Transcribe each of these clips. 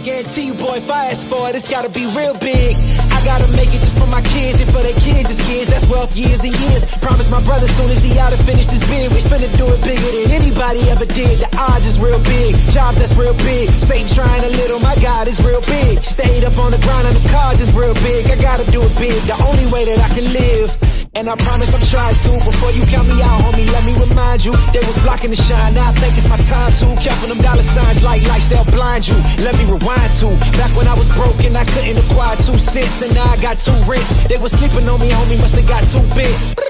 Guarantee you, boy, if I ask for it, it's gotta be real big. I gotta make it just for my kids and for their kids' as kids. That's wealth years and years. Promise my brother soon as he out and finished his bid, we finna do it bigger than anybody ever did. The odds is real big, jobs that's real big. Satan trying a little, my God is real big. Stayed up on the grind on the cars is real big. I gotta do it big, the only way that I can live. And I promise I'm trying to. Before you count me out, homie, let me remind you. They was blocking the shine. Now I think it's my time to. Counting them dollar signs like lights, they'll blind you. Let me rewind to. Back when I was broken, I couldn't acquire two cents. And now I got two rents. They was sleeping on me, homie, must have got too big.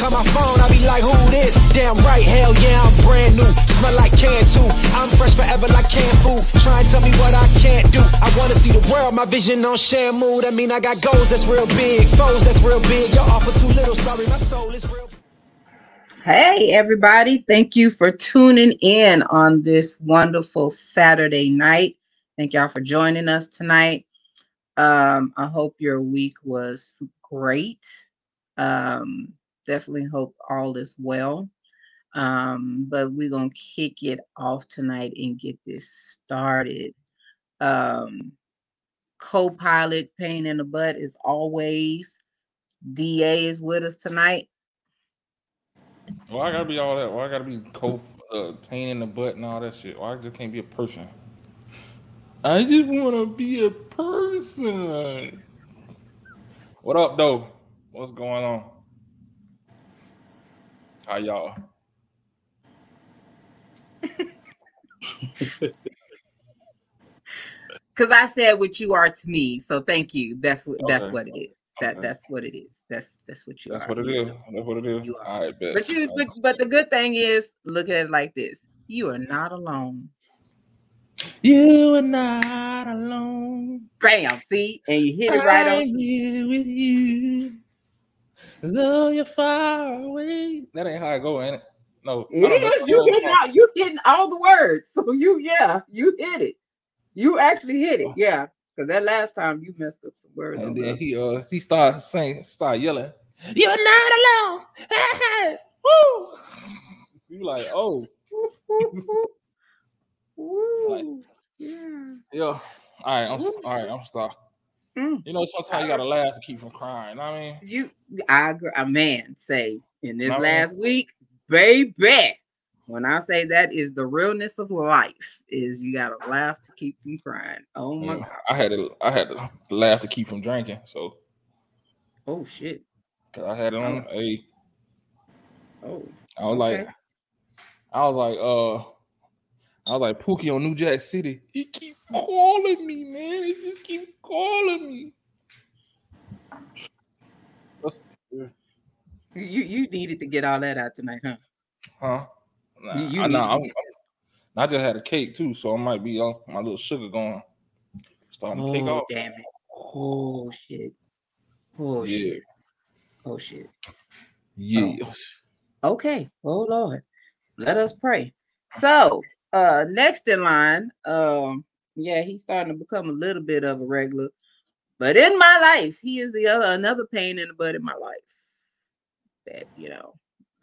Call my phone, I be like, who this? Damn right, hell yeah, I'm brand new. Smell like can too. I'm fresh forever like can food. Try and tell me what I can't do. I wanna see the world, my vision on Shamu. That mean I got goals that's real big, foes that's real big. Y'all offer too little, sorry, my soul is real. Hey, everybody. Thank you for tuning in on this wonderful Saturday night. Thank y'all for joining us tonight. Um, I hope your week was great. Um, definitely hope all is well. Um, but we're gonna kick it off tonight and get this started. Um, co-pilot pain in the butt is always DA is with us tonight. Why I gotta be all that? Why I gotta be cope, uh, pain in the butt and all that shit? Why I just can't be a person? I just want to be a person. What up, though? What's going on? How y'all? Because I said what you are to me, so thank you. That's what that's what it is. That Okay. that's what it is. That's that's what you That's are. what it is. That's what it is. You are. All right, bet. But you but, but the good thing is, look at it like this: you are not alone. You are not alone. Bam! See, and you hit it right I'm on. here with you. Though you're far away. That ain't how I go, ain't it? No. It is. You hitting out. You hitting all the words. So you yeah, you hit it. You actually hit it. Yeah. Because that last time you messed up some words. And then the- he uh he started saying, start yelling, You're not alone. Woo! You like, oh, Ooh, yeah. yeah. All right, I'm all right, I'm stop. Mm. You know, sometimes you gotta laugh to keep from crying. I mean, You, I agree. A man say in this last week, baby. When I say that is the realness of life, is you gotta laugh to keep from crying. Oh my Yeah, god. I had to I had to laugh to keep from drinking. So Oh shit. 'cause I had it on a Oh. I was like, I was like, uh, I was like Pookie on New Jack City. He keep calling me, man. He just keep calling me. You you needed to get all that out tonight, huh? Huh? Nah, You- you I, nah, to I'm- I just had a cake too, so I might be on my little sugar going starting to take Oh off. damn it. Oh shit. Oh yeah, shit. Oh shit. yes. Oh. Okay. Oh Lord. Let us pray. So uh next in line, um, yeah, he's starting to become a little bit of a regular. But in my life, he is the other another pain in the butt in my life that you know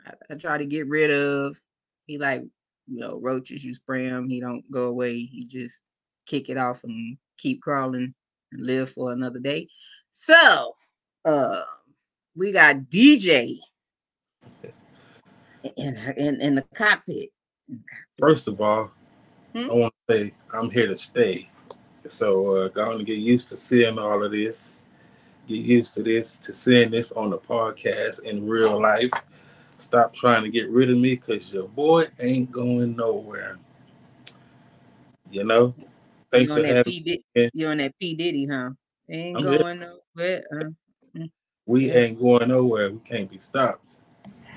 I, I try to get rid of. He like, you know, roaches, you spray him, he don't go away. He just kick it off and keep crawling and live for another day. So uh we got DJ in in, in the cockpit. First of all, Hmm? I want to say I'm here to stay. So uh, going to get used to seeing all of this. Get used to this, to seeing this on the podcast in real life. Stop trying to get rid of me because your boy ain't going nowhere. You know? Thanks you for on that having P Diddy, Yeah. you on that P Diddy, huh? Ain't I'm here. going nowhere. Uh, We Yeah. ain't going nowhere. We can't be stopped.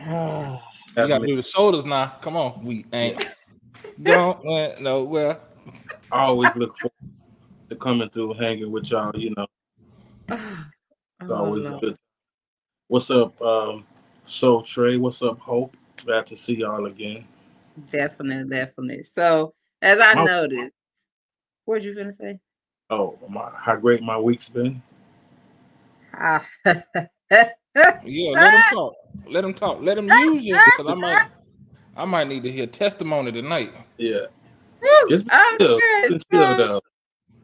You gotta do the shoulders now. Come on, we ain't don't went nowhere. I always look forward to coming through, hanging with y'all. You know, it's always a good. What's up, um, Soul Trey? What's up, Hope? Glad to see y'all again. Definitely, definitely. So as I My- noticed, what were you gonna say? Oh, my, how great my week's been. Ah, Yeah, let him talk. Let him talk. Let him use you because I might I might need to hear testimony tonight. Yeah. It's been chill. It's been chill though.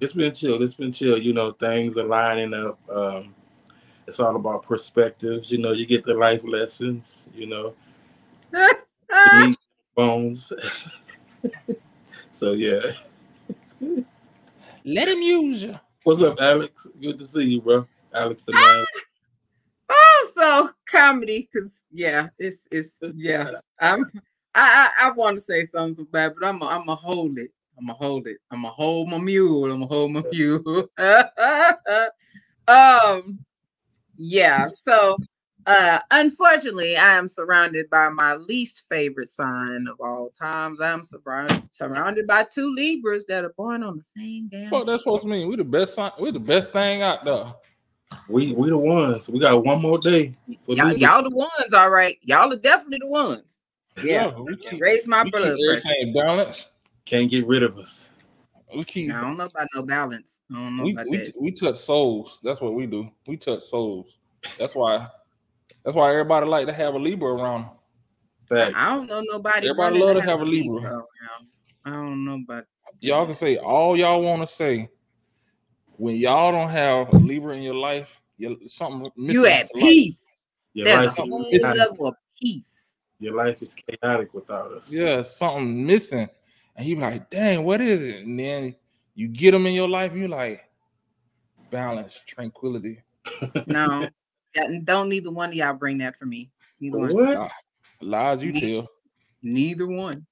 It's been chill. It's been chill. You know, things are lining up. Um, it's all about perspectives. You know, you get the life lessons. You know, meat bones. so yeah. Let him use you. What's up, Alex? Good to see you, bro. Alex the man. So comedy, because yeah, it's it's yeah. I'm I I, I want to say something so bad, but I'm i I'm gonna hold it. I'm gonna hold it. I'm gonna hold my mule. I'm gonna hold my mule. um, yeah. So, uh, unfortunately, I am surrounded by my least favorite sign of all times. I'm surrounded surrounded by two Libras that are born on the same damn. Fuck that's supposed to mean. We the best sign, we the best thing out there. We we the ones. We got one more day. Y'all, y'all the ones, all right. Y'all are definitely the ones. Yeah. we keep, Raise my we keep blood pressure. everything balanced. Can't get rid of us. We keep I don't know about no balance. I don't know we, about we, that. we touch souls. That's what we do. We touch souls. That's why that's why everybody like to have a Libra around. Facts. I don't know nobody. Everybody love to have a Libra Libra. I don't know about Y'all can say all y'all want to say. When y'all don't have a Libra in your life, you something missing you at out your life. peace. Your There's life, a is whole chaotic. level of peace. your life is chaotic without us. Yeah, something missing. And you be like, dang, what is it? And then you get them in your life, you like balance, tranquility. No, that- don't neither one of y'all bring that for me. Neither one. Lies you Me- tell. Neither one.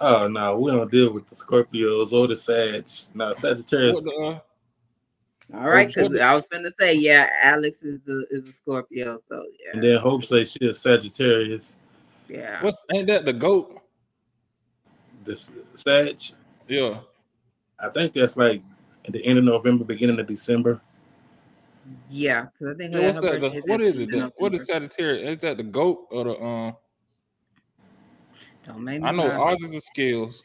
Oh no, we don't deal with the Scorpios or the Sag. No, Sagittarius. What the, uh, All right, because I was gonna say, yeah, Alex is the is a Scorpio, so yeah, And then Hope say she is Sagittarius. yeah. what ain't that the goat? This Sag, Yeah. I think that's like at the end of November, beginning of December. Yeah, because I think Yeah, what's that? The, is what in is it? The, what is Sagittarius? Is that the goat or the um? Don't make me I know laugh. ours is the scales.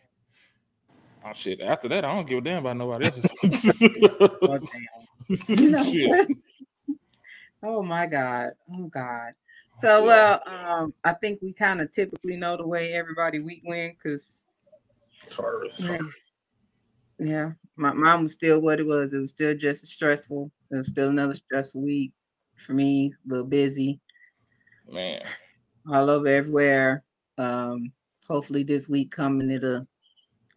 Oh shit! After that, I don't give a damn about nobody else. Oh. You know Oh my God. Oh God. So well, um, I think we kind of typically know the way everybody week went because Taurus. yeah, yeah, my mine was still what it was. It was still just as stressful. It was still another stressful week for me, a little busy, Man, all over everywhere. Um, hopefully this week coming it'll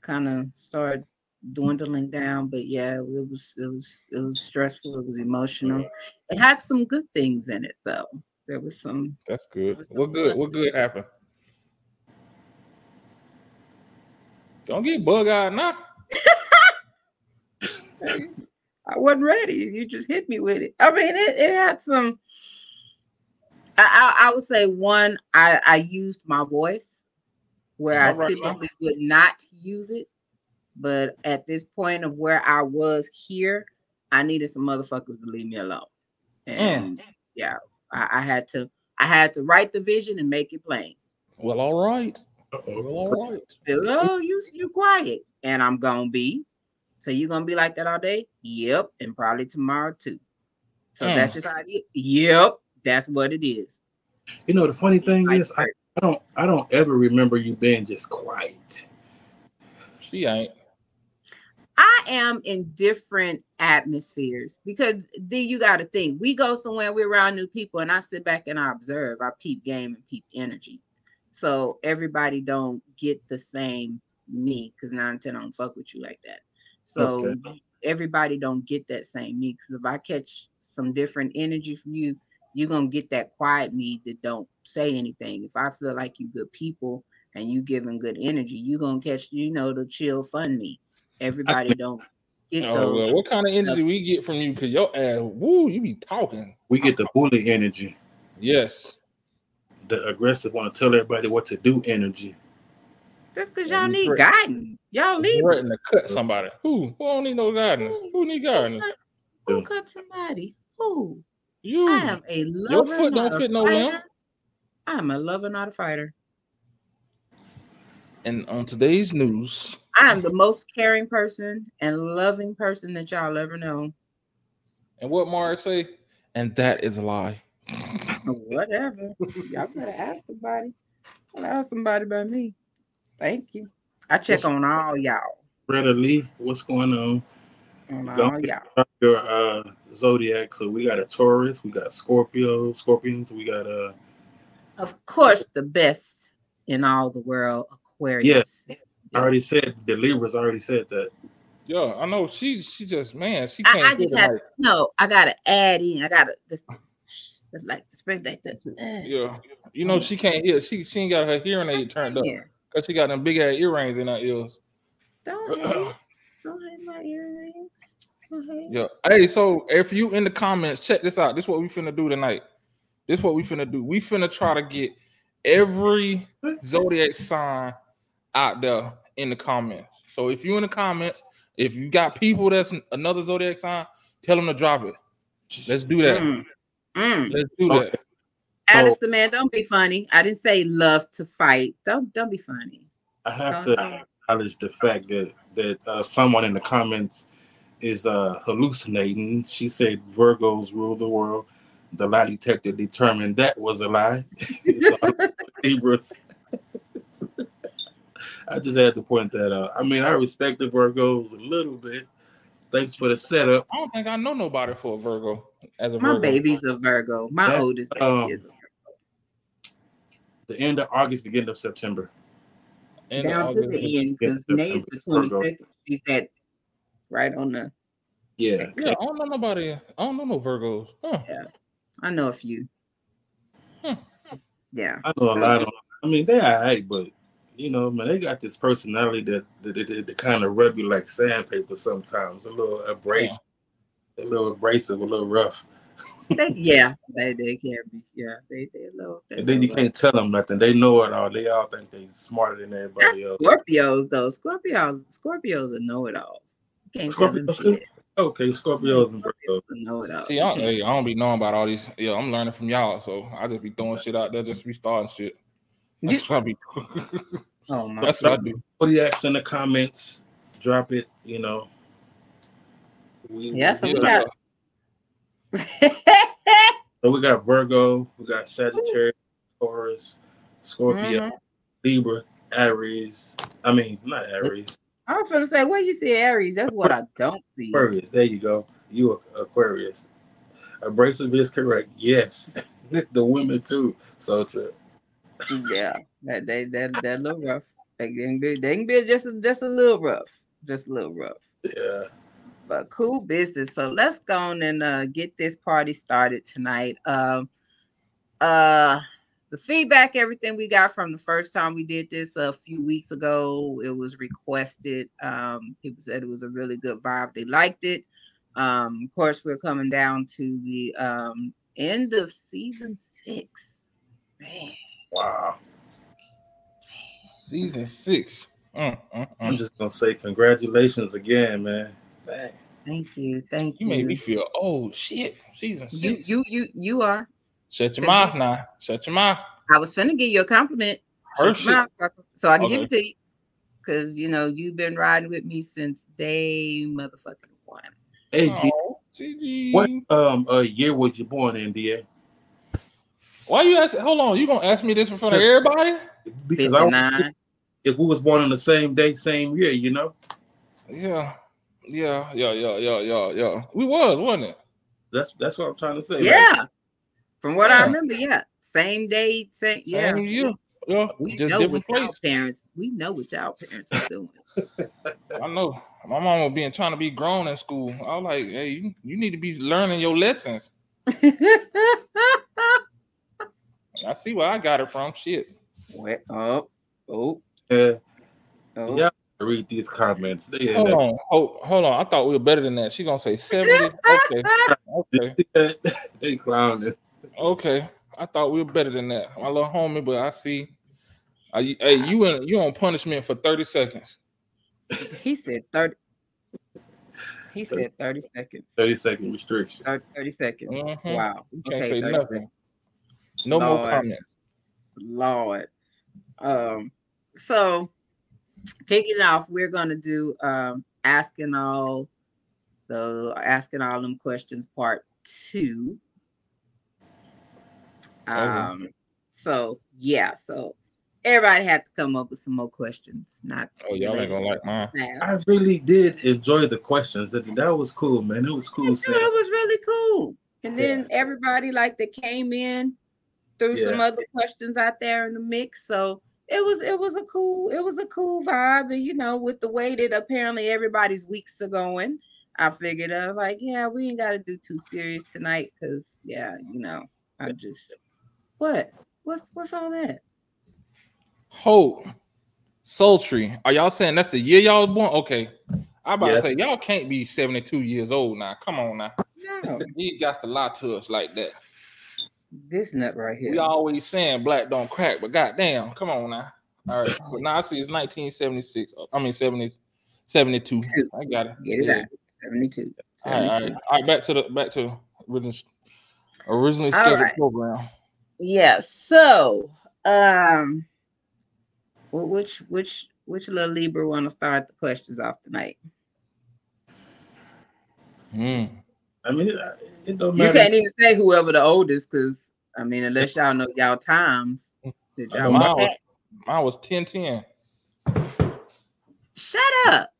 kind of started dwindling down. But yeah, it was it was it was stressful, it was emotional. It had some good things in it though. There was some that's good. The What good? What good happened? Don't get bug eyed now. I wasn't ready. You just hit me with it. I mean, it, it had some. I, I I would say one. I I used my voice where I All right, now. typically would not use it, but at this point of where I was here, I needed some motherfuckers to leave me alone, and yeah, I, I had to. I had to write the vision and make it plain. Well, all right. Well, Uh-oh. all right. Oh, you you quiet, and I'm gonna be. So you're gonna be like that all day? Yep, and probably tomorrow too. So Mm. that's just how it is. Yep, that's what it is. You know the funny thing Like, is, I, I don't, I don't ever remember you being just quiet. She ain't. I am in different atmospheres because then you got to think we go somewhere, we're around new people, and I sit back and I observe, I peep game and peep energy. So everybody don't get the same me because nine and ten I don't fuck with you like that. So everybody don't get that same me because if I catch some different energy from you, you're gonna get that quiet me that don't say anything. If I feel like you good people and you giving good energy, you're gonna catch, you know, the chill fun me. Everybody don't get Oh, those. well, what kind of energy we get from you? Cause your ass, woo, you be talking. We get the bully energy, Yes. the aggressive want to tell everybody what to do energy. That's because y'all need threat- guidance. Y'all need Threatening to cut somebody. Who? Who don't need no guidance? Who need guidance? Who cut somebody? Who? You. I am a lover. Your lover. foot not don't a fit no limb. fighter. I'm a lover, not a fighter. And on today's news, I am the most caring person and loving person that y'all ever know. and what Mara say, and that is a lie. Whatever. Y'all better ask somebody. I'll ask somebody about me. Thank you. I check What's- on all y'all. Greta Lee, what's going on? Oh, yeah. Your uh, zodiac. So we got a Taurus, we got Scorpio, Scorpions, we got uh Of course, the best in all the world, Aquarius. Yes, I already said the Libras already said that. Yeah, I know. She she just man, she can't. I get just it had no. I gotta add in. I gotta just just like the spring like the. Uh, Yeah, you know she can't hear. She she ain't got her hearing aid turned up because she got them big ass earrings in her ears. Don't hate. Don't hate my earrings. Don't hate. Yeah. Hey, so if you in the comments, check this out. This is what we finna do tonight. This is what we finna do. We finna try to get every zodiac sign out there in the comments. So if you in the comments, if you got people that's another zodiac sign, tell them to drop it. Let's do that. Mm. Mm. Let's do Okay. that. Alex, the man, don't be funny. I didn't say love to fight. Don't don't be funny. I have Don't- to acknowledge the fact that that uh, someone in the comments is uh, hallucinating. She said Virgos rule the world. The lie detector determined that was a lie. It's Libras. I just had to point that out. I mean, I respect the Virgos a little bit. Thanks for the setup. I don't think I know nobody for a Virgo as a My Virgo. baby's a Virgo. My That's, oldest baby um, is a Virgo. The end of August, beginning of September. And down to August. the end because Yeah, May's the twenty second. She said right on the. Yeah. Yeah, I don't know nobody. I don't know no Virgos. Huh. I know a few. Hmm. Yeah. I know a lot of. I mean, they are all right, but you know, man, they got this personality that that, that, that kind of rub you like sandpaper sometimes. A little abrasive, a little abrasive, a little rough, They, yeah, they they can be. Yeah, they they a little. they and then you little can't tell them nothing. They know it all. They all think they're smarter than everybody else. Scorpios though. Scorpios Scorpios are know it alls. Can't tell them Scorpios too? shit. Okay, Scorpios and Virgos. Scorpios know it all. See, I, hey, I don't be knowing about all these. Yeah, I'm learning from y'all, so I just be throwing shit out there, just be starting shit. That's what I be. Oh my. That's what I do. Zodiacs in the comments. Drop it. You know. We, Yeah, so we Yeah. got. So we got Virgo, we got Sagittarius, Taurus, Scorpio, Mhm. Libra, Aries. I mean, not Aries. I was gonna say, where you see Aries? That's what I don't see. Aquarius. There you go. You are Aquarius. Abrasive is correct. Yes. the women too. So true. Yeah, that they that that little rough. They can be they can be just a- just a little rough, just a little rough. Yeah. But cool business. So let's go on and uh, get this party started tonight. Um, uh, the feedback, everything we got from the first time we did this a few weeks ago, it was requested. Um, people said it was a really good vibe. They liked it. Um, of course, we're coming down to the um, end of season six. Man, Wow. Season six. Mm, mm, I'm mm. just gonna say congratulations again, man. Dang. thank you, thank You you. made me feel. old. shit! Season you, six. you, you, you are. Shut your mouth you- now. Shut your mouth. I was finna give you a compliment. Her Shut your mouth, so I can give it to you. Cause you know you've been riding with me since day motherfucking one. Hey, Oh, GG. what um uh year was you born in, DA? Why you asking? Hold on. You gonna ask me this in front of everybody? Because I if we was born on the same day, same year, you know, Yeah. Yeah. Yeah. Yeah. Yeah. Yeah. Yeah. We was, wasn't it? that's that's what I'm trying to say. like, Yeah. From what I remember, yeah. Same day, same, yeah. Year. Yeah. We Just know different what y'all place. parents. We know what y'all parents are doing. I know. My mom was being trying to be grown in school. I was like, hey, you, you need to be learning your lessons. I see where I got it from. Shit. What? Oh, oh, Yeah, oh. Yeah. read these comments. They Hold there. on. Hold, hold on. I thought we were better than that. She gonna say 70. Okay. Okay. they clowning. Okay. I thought we were better than that. My little homie, but I see. Are you, hey, you in you on punishment for 30 seconds. He said 30. He said 30 seconds. 30 second restriction. 30, 30 seconds. Mhm. Wow. You can't Okay, say 30 nothing. No more Lord. comment. Lord. Um, so kicking off, we're gonna do um asking all the asking all them questions part two. Okay. Um, so yeah, so everybody had to come up with some more questions. Not Oh, y'all ain't gonna like mine. I really did enjoy the questions. That that was cool, man. It was cool. too, seeing- it was really cool. And then everybody like that came in threw some other questions out there in the mix. So it was it was a cool it was a cool vibe. And you know, with the way that apparently everybody's weeks are going, I figured I was like, yeah, we ain't gotta do too serious tonight because yeah, you know, I just what what's what's all that? Hope, sultry. Are y'all saying that's the year y'all was born? Okay. I about Yes. to say y'all can't be 72 years old now. Come on now. No, You got to lie to us like that. this nut right here. We always saying black don't crack, but goddamn, come on now. All right. But now I see it's 1976. I mean 70, 72. Two. I got it. Get it Yeah. out. 72. All right, 72. right. All right, back to the back to original originally scheduled right. program. Yeah. So, um, which which which little Libra want to start the questions off tonight? Mm. I mean, it, it don't matter. You can't even say whoever the oldest, because I mean, unless y'all know y'all times. that I y'all was mine was- Mine was 10 10. Shut up.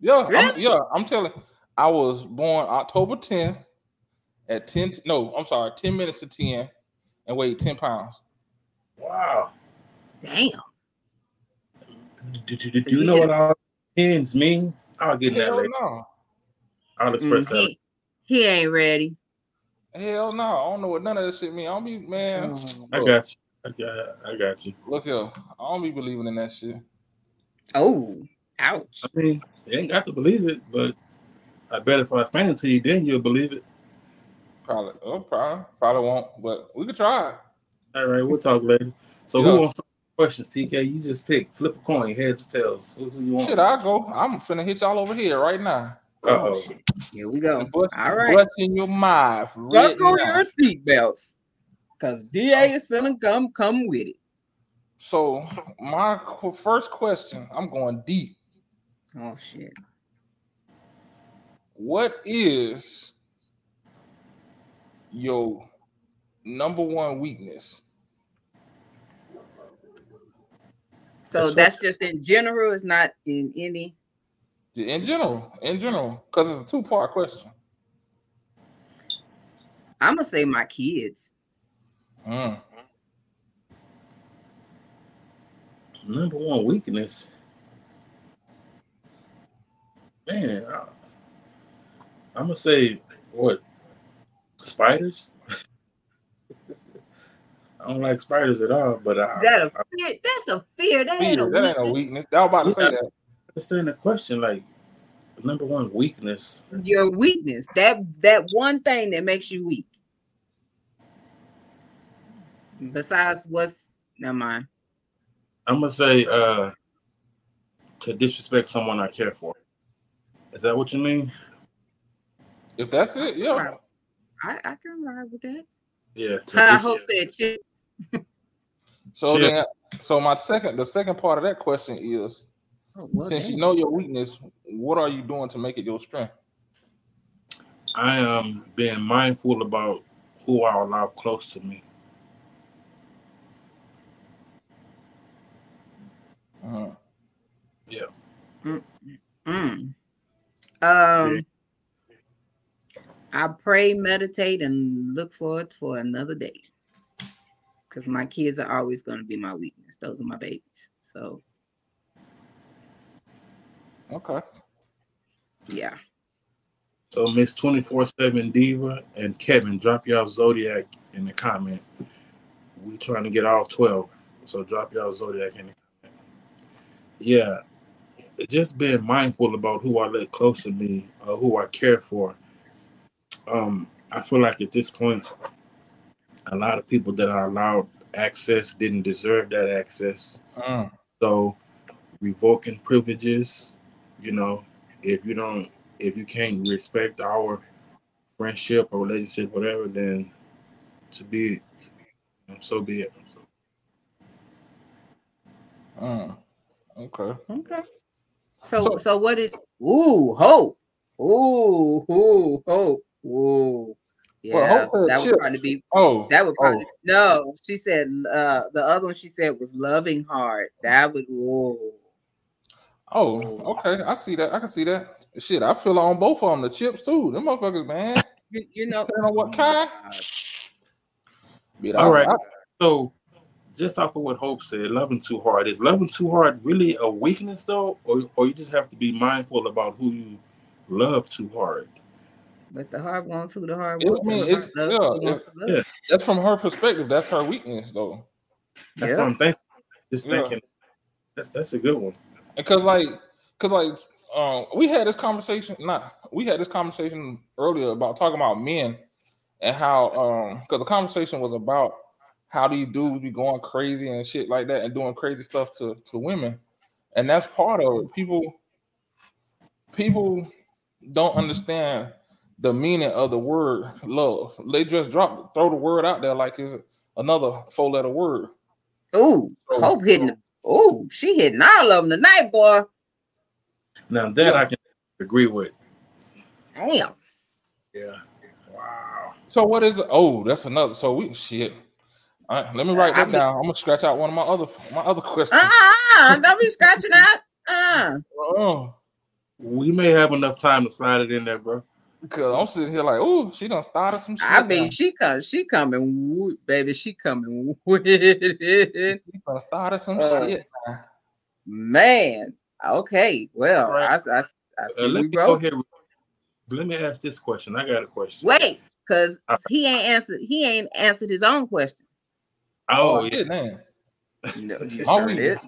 Yeah, I'm, yeah, I'm telling. I was born October 10th at 10. No, I'm sorry, 10 minutes to 10, and weighed 10 pounds. Wow. Damn. Do, do, do, do You you know just- what all pins mean? I'll get in that later. no, I'll express Mm, that. he, he ain't ready. hell no. I don't know what none of that shit mean. I don't be man. Oh. I got you. I got. I got you. Look here, I don't be believing in that shit. Oh, ouch. I mean, you ain't got to believe it, but I bet if I explain it to you, then you'll believe it. Probably, oh, probably, probably won't, but we could try. All right, we'll talk later. So Yeah. who wants the questions? TK, you just pick, flip a coin, heads or tails. Who, who you want? Shit, I go. I'm finna hit y'all over here right now. Uh-oh. Oh, shit. Here we go. Bust, All right. what's in your mind? right Buckle now. your seatbelts. Cause DA is finna come come with it. So my first question, I'm going deep. Oh shit. What is your number one weakness? So That's that's just in general, it's not in any. In general, in general, because it's a two part question. I'm gonna say my kids. Mm. Number one weakness. Man, I, I'm gonna say what? Spiders. I don't like spiders at all, but I, that a fear? That's a fear. That ain't a Fear, that ain't no weakness. weakness. I was about to say that. understand the question. Like, number one weakness. Your weakness. That that one thing that makes you weak. Besides what's never mind. I'm gonna say uh to disrespect someone I care for. Is that what you mean? If that's it, yeah. Right. I, I can ride with that. Yeah. I hope said chips. So Chill. then, so my second, the second part of that question is, Oh, well, since you know your weakness, what are you doing to make it your strength? I am being mindful about who I allow close to me. Mhm. Mm. Um, I pray, meditate, and look forward for another day. Because my kids are always going to be my weakness. Those are my babies. So Okay. yeah. So Miss 24-7 Diva and Kevin, drop y'all Zodiac in the comment. We trying to get all 12. So drop y'all Zodiac in the comment. Yeah. Just being mindful about who I let close to me or who I care for. Um, I feel like at this point, a lot of people that are allowed access didn't deserve that access. Mm. So revoking privileges, you know, if you don't if you can't respect our friendship or relationship, whatever, then to be it. So be it. Mm. Okay. Okay. So, So- so, what is, ooh, hope. Ooh, ooh, hope. Ooh. Yeah, Hope said that would chips. probably be Oh, that would oh. probably no. She said uh the other one she said was loving heart. That would whoa. Oh, okay. I see that. I can see that. Shit, I feel on both of them. The chips too. Them motherfuckers, man. You, you know Depending on what kind. But All I- right. I- So, just off of what Hope said, loving too hard is loving too hard really a weakness though, or or you just have to be mindful about who you love too hard. But the hard wants who the hard Yeah, I mean, the it's- heart yeah, wants yeah. that's from her perspective. That's her weakness, though. That's Yeah. what I'm thinking. Just Yeah. thinking. That's that's a good one. Because like, cause like, um, we had this conversation. Not we had this conversation earlier about talking about men and how, um, because the conversation was about how these dudes be going crazy and shit like that and doing crazy stuff to to women, and that's part of it. People, people don't understand the meaning of the word love. They just drop throw the word out there like it's another four letter word. Ooh, So- Hope hitting. Ooh, she hitting all of them tonight, boy. Now that I can agree with. Damn. Yeah. Wow. So what is the? Oh, that's another. So we shit. All right, let me write that mean- down. I'm gonna scratch out one of my other my other questions. Uh-uh, don't be scratching out. Uh. Oh, We may have enough time to slide it in there, bro. Because I'm sitting here like, oh, she done started some shit. I mean, now. she come, she coming, wo- baby. She coming with it. she done started some Uh, shit. now. Man. Okay. Well, Right. I, I, I Uh, let we me go broke. ahead. Let me ask this question. I got a question. Wait, because Uh, he ain't answered. He ain't answered his own question. Oh, Oh, yeah. man. No, you My sure did.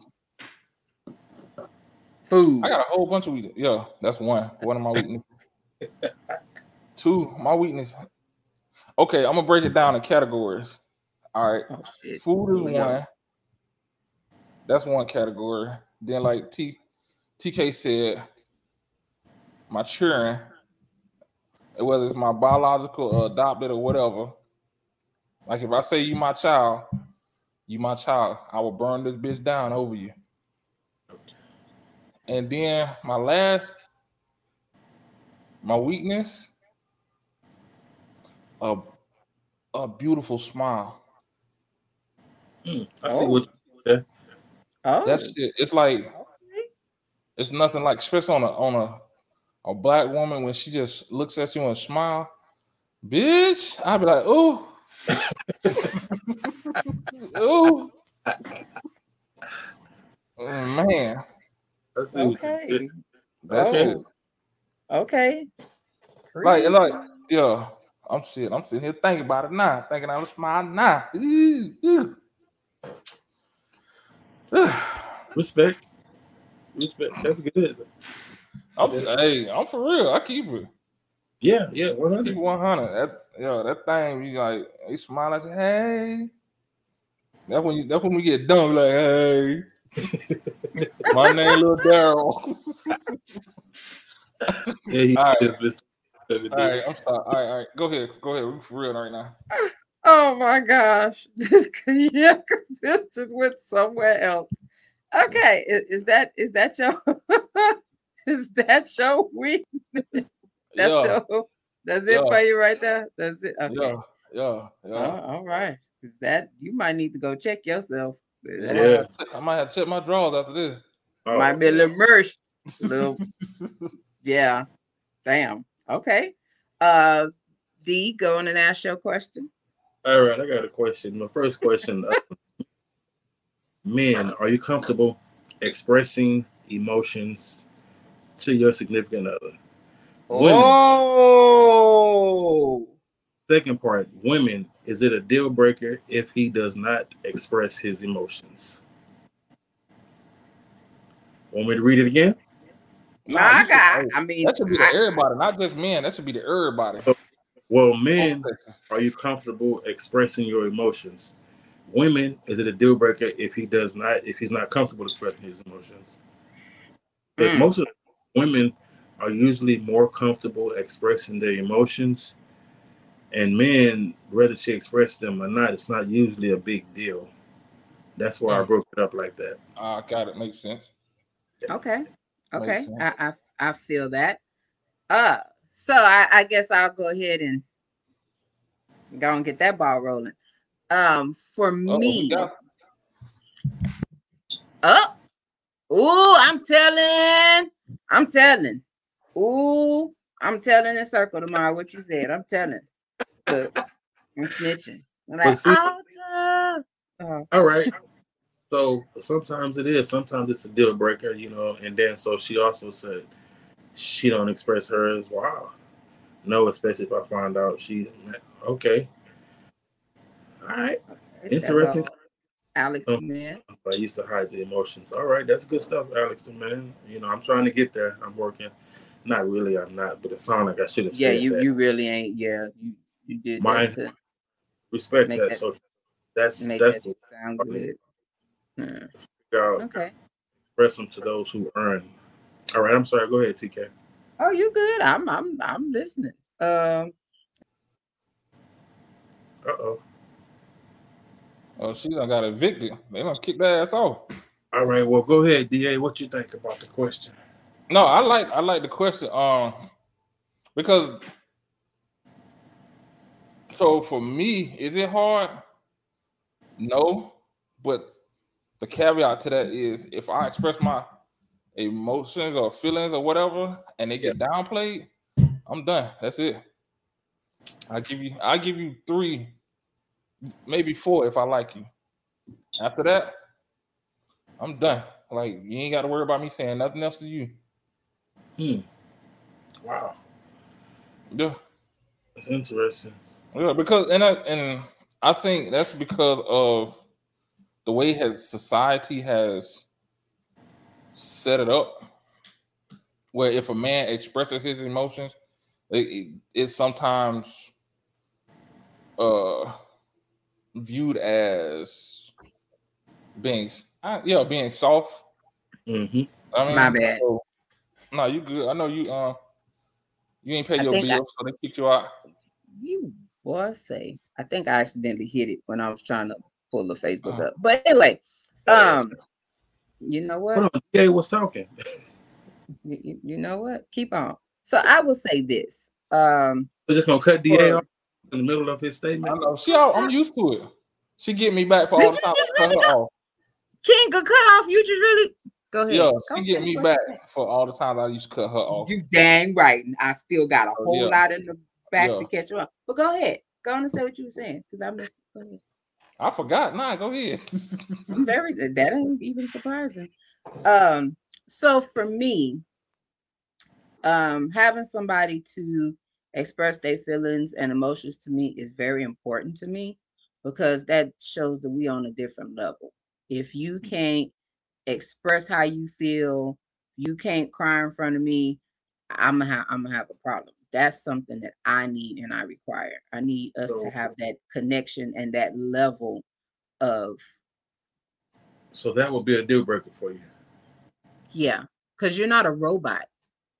Food. I got a whole bunch of weakness. Yeah, that's one. One of my weaknesses. Two, my weakness. Okay, I'm gonna break it down in categories. All right. Oh. Food is go. one. That's one category. Then, like T TK said, my children, whether it's my biological or adopted or whatever. Like if I say you my child, you my child, I will burn this bitch down over you. And then my last, my weakness, a a beautiful smile. Hmm, I see Oh. what Oh, That shit, it's like okay. it's nothing like especially on a on a a black woman when she just looks at you and smile, bitch. I'd be like, ooh, ooh, Oh, man, I see what okay. you that Oh. shit. Okay. Like, like, yeah, I'm sitting, I'm sitting here thinking about it now, thinking I was smiling now. Ooh, ooh. Respect. Respect. That's good. I'm, hey, I'm for real. I keep it. Yeah, yeah, 100. it 100. That, yeah, that thing, you like, you smile like, hey. That's when you. That's when we get done. Like, hey, my name, Lil Daryl. Yeah, he All right. is Mr. Every All day. right, I'm sorry. All right, all right, go ahead, go ahead. We for real right now. Oh my gosh. This yeah, 'cause it just went somewhere else. Okay. i- Is, that is that your is that your week? That's yeah, your that's it Yeah. for you right there. That's it. Okay. yeah, yeah, yeah. Oh, all right. Is that you might need to go check yourself. I might Yeah. have to- I might have to check my drawers after this. Oh, might be a little merged. Little, yeah. Damn. Okay. Uh D, go on and ask your question. All right, I got a question. My first question uh, Men, are you comfortable expressing emotions to your significant other? Women. Oh, Second part, women, is it a deal breaker if he does not express his emotions? Want me to read it again? Nah, I you should- got. I mean, that should be to I- everybody, not just men. That should be to everybody. Well, men, are you comfortable expressing your emotions? Women, is it a deal breaker if he does not, if he's not comfortable expressing his emotions? Because Mm. most of women are usually more comfortable expressing their emotions, and men, whether she expresses them or not, it's not usually a big deal. That's why I Mm. broke it up like that. I got it. Makes sense. Okay. Okay. I, I I feel that. Uh so I, I guess I'll go ahead and Go and get that ball rolling. Um, for Uh-oh, we me, up. Ooh, I'm telling. I'm telling. Ooh, I'm telling in circle tomorrow what you said. I'm telling. Look, I'm snitching. I'm like, see-. Oh, All right. So sometimes it is. Sometimes it's a deal breaker, you know. And then so she also said she don't express hers. Wow. No, especially if I find out she's okay. All right. Interesting. Alex, Oh. man. I used to hide the emotions. All right, that's good stuff, Alex. Man, you know I'm trying to get there. I'm working. Not really. I'm not. But it sounds like I should have Yeah, said you that. you really ain't. Yeah, you you did Mine- that to Respect that. that- So that's that's that sound good. Hmm, uh, Okay. express them to those who earn. All right. I'm sorry. Go ahead, TK. Oh, you good? I'm I'm I'm listening. Um, Uh oh. Oh, she done got evicted. They done kick their ass off. All right. Well, go ahead, Da. What you think about the question? No, I like I like the question. Um, because so for me, is it hard? No, but the caveat to that is if I express my emotions or feelings or whatever, and they get downplayed, I'm done. That's it. I give you I give you three, maybe four if I like you. After that, I'm done. Like you ain't got to worry about me saying nothing else to you. Hmm. Wow. Yeah. That's interesting. Yeah, because and I and I think that's because of the way has society has set it up, where if a man expresses his emotions, it, it- it's sometimes uh viewed as being uh, yeah being soft. Mm-hmm. I mean, My bad. so- no, you good. I know you. Uh, you ain't pay your think I- bills, so they kicked you out. you boy say. I think I accidentally hit it when I was trying to pull the Facebook Oh. up. But anyway, um, you know what? Hold on. Da was talking. You, you- you know what? Keep on. So I will say this. Um, We're just gonna cut Da Well- off in the middle of his statement. I statement. know. She, all- I'm used to it. She get me back for Did all the you time. just I cut really her go- off. King could cut off. You just really go ahead. Yeah, Go she get me back you for all the times I used to cut her off. You dang right. I still got a Oh, whole yeah. lot in the back Yeah. to catch up. But go ahead. Go on and say what you were saying because I missed. Go ahead. I forgot. Nah, go ahead. I'm very that ain't even surprising. Um, so for me, um, having somebody to express their feelings and emotions to me is very important to me because that shows that we on a different level. If you can't express how you feel, you can't cry in front of me, I'm gonna have I'm gonna have a problem. That's something that I need and I require. I need us So- to have that connection and that level of So that would be a deal breaker for you. Yeah, because you're not a robot.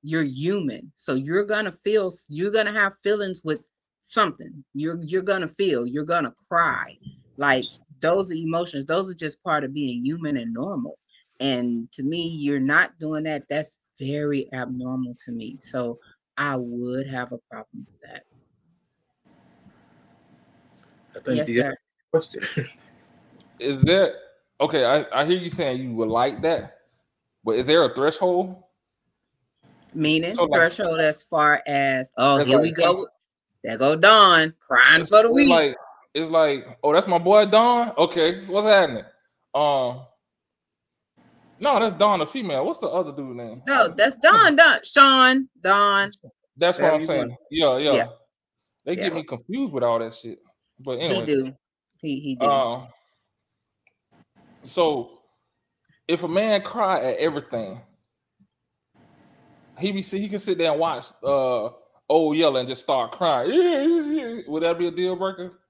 You're human. So you're gonna feel you're gonna have feelings with something. You're you're gonna feel, you're gonna cry. Like those are emotions, those are just part of being human and normal. And to me, you're not doing that. That's very abnormal to me. So I would have a problem with that. I think Yes, the sir. question. is there okay? I, I hear you saying you would like that, but is there a threshold? Meaning So, like- threshold as far as oh That's here we go. There go Dawn crying for the week. like it's like, oh, that's my boy Don. Okay, what's happening? Um, no, that's Don, the female. What's the other dude name? No, that's Don. Don. Sean. Don. That's what I'm saying. Yeah, yeah. Yeah. They get me confused with all that shit. But anyway, He do. He he do. Uh, so if a man cry at everything, he be he can sit there and watch uh Old Yeller and just start crying. Would that be a deal breaker?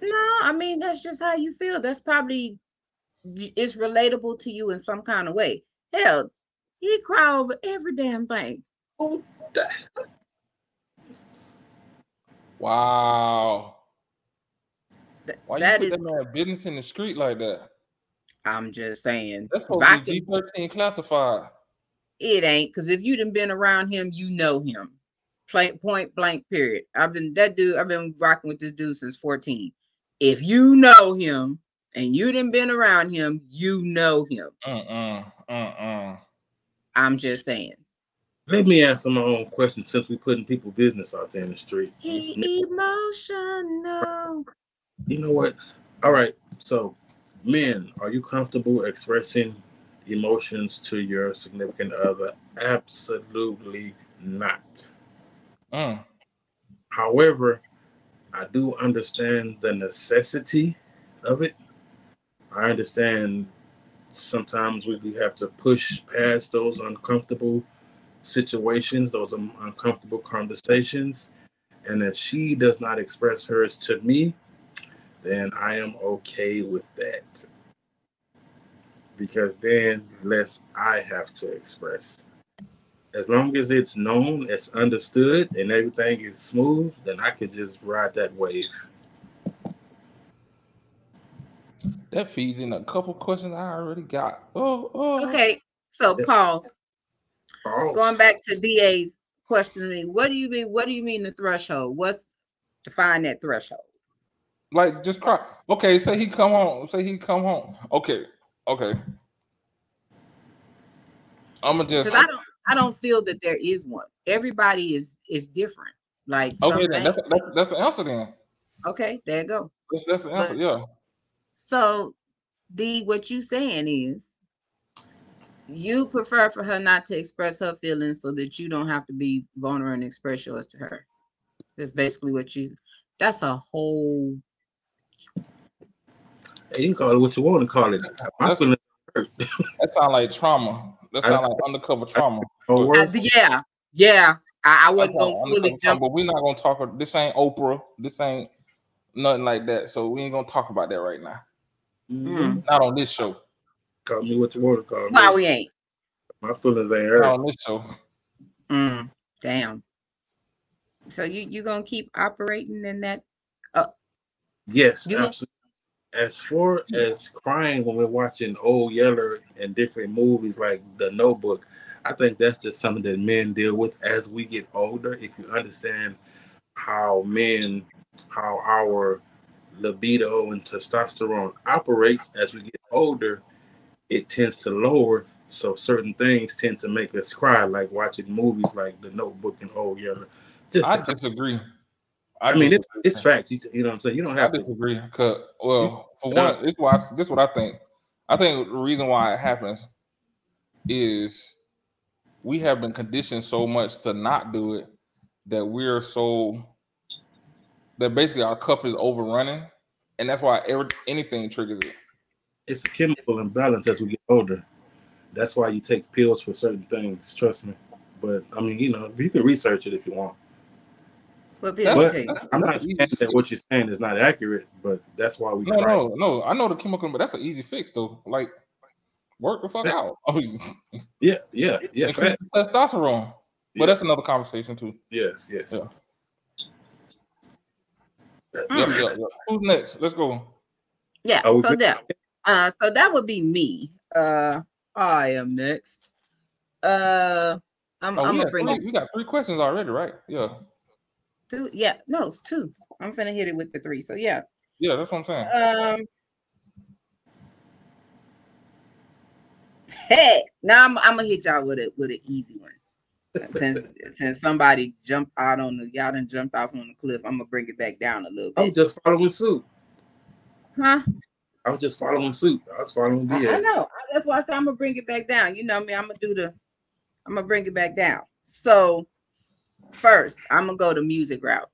no, I mean that's just how you feel. That's probably it's relatable to you in some kind of way. Hell, he cry over every damn thing. Wow. Th- Why that you is. put that man business in the street like that? I'm just saying. That's supposed to be can- G thirteen classified. it ain't because if you done been around him, you know him. Point point blank. Period. I've been that dude. I've been rocking with this dude since 14. If you know him and you didn't been around him, you know him. Uh-uh. Uh-uh. I'm just saying. Let me answer my own question since we putting people business out there in the street. He emotional. You know what? All right. So, men, are you comfortable expressing emotions to your significant other? Absolutely not. Mm. However, I do understand the necessity of it. I understand sometimes we have to push past those uncomfortable situations, those un- uncomfortable conversations. And if she does not express hers to me, then I am okay with that. Because then less I have to express. As long as it's known, it's understood, and everything is smooth, then I could just ride that wave. That feeds in a couple questions I already got. Oh, oh. Okay, so pause. Pause. Going back to DA's question to me, what do you mean? What do you mean the threshold? What's define that threshold? Like just cry. Okay, say he come home. Say he come home. Okay, okay. I'ma just Because I don't I don't feel that there is one. Everybody is is different. Like okay. Then that's, that's that's the answer. Then okay, there you go. that's, that's the answer. But- Yeah. So D, what you saying is you prefer for her not to express her feelings so that you don't have to be vulnerable and express yours to her. That's basically what she's. that's a whole Hey, you can call it what you want to call it. My That's- feelings hurt. That sound like trauma. That I- sound like undercover trauma. Or Uh, yeah, yeah. I, I wasn't That's gonna fully undercover trauma, jump. But we're not gonna talk. about- This ain't Oprah. This ain't nothing like that. So we ain't gonna talk about that right now. Mm. Not on this show. Call me what you want to call me. Why we ain't? My feelings ain't hurt. Not on this show. Mm, damn. So you you gonna keep operating in that? Yes, You- absolutely. As far as crying when we're watching Old Yeller and different movies like The Notebook, I think that's just something that men deal with as we get older. If you understand how men, how our libido and testosterone operates as we get older, it tends to lower. So certain things tend to make us cry, like watching movies like The Notebook and Old Yeller. Just, I disagree. I mean, it's it's facts. You, you know what I'm saying? You don't I have to. disagree. Cause well, for one, this why this is what I think. I think the reason why it happens is we have been conditioned so much to not do it that we're so that basically our cup is overrunning, and that's why every, anything triggers it. it's a chemical imbalance as we get older. That's why you take pills for certain things. Trust me. But I mean, you know, you can research it if you want. What people But? I'm not saying that what you're saying is not accurate, but that's why we No, cry. no, no. I know the chemical, but that's an easy fix though. Like work the fuck Yeah. out. Oh, Yeah, yeah, yeah. increase fact. the testosterone. Yeah. But that's another conversation too. Yes, yes. Yeah. Yep, yep, yep. Who's next? Let's go. Yeah, Are so good? that uh so that would be me. Uh I am next. Uh I'm, Oh, I'm gonna got bring three, it we got three questions already, right? Yeah. two. Yeah, no, it's two. I'm gonna hit it with the three. So yeah. Yeah, that's what I'm saying. Um Hey, now I'm, I'm gonna hit y'all with it with an easy one. Since since somebody jumped out on the y'all done jumped off on the cliff, I'm gonna bring it back down a little bit. I'm just following suit. Huh? I was just following suit. I was following I, I know. That's why I said I'm gonna bring it back down. You know me, I'm gonna do the I'm gonna bring it back down. So first, I'm gonna go the music route.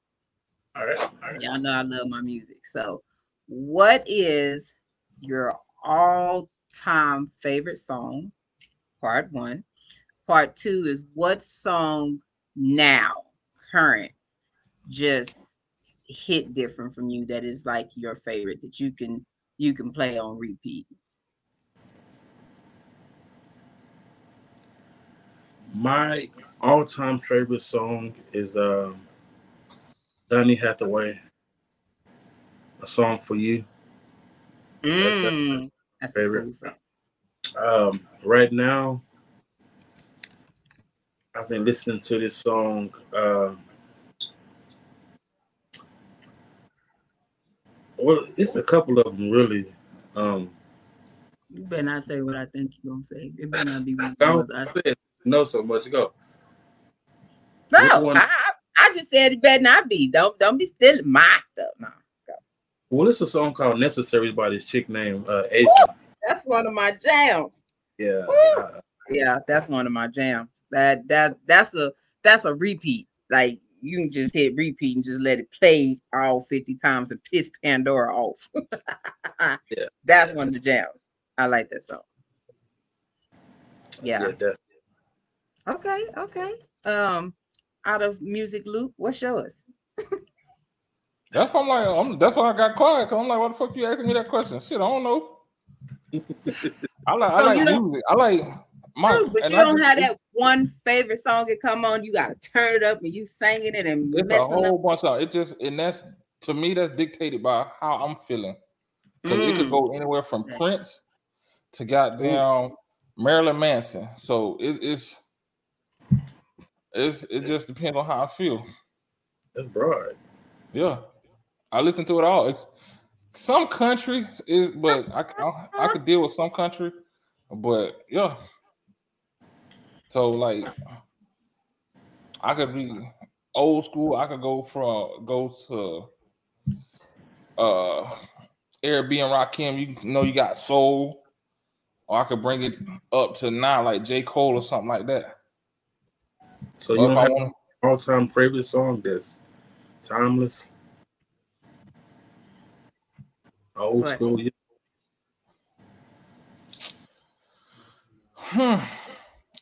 All right. All right. Y'all know I love my music. So what is your all-time favorite song? Part one. Part two is what song now, current, just hit different from you that is like your favorite that you can you can play on repeat. My all-time favorite song is um Donny Hathaway. A song for you. That's a- Mm, that's a favorite. cool song. Um, right now, I've been listening to this song. Uh, well, it's a couple of them really. Um, You better not say what I think you're gonna say. It better not be of I the don't I say know so much. Go. No, I, I just said it better not be. Don't don't be stealing my stuff. No, Well, it's a song called "Necessary" by this chick named uh, Asa. that's one of my jams. Yeah, Woo! Yeah, that's one of my jams. That that that's a that's a repeat. Like you can just hit repeat and just let it play all 50 times and piss Pandora off. Yeah. That's one of the jams. I like that song. Yeah. that- Okay, okay. Um out of music loop, what's yours? That's why I'm like, I'm, that's why I got quiet. Cause I'm like, what the fuck you asking me that question? Shit, I don't know. I like, I So you like music. I like my. True, but and you I don't just- have that one favorite song that come on, you gotta turn it up and you singing it and It's a whole up. bunch of it. Just and that's to me that's dictated by how I'm feeling. Because it could Mm. go anywhere from Prince to goddamn Marilyn Manson. So it, it's it's it just depends on how I feel. That's broad. Yeah, I listen to it all. It's, some country is, but I, I I could deal with some country, but yeah. So like, I could be old school. I could go from go to uh Eric B. & Rakim. You know you got soul, or I could bring it up to now like J Cole or something like that. So Or you if don't have wanna- all-time favorite song that's timeless, old What? school. Yeah. Hmm.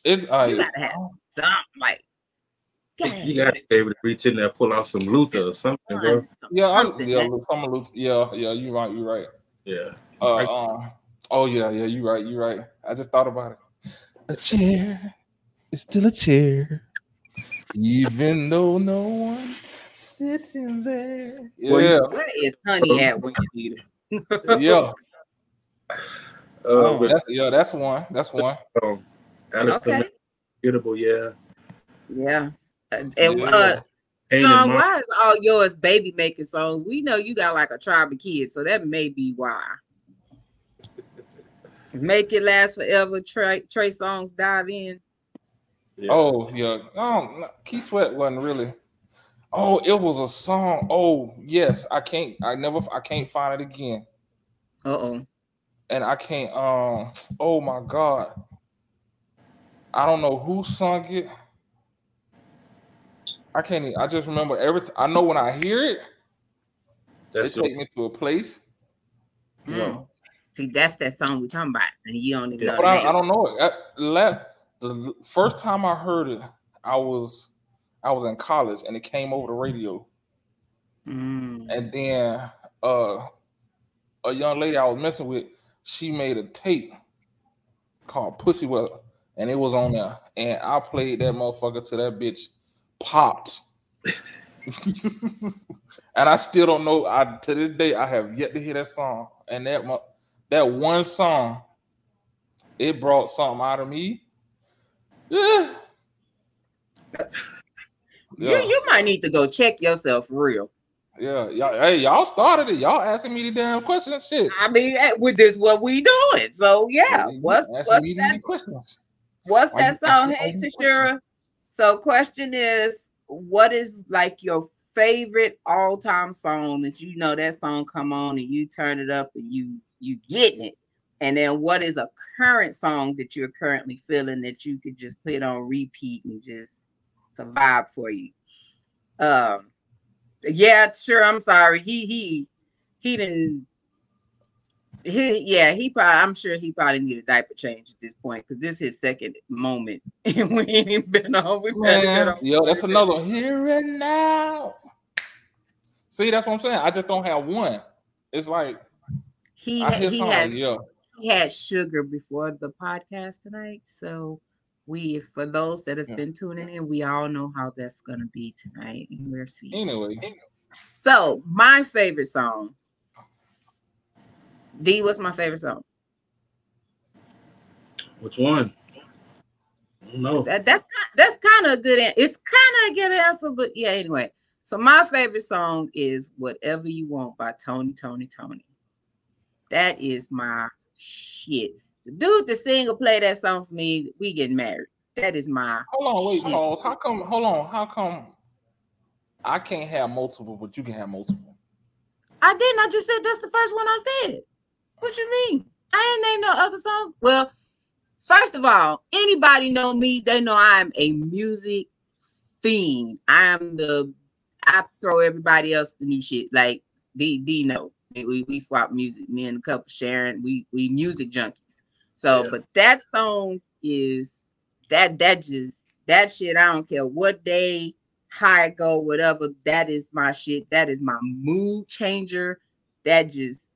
It's like You gotta have something like You got to be able to reach in there, pull out some Luther or something, bro. Yeah, I, something yeah, that- look, some Luther- yeah, yeah. You right, you right. Yeah. Uh, I- um, oh yeah, yeah. you're right, you're right. I just thought about it. A chair is still a chair, even though no one sitting there. Well, Yeah, Where is honey at when you need it? yeah. Uh, Oh, but, That's yeah. That's one. That's one. um, Alex Okay. Unforgettable, yeah. Yeah. And Yeah. uh Pain Sean, in my, why is all yours baby making songs? We know you got like a tribe of kids, so that may be why. Make it last forever. Trey, Trey Songz dive in. yeah. Oh yeah. Um, no, Keith Sweat wasn't really. Oh, it was a song. Oh yes, I can't. I never. I can't find it again. Uh oh. and I can't. Um. Oh my god. I don't know who sung it. I can't. Even, I just remember every. T- I know when I hear it, that's it take me to a place. Mm. Yeah. See, that's that song we talking about, and you don't even Yeah. know. But I. I don't know it. I, la- the first time I heard it, I was I was in college, and it came over the radio. Mm. And then uh, a young lady I was messing with, she made a tape called Pussy Well, and it was on there. And I played that motherfucker till that bitch popped. and I still don't know. I to this day I have yet to hear that song. And that that one song, it brought something out of me. Yeah. You Yeah. you might need to go check yourself real. Yeah, y'all, hey, y'all started it. Y'all asking me the damn questions. Shit. I mean, eh, with this what we doing. So yeah, You what's asking what's me that these questions. What's Why that song? Hey, Tashira. So, question is, what is like your favorite all-time song that you know that song come on and you turn it up and you you getting it? And then, what is a current song that you're currently feeling that you could just put on repeat and just survive for you? Um, yeah, sure. I'm sorry. He he he didn't. He, yeah, he probably. I'm sure he probably need a diaper change at this point because this is his second moment, and we ain't been on. We've had Man, it yo, that's another one. Here and now. See, that's what I'm saying. I just don't have one. It's like He I ha- hear he has yeah, he had sugar before the podcast tonight, so we for those that have Yeah. been tuning in, we all know how that's gonna be tonight, and we're seeing. Anyway, So my favorite song. D, what's my favorite song? Which one? No. That that's ki- that's kind of a good. an- It's kind of a good answer, but yeah. Anyway, so my favorite song is "Whatever You Want" by Tony Toni Toné. That is my shit. The dude that sing or play that song for me, we getting married. That is my. Hold on, wait, shit. pause. How come? Hold on. How come? I can't have multiple, but you can have multiple. I didn't. I just said that's the first one I said. What you mean? I ain't named no other songs. Well, first of all, anybody know me, they know I'm a music fiend. I'm the I throw everybody else the new shit. Like D D know. We we swap music, me and a couple sharing. we we music junkies. So Yeah. but that song is that that just that shit, I don't care what day, how it go, whatever. That is my shit. That is my mood changer. That just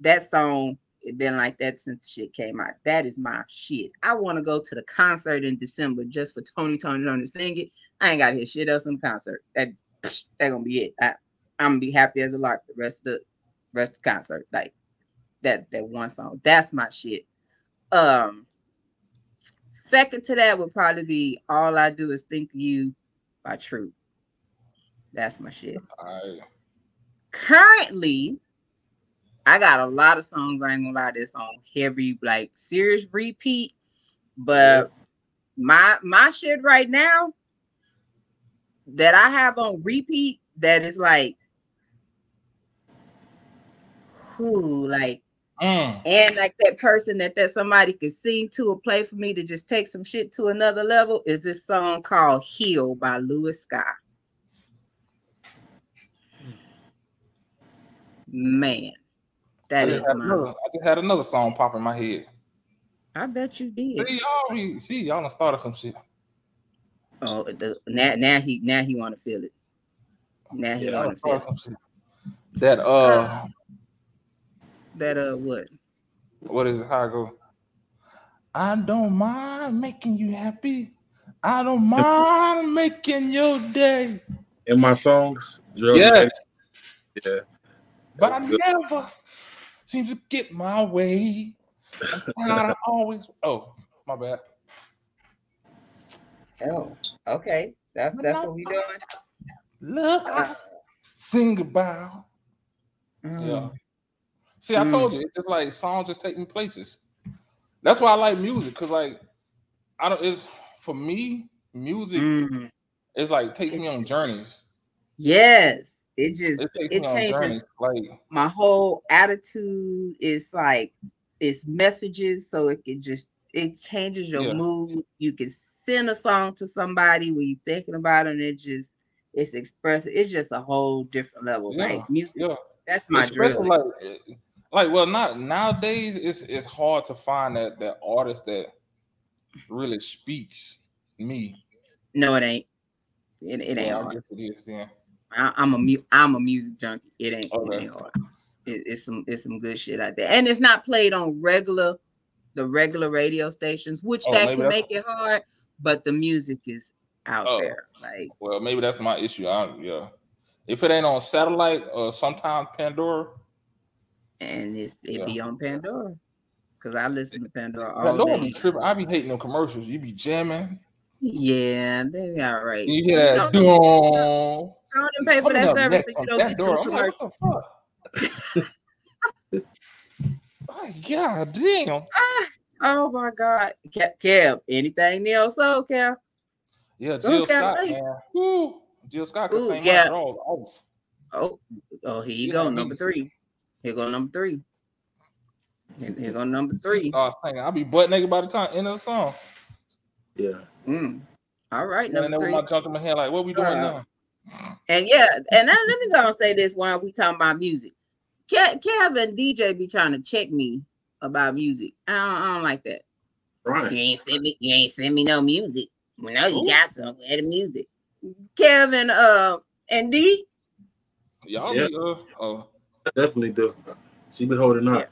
that song it been like that since the shit came out. That is my shit. I want to go to the concert in December just for Tony Toni Toné to sing it. I ain't got to hear shit else in the concert. That that gonna be it. I, I'm gonna be happy as a lark the rest of the rest of the concert. Like that that one song. That's my shit. Um second to that would probably be All I Do Is Think of You by Troop. That's my shit right. currently I got a lot of songs. I ain't gonna lie, this on heavy, like serious repeat. But my my shit right now that I have on repeat that is like who like Mm. and like that person that that somebody could sing to or play for me to just take some shit to another level is this song called Heal by Louis Scott. Man, I that just, is had another, I just had another song pop in my head. I bet you did. See y'all, be- see y'all done started some shit. Oh, the, now now he now he want to feel it. Now he Yeah, want to feel it. some shit. That uh, that. Uh, what? what is it? How it go? I don't mind making you happy. I don't mind making your day. In my songs, Gerald Yes, yeah. but I good. never seem to get my way. I'm tired of always. Oh, my bad. Oh, okay. That's that's what we doing. Love, Uh, sing about. mm. Yeah. See, I told you, it's just like songs just taking places. That's why I like music, cause like I don't. It's for me, music Mhm. is like takes me on journeys. Yes, it just It it changes. Like my whole attitude. It's like it's messages, so it can just it changes your Yeah. mood. You can send a song to somebody when you're thinking about it, and it just it's expressive. It's just a whole different level. Yeah, Like music, yeah, that's my drill. like, like well, not nowadays. It's it's hard to find that that artist that really speaks me. No, it ain't. It, it ain't Well, I guess it is then. I, I'm a mu- I'm a music junkie. It ain't Okay. it ain't hard. It, it's some it's some good shit out there, and it's not played on regular the regular radio stations, which Oh, that can make it hard. But the music is out Oh. there, like Well, maybe that's my issue. I, yeah, if it ain't on satellite or sometimes Pandora, and it's it Yeah. be on Pandora because I listen to Pandora all Pandora day. be tripping. I be hating them commercials. You be jamming. Yeah, they be all right. You hear that? Dong. don't even pay for that service next if you don't that get door. no I'm like, commercial. what the fuck? oh, God damn. Ah, oh my God, Kev, Kev anything else? so Kev? Yeah, Don't Jill care Scott, less. man. Jill Scott can Ooh, sing yeah. my. Oh, oh, here you She go, number me. three. Here go number three. Here, here go number three. starts. I'll be butt naked by the time end of the song. Yeah. Mm. All right, Standing number there three. with my junk in my hand, like, what we doing Uh, now? And yeah, and then let me go and say this while we talking about music. Ke- Kevin DJ be trying to check me about music. I don't, I don't like that. Right. You Right. ain't send me. You ain't send me no music. We know you Ooh. got some. Where the music? Kevin, uh, and D. Y'all Yeah. be, uh, uh, definitely do. She be holding up.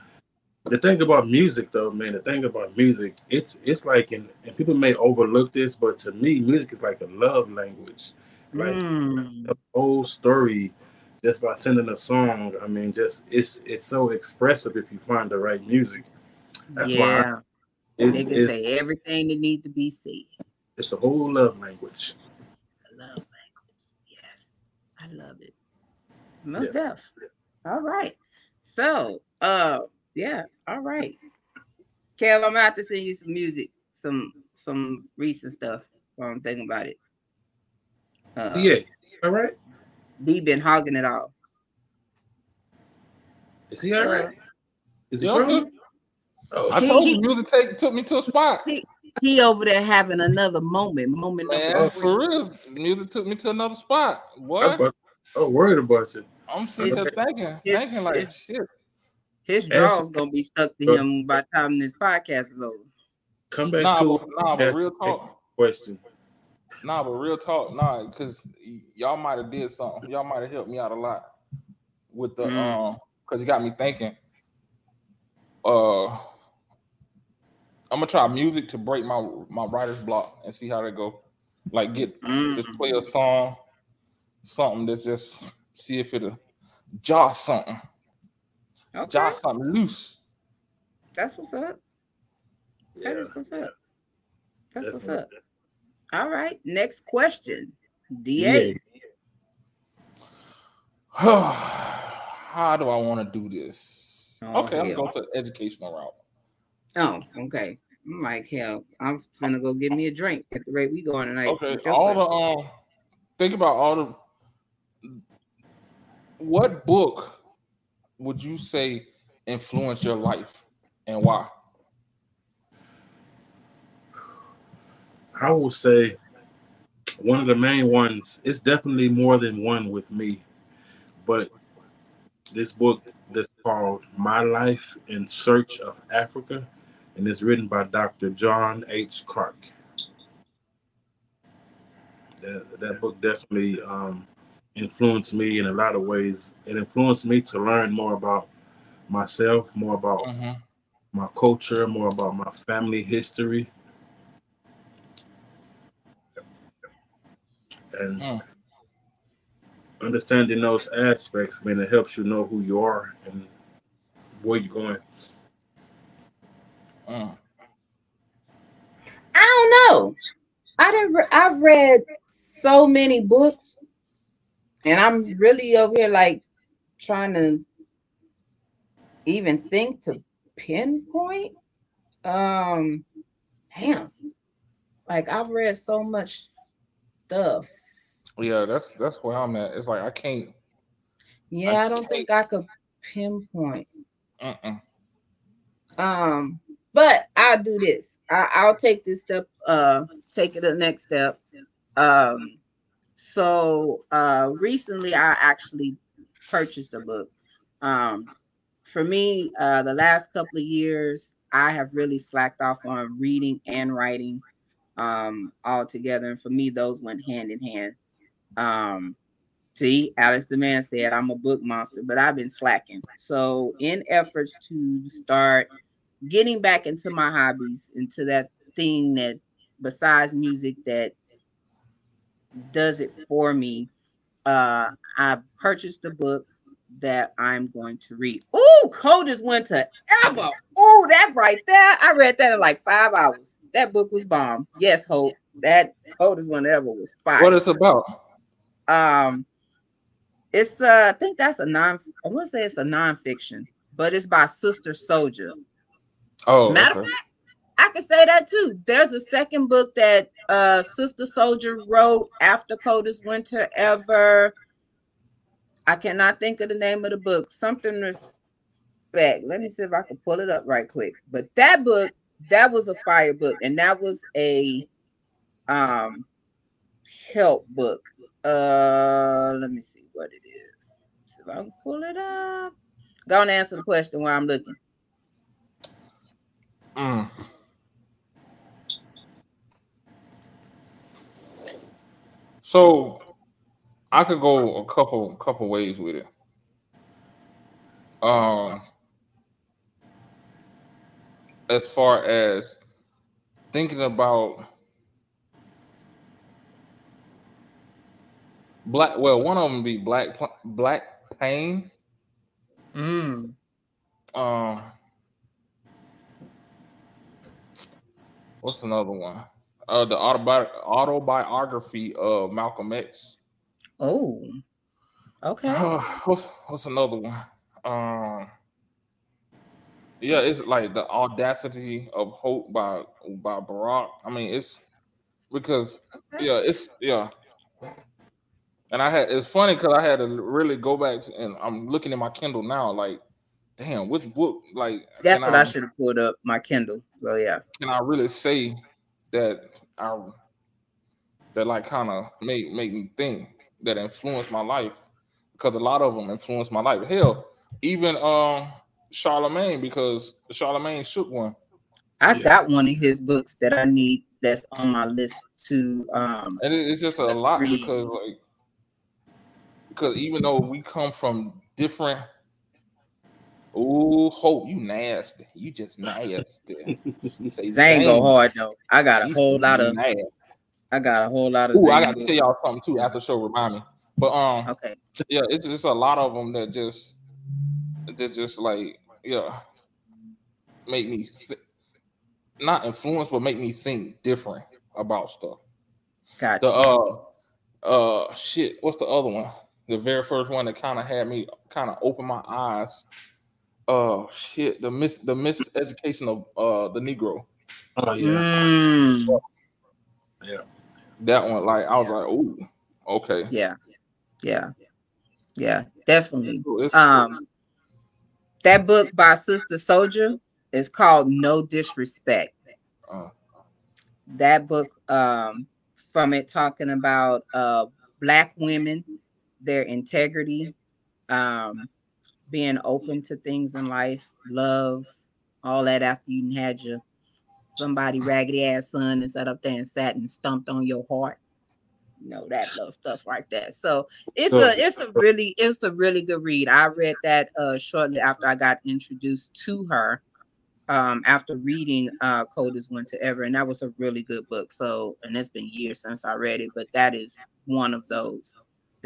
The thing about music, though, man, the thing about music, it's it's like, and, and people may overlook this, but to me, music is like a love language. Like Mm. the whole story, just by sending a song. I mean, just it's it's so expressive if you find the right music. That's why yeah, It's, they can it's say everything that needs to be said. It's a whole love language. Love language. Yes. I love it. No Yes. All right. So, uh, yeah. All right. Kev, I'm out to send you some music, some some recent stuff. While I'm thinking about it. Uh, Yeah. All right. D been hogging it all. Is he all right? Is he Yeah, frozen? I Oh, He- told he- you music take took me to a spot. He over there having another moment, moment Man, number for real, music took me to another spot. What? I'm What? about- oh, worried about you. I'm sitting there thinking, His- thinking like his- shit. His Ask- draw's gonna be stuck to him by the time this podcast is over. Come back Nah, to but, nah, but real a talk. question. Nah, but real talk. Nah, because y'all might have did something. Y'all might have helped me out a lot with the Mm. um, because you got me thinking. Uh, I'm gonna try music to break my my writer's block and see how they go. Like get just Mm. play a song, something that's just see if it'll jar something, Okay, jar something loose. that's what's up. That Yeah, is what's up. That's what's up. All right, next question. DA. How do I want to do this? Oh, okay, I'm going to the educational route. Oh, okay. I'm like, hell, I'm gonna go get me a drink at the rate we going tonight. Okay, all the um, think about all the. What book would you say influenced your life and why? I will say one of the main ones. It's definitely more than one with me, but this book that's called "My Life in Search of Africa," and it's written by Dr. John H. Clarke. That that book definitely um, influenced me in a lot of ways. It influenced me to learn more about myself, more about Mhm. my culture, more about my family history. And Mm. understanding those aspects, man, it helps you know who you are and where you're going. Mm. I don't know. I didn't. Re- I've read so many books, and I'm really over here like trying to even think to pinpoint. Um, damn. Like I've read so much stuff. Yeah, that's that's where I'm at. It's like I can't. Yeah, I don't think I could pinpoint. Mm-mm. Um, but I'll do this. I, I'll take this step, uh, take it the next step. Um, so uh recently I actually purchased a book. Um, for me, uh the last couple of years, I have really slacked off on reading and writing um all together. And for me, those went hand in hand. Um See, Alex the man said I'm a book monster, but I've been slacking. So, in efforts to start getting back into my hobbies, into that thing that besides music that does it for me, uh, I purchased a book that I'm going to read. Oh, coldest winter ever. Oh, that right there. I read that in like five hours. That book was bomb. Yes, Hope. That coldest winter ever was fire. What it's about? Um, it's uh, I think that's a non. I want to say it's a nonfiction, but it's by Sister Souljah. Oh, Matter okay. of fact, I can say that too. There's a second book that uh Sister Souljah wrote after Coldest Winter Ever. I cannot think of the name of the book. Something respect. Let me see if I can pull it up right quick. But that book, that was a fire book, and that was a um help book. Uh let me see what it is. See if I can pull it up. Go and answer the question while I'm looking. Mm. So I could go a couple couple ways with it. Um as far as thinking about black well one of them be black black pain Mm. um what's another one Uh, the autobi- autobiography of Malcolm X. Oh, okay. what's what's another one? Um, yeah, it's like the audacity of hope by by Barack. I mean, it's because yeah, it's yeah. And I had it's funny because I had to really go back to, and I'm looking at my Kindle now, like, damn, which book? Like, that's what I, I should have pulled up my Kindle. So yeah, can I really say that I that like kind of make make me think that influenced my life because a lot of them influenced my life. Hell, even um Charlamagne because Charlamagne shook one. I yeah. got one of his books that I need that's on my list to um and it's just a lot read. because like because even though we come from different Oh, hope you nasty. You just nasty. You say Zane go hard though. I got a whole lot of. Nasty. I got a whole lot of. Ooh, I gotta tell y'all something too after show. Remind me. But um, okay. Yeah, it's just a lot of them that just, that just like yeah, make me th- not influence, but make me think different about stuff. Gotcha. The uh uh shit. What's the other one? The very first one that kind of had me kind of open my eyes oh shit, the mis the miseducation of uh the Negro. Oh yeah. Mm. Yeah. That one, like I was like, oh, okay. Yeah. Yeah. Yeah, definitely. Um that book by Sister Souljah is called No Disrespect. Uh, that book um from it talking about uh black women, their integrity, um, being open to things in life, love, all that after you had your somebody raggedy ass son and sat up there and sat and stumped on your heart. You know that love stuff like that. So it's a it's a really it's a really good read. I read that uh shortly after I got introduced to her. Um, after reading uh Coldest Winter Ever, and that was a really good book. So, and it's been years since I read it, but that is one of those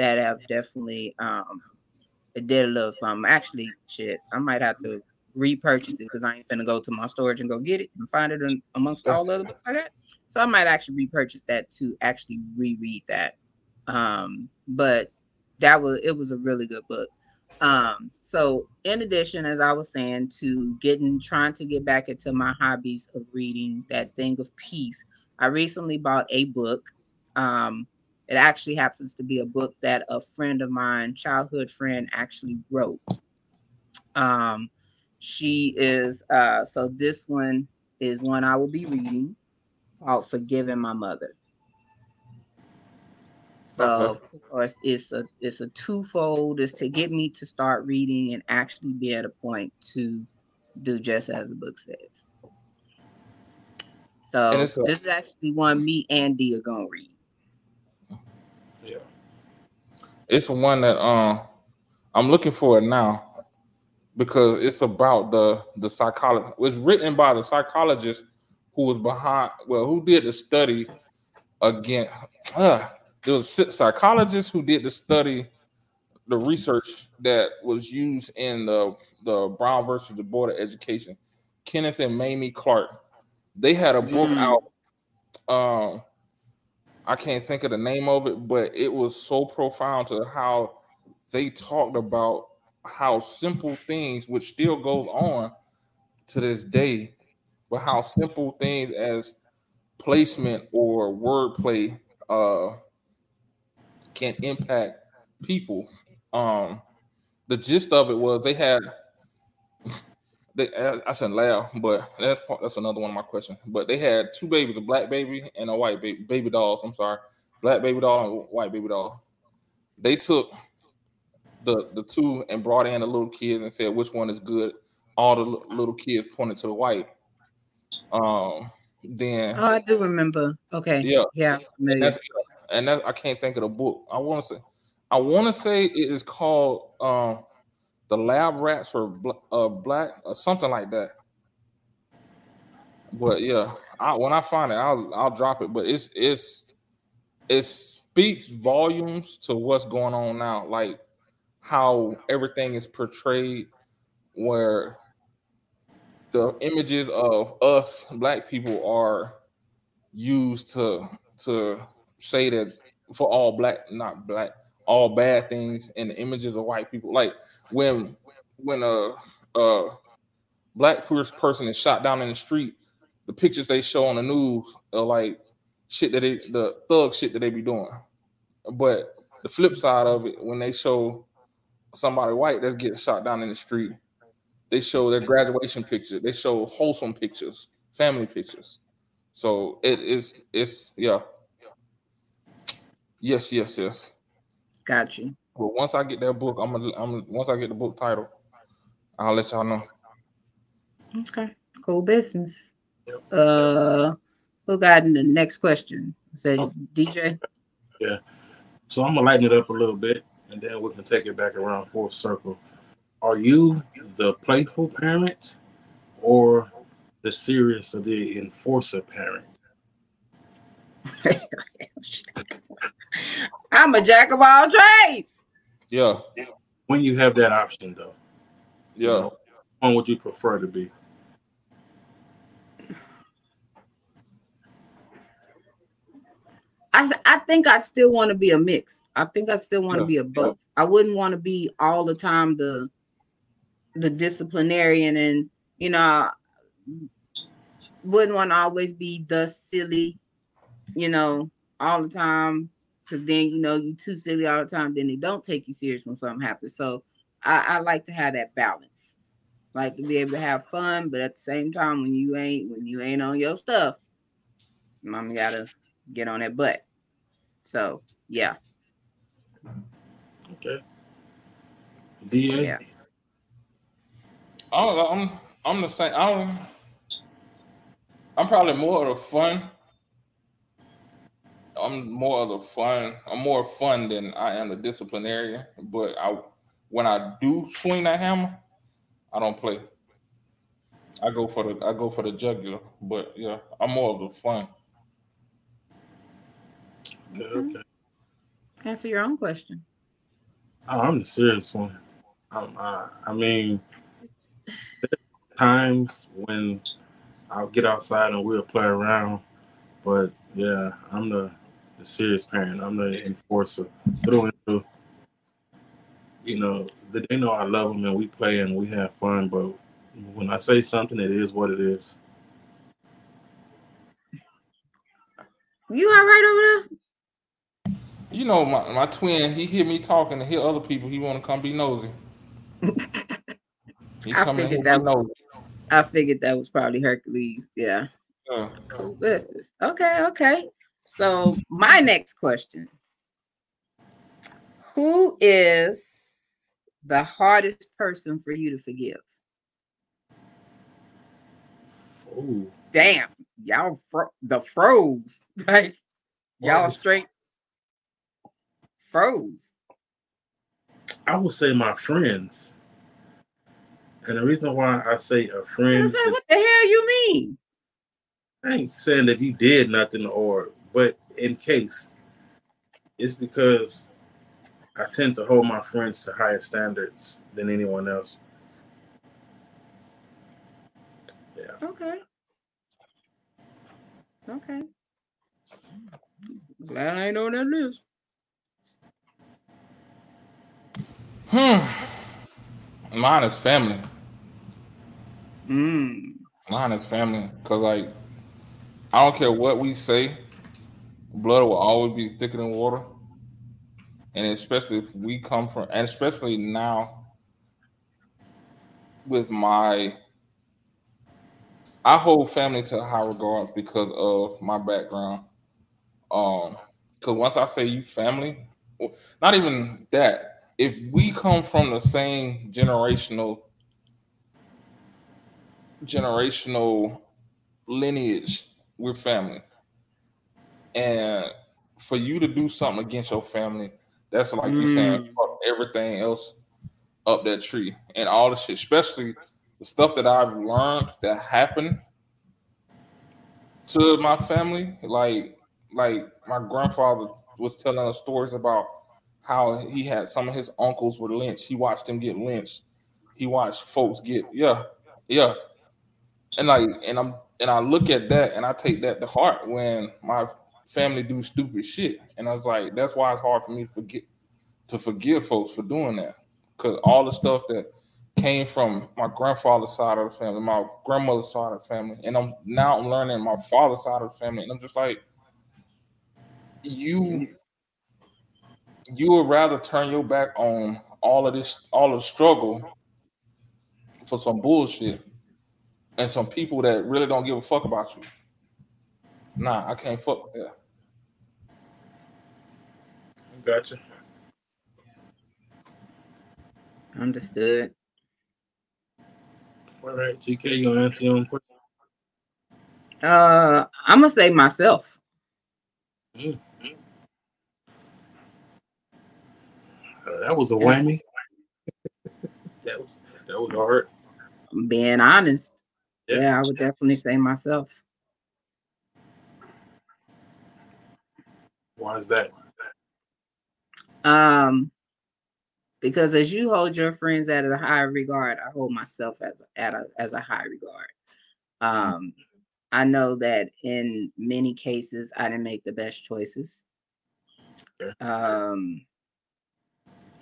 that have definitely um did a little something. Actually, shit, I might have to repurchase it because I ain't finna go to my storage and go get it and find it in, amongst all the other books I got. So I might actually repurchase that to actually reread that. Um, but that was it was a really good book. Um, so in addition, as I was saying, to getting trying to get back into my hobbies of reading that thing of peace, I recently bought a book. Um, it actually happens to be a book that a friend of mine, childhood friend, actually wrote. Um, she is uh, so this one is one I will be reading called "Forgiving My Mother." So okay. of course it's a it's a twofold. Is to get me to start reading and actually be at a point to do just as the book says. So this is actually one me and D are gonna read. It's one that um I'm looking for it now because it's about the the psychology. It was written by the psychologist who was behind. Well, who did the study again? Uh, there was psychologists who did the study, the research that was used in the the Brown versus the Board of Education. Kenneth and Mamie Clark. They had a book mm. out. Um, I can't think of the name of it, but it was so profound to how they talked about how simple things, which still goes on to this day, but how simple things as placement or wordplay uh, can impact people. Um, the gist of it was they had they I shouldn't laugh, but that's part, that's another one of my questions. But they had two babies, a black baby and a white baby, baby dolls. I'm sorry, black baby doll and white baby doll. They took the the two and brought in the little kids and said which one is good. All the little kids pointed to the white. Um, then oh, I do remember. Okay, yeah, yeah, and that's, and that, I can't think of the book. I want to say, I want to say it is called um the lab rats for uh, black or something like that. But yeah, I, when I find it, I'll I'll drop it. But it's it's it speaks volumes to what's going on now, like how everything is portrayed, where the images of us black people are used to to say that for all black, not black, all bad things and the images of white people. Like when when a a black person is shot down in the street, the pictures they show on the news are like shit that they the thug shit that they be doing. But the flip side of it, when they show somebody white that's getting shot down in the street, they show their graduation pictures. They show wholesome pictures, family pictures. So it is. It's yeah. Yes, yes, yes. Got you. Well, once I get that book, I'm gonna. I'm once I get the book title, I'll let y'all know. Okay. Cool business. Yep. Uh, who got in the next question? Say oh. DJ. Yeah. So I'm gonna lighten it up a little bit, and then we can take it back around full circle. Are you the playful parent, or the serious or the enforcer parent? I'm a jack of all trades. Yeah. When you have that option, though. Yeah. You know, one would you prefer to be? I, I think I'd still want to be a mix. I think I still want to yeah. be a both. I wouldn't want to be all the time the the disciplinarian and you know wouldn't want to always be the silly, you know, all the time. Cause then you know you too silly all the time, then they don't take you serious when something happens. So I, I like to have that balance. Like to be able to have fun, but at the same time when you ain't when you ain't on your stuff, mom gotta get on that butt. So yeah. Okay. DA. Yeah. Oh I'm I'm the same. I'm I'm probably more of the fun. I'm more of the fun. I'm more fun than I am the disciplinarian. But I when I do swing that hammer, I don't play. I go for the I go for the jugular. But yeah, I'm more of the fun. Okay, okay. Answer your own question. Oh, I'm the serious one. Um, uh, I mean, times when I'll get outside and we'll play around, but yeah, I'm the the serious parent. I'm the enforcer through and through. You know, they know I love them and we play and we have fun, but when I say something, it is what it is. You all right over there? You know, my, my twin, he hear me talking to hear other people. He want to come be nosy. He I figured that. Was, I figured that was probably Hercules. Yeah. Uh, cool business. Okay. Okay. So my next question: Who is the hardest person for you to forgive? Oh. Damn, y'all fro- the froze. Like y'all straight froze. I would say my friends. And the reason why I say a friend, what, what the hell you mean? I ain't saying that you did nothing or, but in case, it's because I tend to hold my friends to higher standards than anyone else. Yeah. Okay. Okay. Glad I know that is. Hmm. Mine is family. Mm. Mine is family. Cause like I don't care what we say, blood will always be thicker than water. And especially if we come from and especially now with my I hold family to high regard because of my background. Um, because once I say you family, not even that, if we come from the same generational generational lineage, we're family. And for you to do something against your family, that's like mm. you saying, mm. fuck everything else up that tree and all the shit, especially the stuff that I've learned that happened to my family. Like, like my grandfather was telling us stories about how he had some of his uncles were lynched. He watched them get lynched. He watched folks get yeah, yeah. and like and I'm and I look at that and I take that to heart when my family do stupid shit. And I was like, that's why it's hard for me to forget to forgive folks for doing that. Cause all the stuff that came from my grandfather's side of the family, my grandmother's side of the family, and I'm now I'm learning my father's side of the family, and I'm just like, you you would rather turn your back on all of this, all of the struggle for some bullshit and some people that really don't give a fuck about you. Nah, I can't fuck with that. Gotcha. Understood. All right, TK, you gonna answer your own question? Uh, I'm gonna say myself. Mm. Uh, that was a whammy. that was that was hard. Being honest, Yeah. yeah, I would definitely say myself. Why is that? Um, because as you hold your friends at a high regard, I hold myself as at a as a high regard. Um, I know that in many cases I didn't make the best choices. Um,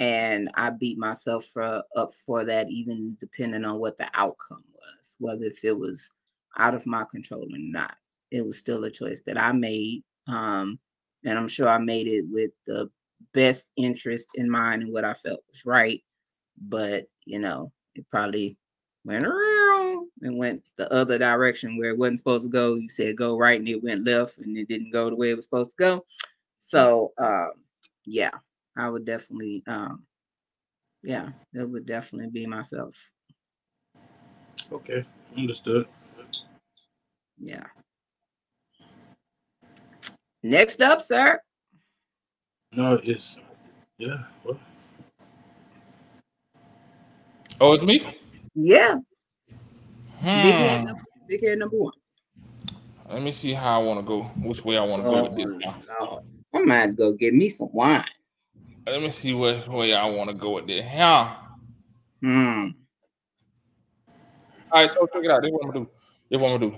and I beat myself for up for that, even depending on what the outcome was, whether if it was out of my control or not. It was still a choice that I made. Um, and I'm sure I made it with the best interest in mind and what I felt was right. But you know, it probably went around and went the other direction where it wasn't supposed to go. You said go right and it went left and it didn't go the way it was supposed to go. So um yeah, I would definitely um yeah, that would definitely be myself. Okay, understood. Yeah. Next up, sir. No, it's yeah. Well, Oh, it's me? Yeah. Big head, Hmm. number, big head number one. Let me see how I want to go. Which way I want to go with this now. Lord. I might go get me some wine. Let me see which way I want to go with this. Yeah. Hmm. All right, so check it out. This what I'm gonna do. This what I'm gonna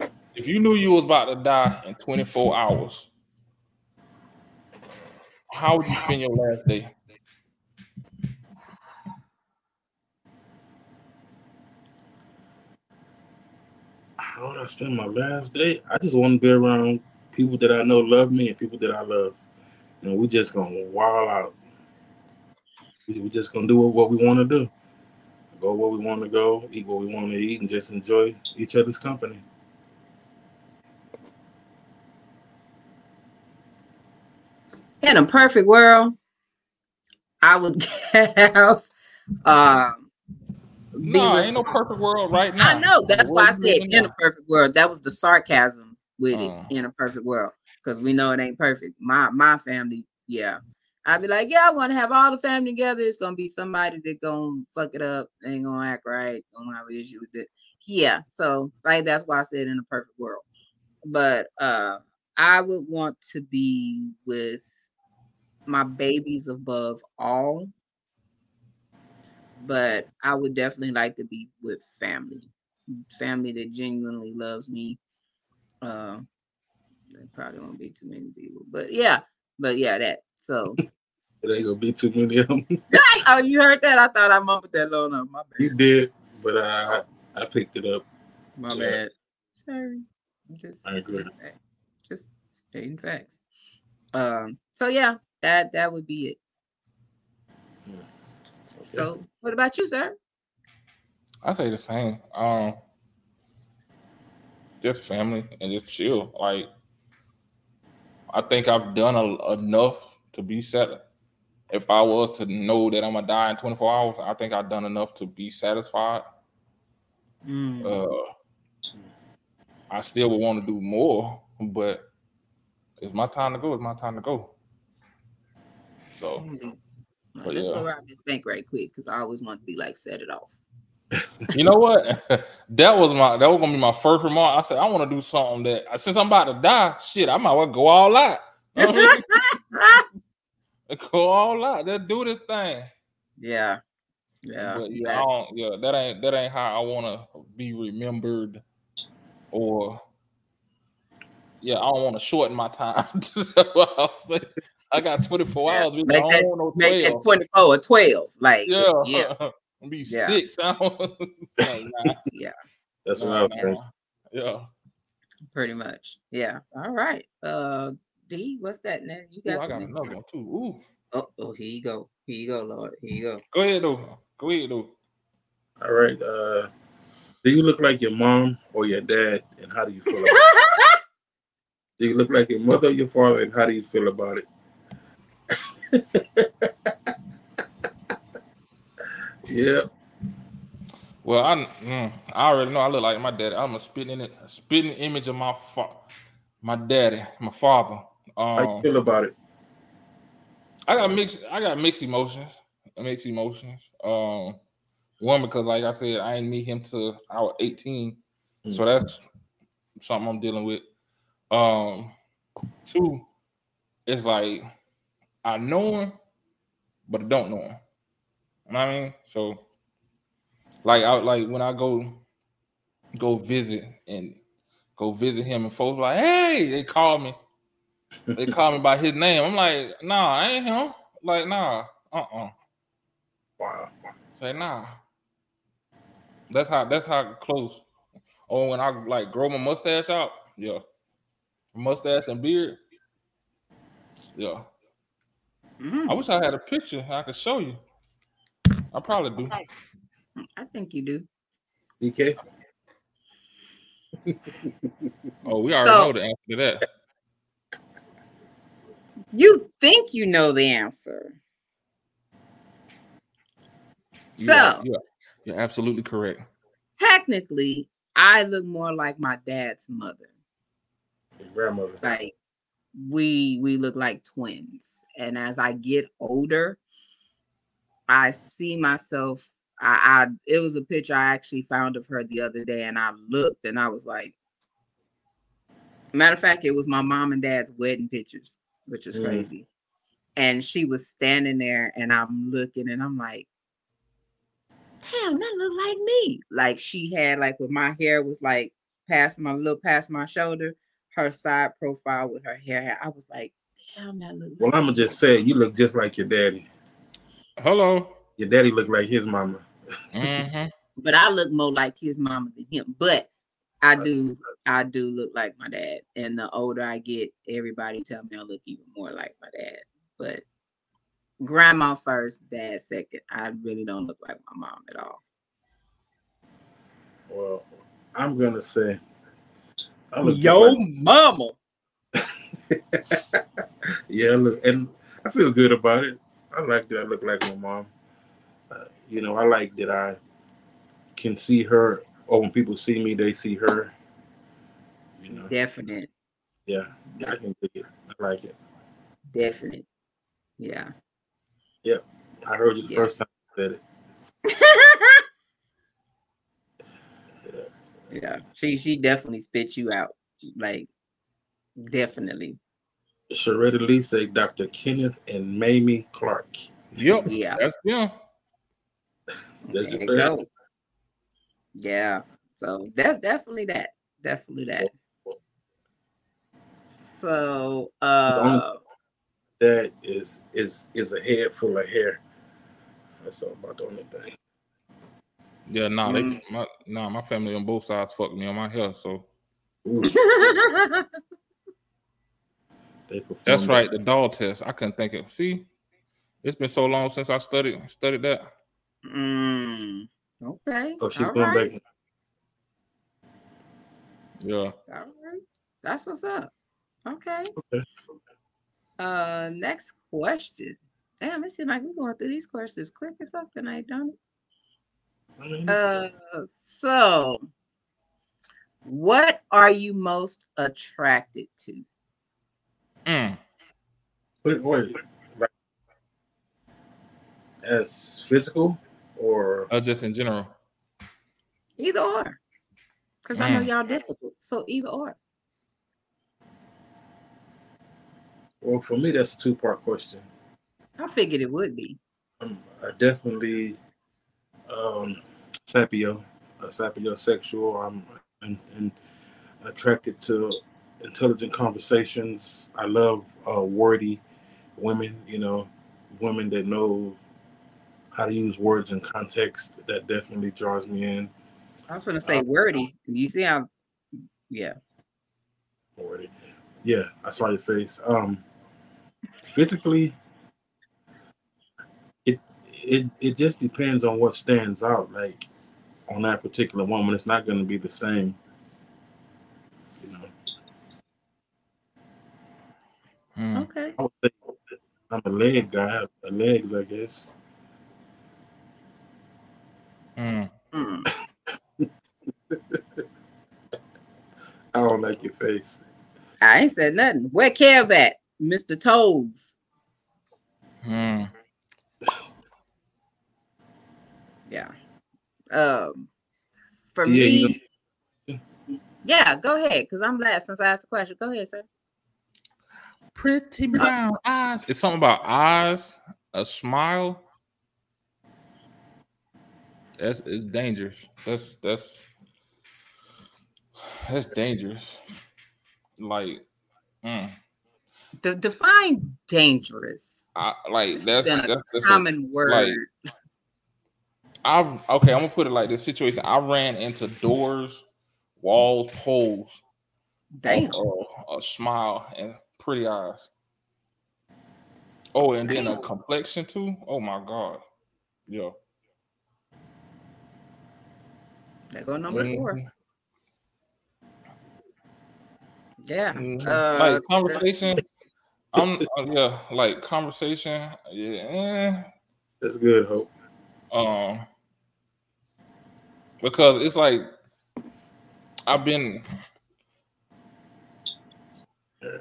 do. If you knew you was about to die in 24 hours, how would you spend your last day? how would I spend my last day? I just want to be around people that I know love me and people that I love, and we just gonna wild out. We just gonna do what we want to do, go where we want to go, eat what we want to eat, and just enjoy each other's company. In a perfect world, I would have um be No, ain't no perfect world right now. I know that's why I said in a perfect world. That was the sarcasm with Oh. it in a perfect world. Because we know it ain't perfect. My my family, yeah. I'd be like, yeah, I want to have all the family together. It's gonna be somebody that gonna fuck it up, ain't gonna act right, gonna have an issue with it. Yeah, so like that's why I said in a perfect world. But uh I would want to be with my babies above all. But I would definitely like to be with family. Family that genuinely loves me. Uh there probably won't be too many people. But yeah, but yeah, that. So It ain't gonna be too many of them. oh, you heard that? I thought I mumbled that low enough. My you did, but I I picked it up. My Yeah. bad. Sorry. Just I agree. Just stating facts. Um, so yeah, that that would be it. Okay. So what about you, sir? I say the same. Um, just family and just chill. Like, I think I've done a, enough to be set. If I was to know that I'm gonna die in 24 hours, I think I've done enough to be satisfied. Mm, Uh, I still would want to do more, but it's my time to go. It's my time to go. So mm. but Let's go rob this bank right quick because I always want to be like set it off. you know what? that was my that was gonna be my first remark. I said I want to do something that since I'm about to die, shit, I might well go all out. You know I mean? go all out. Let's do this thing. yeah, Yeah. But yeah, that- I don't, yeah, that ain't that ain't how I want to be remembered, or yeah, I don't want to shorten my time. That's what I was saying. I got 24 Yeah, hours. bitch, make I that- don't want no make that 24 or 12. Like, Yeah, yeah, I'll be Yeah. six. I don't, like, nah, yeah, That's what I was nah. thinking. Yeah. pretty much. Yeah. All right. Uh D, what's that now? You Ooh, got, I got another one. one too. Ooh. Oh, oh, here you go. Here you go, Lord. Here you go. Go ahead though. Go ahead though. All right. Uh, do you look like your mom or your dad, and how do you feel about it? Do you look like your mother or your father, and how do you feel about it? yeah. Well, I mm, I already know I look like my daddy. I'm a spitting it, a spitting image of my fa- my daddy, my father. How you Um, feel about it? I got mixed. I got mixed emotions. Mixed emotions. Um, one because, like I said, I didn't meet him till I was 18, so that's something I'm dealing with. Um, two, it's like I know him, but I don't know him. You know what I mean? So, like, I like when I go go visit and go visit him, and folks like, "Hey," they call me. They call me by his name. I'm like, "Nah, I ain't him." Like, nah, uh, uh Wow. Say nah. That's how. That's how close. Oh, when I like grow my mustache out, yeah, mustache and beard, yeah. Mm, I wish I had a picture I could show you. I probably do. I think you do. DK? Oh, we already So- know the answer to that. You think you know the answer. You So- are- you are- you're absolutely correct. Technically, I look more like my dad's mother. Your grandmother. Like we we look like twins. And as I get older, I see myself. I, I it was a picture I actually found of her the other day, and I looked and I was like, matter of fact, it was my mom and dad's wedding pictures, which is Mm. crazy. And she was standing there, and I'm looking, and I'm like, damn, that look like me. Like she had like with my hair was like past my little past my shoulder, her side profile with her hair. I was like, damn, that look. Well, I'm gonna just say you look just like your daddy. Hello. Your daddy looked like his mama. hmm but I look more like his mama than him. But I do, I do look like my dad. And the older I get, everybody tell me I look even more like my dad. But grandma first, dad second. I really don't look like my mom at all. Well, I'm gonna say I look just Yo, mama. yeah, look, and I feel good about it. I like that I look like my mom. Uh, you know, I like that I can see her, or when people see me, they see her. You know, Definite, yeah, I can dig it. I like it. definite. Yeah. Yep. I heard you the Yeah. first time you said it. yeah. She she definitely spit you out. Like definitely. Sharetta Lee say Dr. Kenneth and Mamie Clark. Yep. Yeah. That's yeah. That's There your you go. Yeah. So de- definitely that. Definitely that. So uh That is is is a head full of hair. That's all about the only thing. Yeah. Nah. They. Mm. My, nah. My family on both sides fucked me on my hair. So Ooh, they performed that's that. right. The doll test. I couldn't think of. See, it's been so long since I studied studied that. mm, okay. Oh, she's all going right, back. Yeah. All right. That's what's up. Okay. Okay. Uh next question. Damn, it seems like we're going through these questions quick as fuck tonight, don't it? I mean, Uh, so what are you most attracted to? Mm. wait, wait, like, as physical or Uh, just in general. Either or. Because I know Mm. y'all difficult. So either or. well, for me, that's a two part question. I figured it would be. Um, I definitely um, sapio, a sapiosexual. I'm and, and attracted to intelligent conversations. I love uh, wordy women. You know, women that know how to use words in context. That definitely draws me in. I was going to say uh, wordy. You see how, yeah. Wordy. Yeah, I saw your face. Um, physically, it it it just depends on what stands out. Like on that particular woman, it's not going to be the same. You know. Mm. Okay. I would say I'm a leg guy. legs, I guess. Mm. Mm. I don't like your face. I ain't said nothing. Where Kev at? Mr. Toes. Hmm. Yeah. Um for yeah, me. You know. Yeah, go ahead. Because I'm last since I asked the question. Go ahead, sir. Pretty brown eyes. It's something about eyes, a smile. That's it's dangerous. That's that's that's dangerous. Like, mm. De- define dangerous. I, like that's that's, that's common a, word. Like, I've okay. I'm gonna put it like this situation. I ran into doors, walls, poles. Damn. Of, uh, a smile and pretty eyes. Oh, and Damn. then a complexion too. Oh my god. Yeah. There go number mm-hmm. four. Yeah. Mm-hmm. Uh, like conversation. I'm uh, yeah, like conversation. Yeah. That's good, Hope. Um, because it's like I've been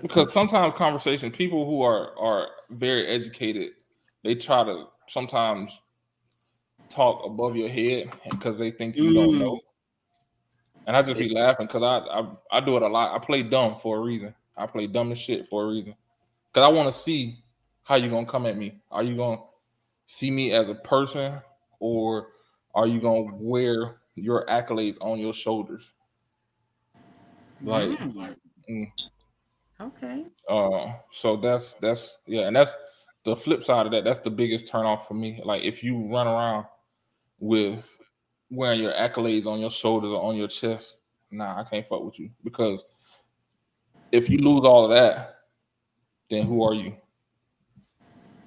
because sometimes conversation people who are are very educated they try to sometimes talk above your head because they think you mm. don't know and I just be laughing because I, I I do it a lot. I play dumb for a reason. I play dumb as shit for a reason. Cause I want to see how you gonna come at me. Are you gonna see me as a person, or are you gonna wear your accolades on your shoulders? Like, mm. Mm. okay. Uh, so that's that's yeah, and that's the flip side of that. That's the biggest turn off for me. Like, if you run around with wearing your accolades on your shoulders or on your chest, nah, I can't fuck with you because if you lose all of that, then who are you?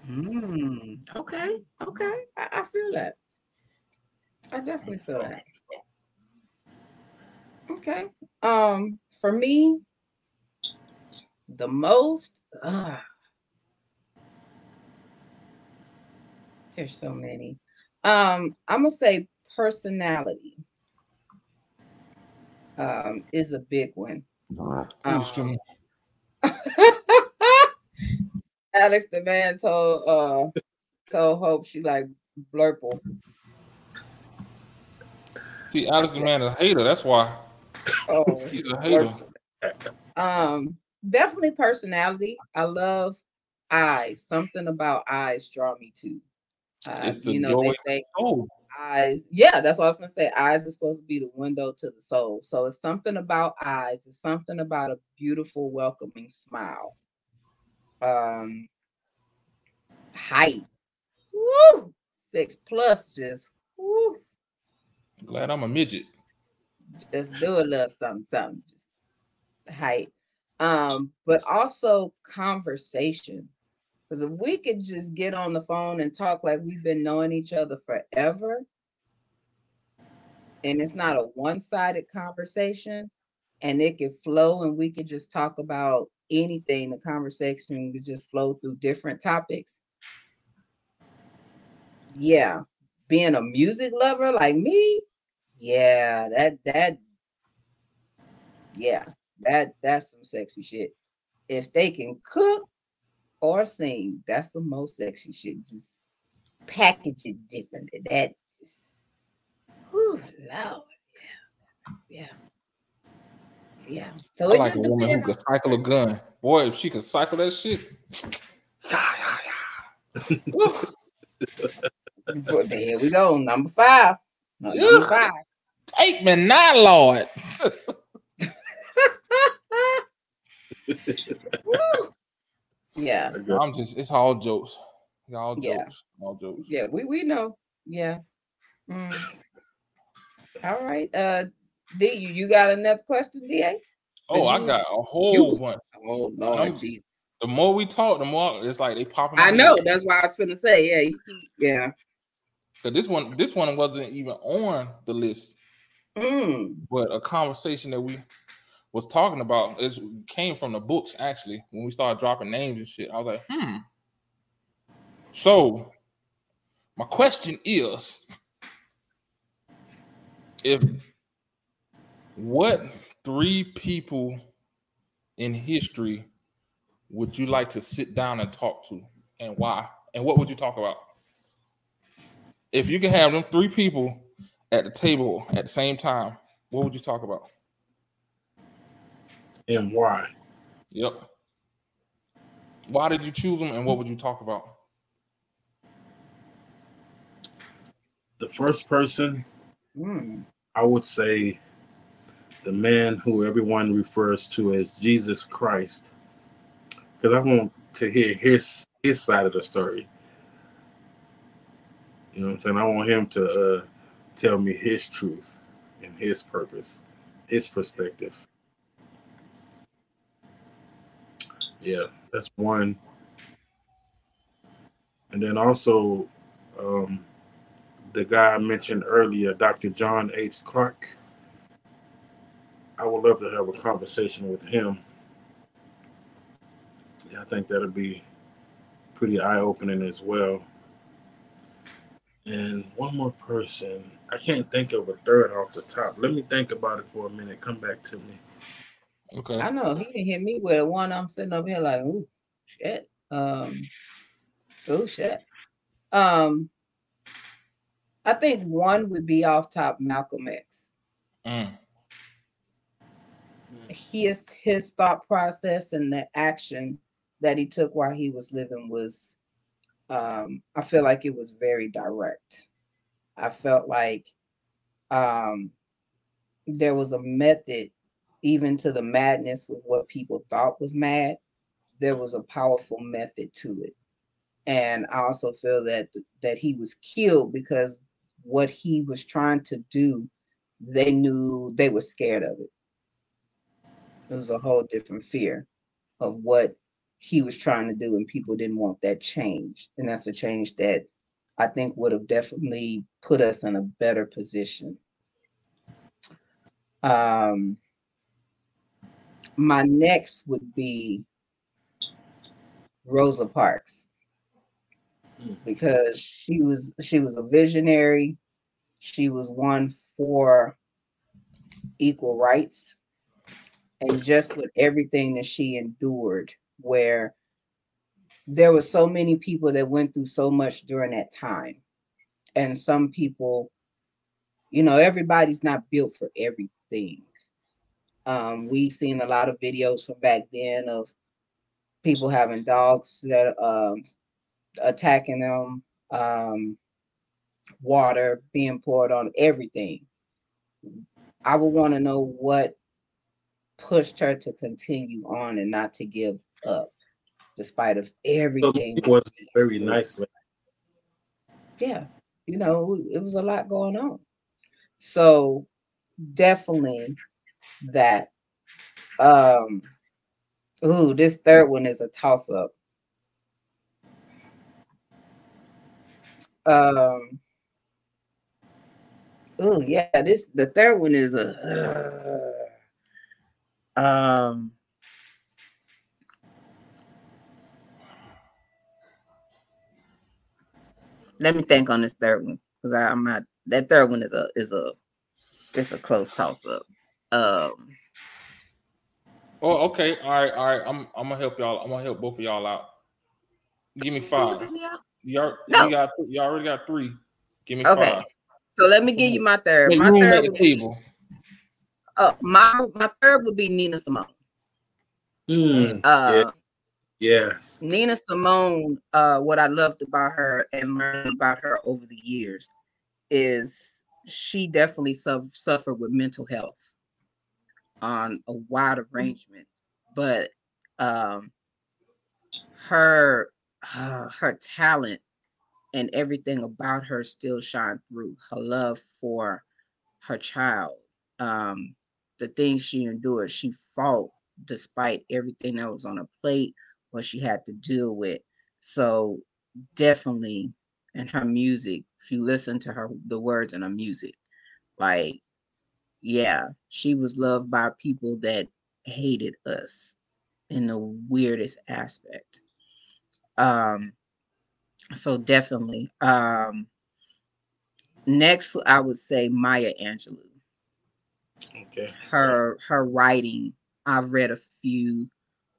Mm, okay, okay, I, I feel that. I definitely feel that. Okay. Um, for me, the most uh, there's so many. Um, I'm gonna say personality um, is a big one. Um, Alex the man told uh told Hope she like blurple. See, Alex the man is a hater. That's why. Oh, he's a hater. Um, definitely personality. I love eyes. Something about eyes draw me to. Uh, it's the you know, they say, oh eyes. Yeah, that's what I was gonna say. Eyes are supposed to be the window to the soul. So it's something about eyes. It's something about a beautiful, welcoming smile. Um, height. Woo! Six plus, just woo. Glad I'm a midget. Just do a little something, something. Just height. Um, but also conversation. Because if we could just get on the phone and talk like we've been knowing each other forever, and it's not a one sided conversation, and it could flow, and we could just talk about anything, the conversation could just flow through different topics. Yeah, being a music lover like me, yeah, that, that, yeah, that, that's some sexy shit. If they can cook, or sing. That's the most sexy shit. Just package it differently. That just, whew, Lord. Yeah. Yeah. Yeah. So I like a woman who can cycle a gun. Boy, if she can cycle that shit. Yeah, yeah, yeah. But here we go. Number five. Number Ugh. five. Take me now, Lord. Yeah. I'm just it's all jokes. It's all jokes. Yeah. All jokes. Yeah, we we know. Yeah. Mm. All right. Uh D, you, you got another question, DA? Oh, I got a whole you- bunch. Oh I'm- Jesus. The more we talk, the more it's like they pop. I know, head. that's why I was gonna say, yeah, you keep- yeah. Cause this one, this one wasn't even on the list, Mm. but a conversation that we was talking about is came from the books actually. When we started dropping names and shit, I was like, hmm. So, my question is, if what three people in history would you like to sit down and talk to, and why, and what would you talk about? If you could have them three people at the table at the same time, what would you talk about? And why? Yep. Why did you choose them, and what would you talk about? The first person, Mm. I would say the man who everyone refers to as Jesus Christ. Because I want to hear his his side of the story. You know what I'm saying? I want him to uh, tell me his truth and his purpose, his perspective. Yeah, that's one. And then also um, the guy I mentioned earlier, Dr. John H. Clarke. I would love to have a conversation with him. Yeah, I think that'll be pretty eye opening as well. And one more person. I can't think of a third off the top. Let me think about it for a minute. Come back to me. Okay. I know he can hit me with one. I'm sitting up here like, ooh, shit. Um, oh shit. Um, I think one would be off top Malcolm X. Mm. His his thought process and the action that he took while he was living was, um, I feel like it was very direct. I felt like, um, there was a method even to the madness of what people thought was mad, there was a powerful method to it. And I also feel that that he was killed because what he was trying to do, they knew they were scared of it. It was a whole different fear of what he was trying to do, and people didn't want that change. And that's a change that I think would have definitely put us in a better position. Um, my next would be Rosa Parks Mm. because she was she was a visionary. She was one for equal rights and just with everything that she endured where there were so many people that went through so much during that time and some people you know everybody's not built for everything um, we've seen a lot of videos from back then of people having dogs that um, attacking them, um, water being poured on everything. I would want to know what pushed her to continue on and not to give up, despite of So everything. it was very nice. yeah, you know, it was a lot going on. So definitely that. Um, ooh, this third one is a toss up. Um, oh yeah, this the third one is a. uh, um. Let me think on this third one because I'm not. That third one is a is a it's a close toss up. Um. Oh, okay. All right, all right. I'm I'm gonna help y'all. I'm gonna help both of y'all out. Give me five. You, al- No. you got you already got three. Give me Okay. five. So let me give you my third. Make My room at third, the would be, table. uh, my my third would be Nina Simone. Mm, Uh, Yeah. Yes. Nina Simone, uh, what I loved about her and learned about her over the years is she definitely suf- suffered with mental health on a wide arrangement, but um, her uh, her talent and everything about her still shine through. Her love for her child, um, the things she endured, she fought despite everything that was on her plate, what she had to deal with. So definitely in her music, if you listen to her the words in her music, like yeah, she was loved by people that hated us in the weirdest aspect. Um so definitely. Um next I would say Maya Angelou. Okay. Her her writing, I've read a few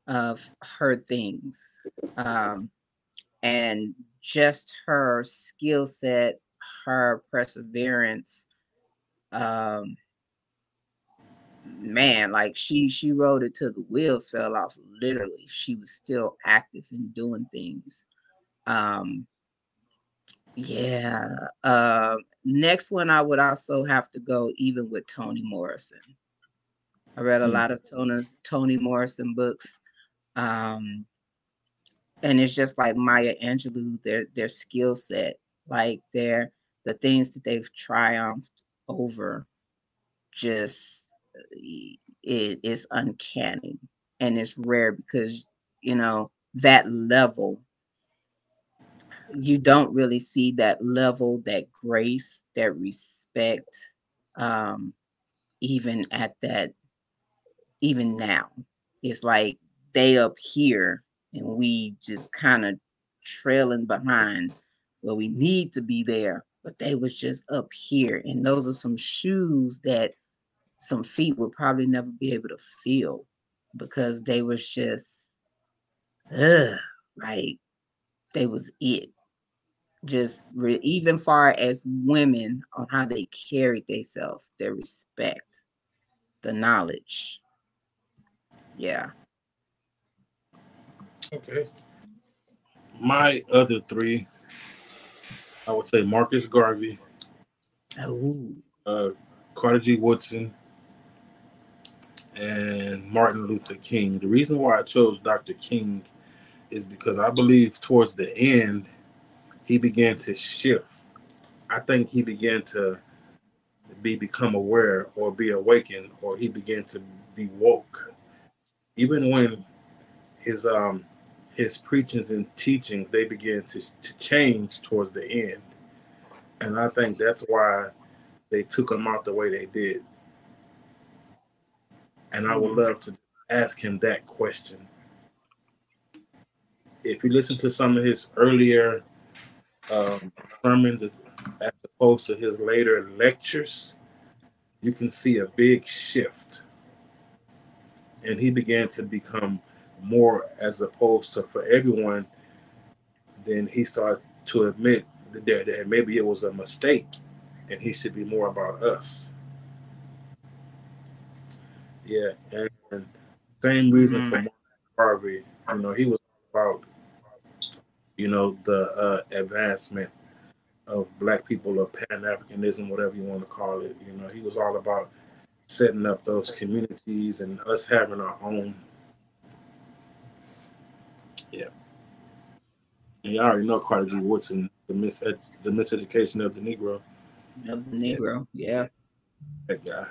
of her things. Um and just her skill set, her perseverance, um man, like she she wrote it till the wheels fell off. Literally, she was still active and doing things. Um, yeah. Uh, next one, I would also have to go even with Toni Morrison. I read a Mm. lot of Tony's Toni Morrison books. Um, and it's just like Maya Angelou, their their skill set, like their the things that they've triumphed over, just it is uncanny. And it's rare because you know that level you don't really see that level that grace that respect um even at that even now. It's like they up here and we just kind of trailing behind where we need to be there but they was just up here. And those are some shoes that some feet would probably never be able to feel because they was just ugh, like they was it. Just re- even far as women on how they carried themselves their respect the knowledge. Yeah Okay. My other three, I would say Marcus Garvey, Ooh. uh, Carter G. Woodson, and Martin Luther King. The reason why I chose Dr. King is because I believe towards the end, he began to shift. I think he began to be become aware or be awakened, or he began to be woke. Even when his um his preachings and teachings they began to, to change towards the end. And I think that's why they took him out the way they did. And I would love to ask him that question. If you listen to some of his earlier um, sermons as as opposed to his later lectures, you can see a big shift. And he began to become more as opposed to for everyone, then he started to admit that, that maybe it was a mistake and he should be more about us. Yeah, and, and same reason Mhm. for Marcus Garvey, you know, he was about, you know, the uh, advancement of black people or Pan Africanism, whatever you want to call it. You know, he was all about setting up those communities and us having our own. Yeah. And y'all already know Carter G. Woodson, the mis the miseducation of the Negro. of the negro yeah That guy.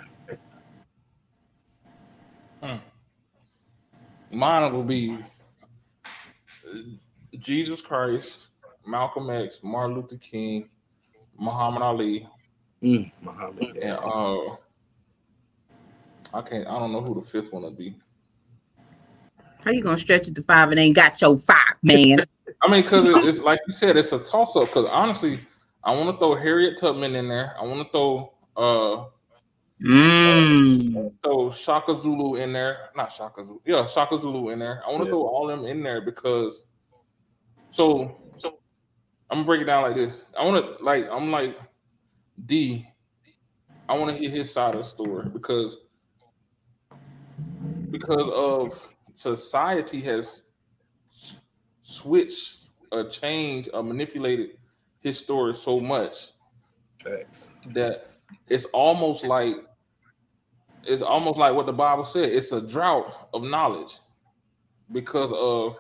Hmm. Mine will be Jesus Christ, Malcolm X, Martin Luther King, Muhammad Ali, Mm, Muhammad. and uh, I can't. I don't know who the fifth one would be. How you gonna stretch it to five and ain't got your five man I mean, because it's like you said, it's a toss up. Because honestly, I want to throw Harriet Tubman in there. I want to throw uh mm. throw Shaka Zulu in there. Not Shaka Zulu. Yeah, Shaka Zulu in there. I want to Yeah. throw all them in there because so so I'm gonna break it down like this. I want to like I'm like D. I want to hear his side of the story because because of society has switched or changed or manipulated his story so much Thanks. that it's almost like it's almost like what the Bible said. It's a drought of knowledge because of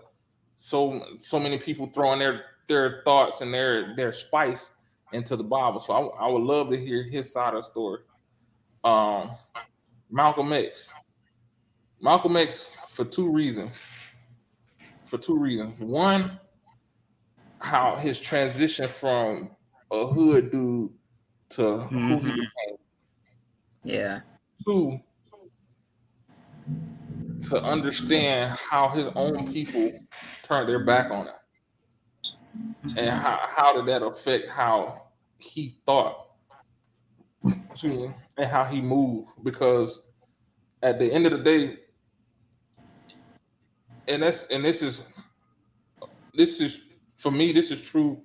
so so many people throwing their their thoughts and their their spice into the Bible. So I, I would love to hear his side of the story. Um, Malcolm X. Malcolm X for two reasons. For two reasons. One, how his transition from a hood dude to who he became. Yeah. Two, to understand how his own people turned their back on him. And how, how did that affect how he thought excuse me, and how he moved? Because at the end of the day, and that's and this is this is for me, this is true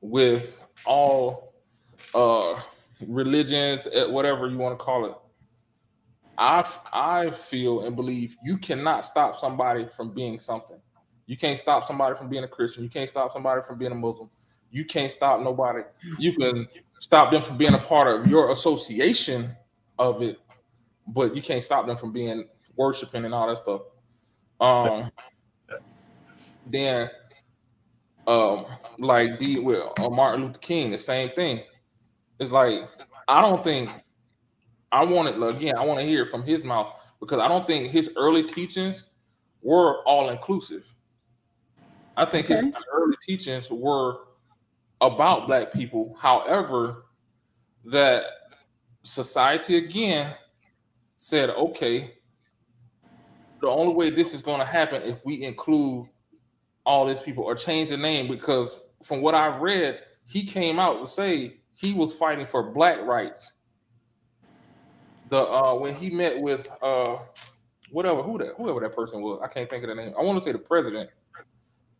with all uh religions, eh, whatever you want to call it. I I feel and believe you cannot stop somebody from being something. You can't stop somebody from being a Christian. You can't stop somebody from being a Muslim. You can't stop nobody. You can stop them from being a part of your association of it, but you can't stop them from being worshiping and all that stuff. Um, then, um, like D with uh, Martin Luther King, the same thing. It's like I don't think I want it again. I want to hear it from his mouth because I don't think his early teachings were all inclusive. I think his early teachings were about black people. However, that society again said, okay, the only way this is going to happen if we include all these people or change the name because from what I've read, he came out to say he was fighting for black rights. The uh when he met with uh whatever who that whoever that person was, I can't think of the name. I want to say the president.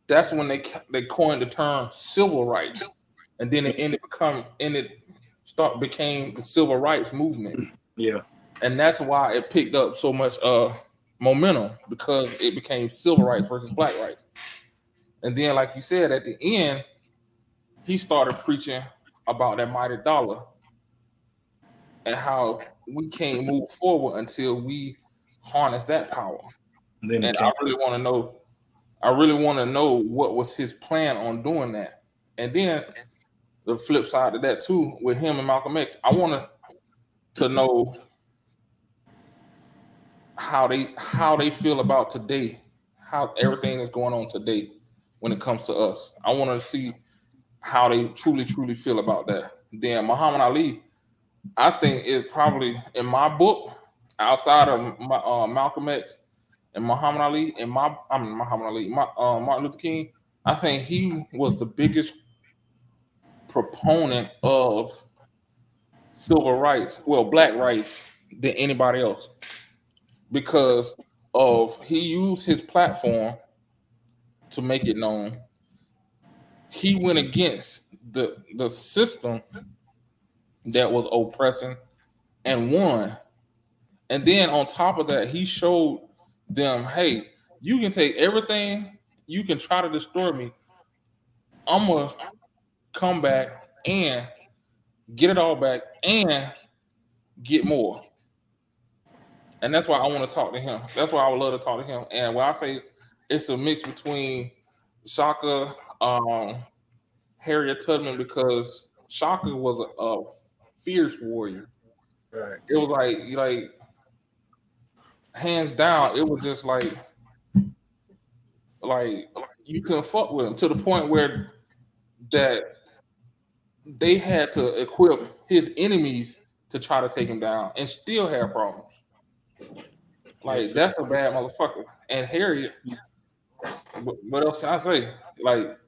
That's when they they coined the term civil rights, and then it ended become ended start became the civil rights movement Yeah. and that's why it picked up so much uh momentum because it became civil rights versus black rights. And then, like you said, at the end, he started preaching about that mighty dollar and how we can't move forward until we harness that power. And then And I really want to know, I really want to know what was his plan on doing that. And then the flip side of that too, with him and Malcolm X, I want to to know how they how they feel about today, how everything is going on today when it comes to us. I want to see how they truly truly feel about that. Then Muhammad Ali, I think it probably in my book, outside of my, uh, Malcolm X and Muhammad Ali and my I'm Muhammad Ali, my, uh, Martin Luther King. I think he was the biggest proponent of civil rights, well, black rights, than anybody else because of he used his platform to make it known. He went against the the system that was oppressing and won. And then on top of that, he showed them, hey, you can take everything, you can try to destroy me. I'm gonna come back and get it all back and get more. And that's why I want to talk to him. That's why I would love to talk to him. And when I say it's a mix between Shaka, um, Harriet Tubman, because Shaka was a, a fierce warrior. right. It was like like hands down, it was just like like you couldn't fuck with him to the point where that they had to equip his enemies to try to take him down and still have problems. Like Yes. that's a bad motherfucker. And Harriet, what, what else can I say? Like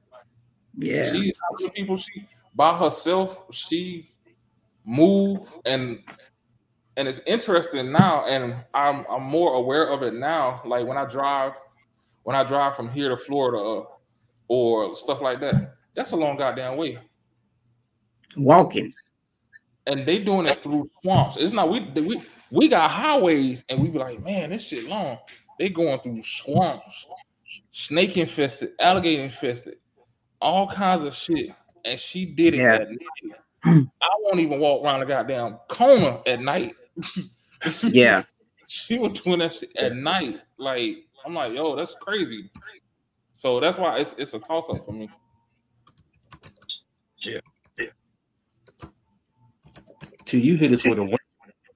Yeah. she people she by herself she moved and and it's interesting now and I'm I'm more aware of it now like when I drive when I drive from here to Florida or stuff like that that's a long goddamn way Walking. And they doing it through swamps it's not we we we got highways and we be like man this shit long they going through swamps snake infested, alligator infested, all kinds of shit, and she did it Yeah. at night. I won't even walk around the goddamn corner at night. Yeah. she was doing that shit at night. Like I'm like, yo, that's crazy. So that's why it's it's a toss up for me. Till you hit us with a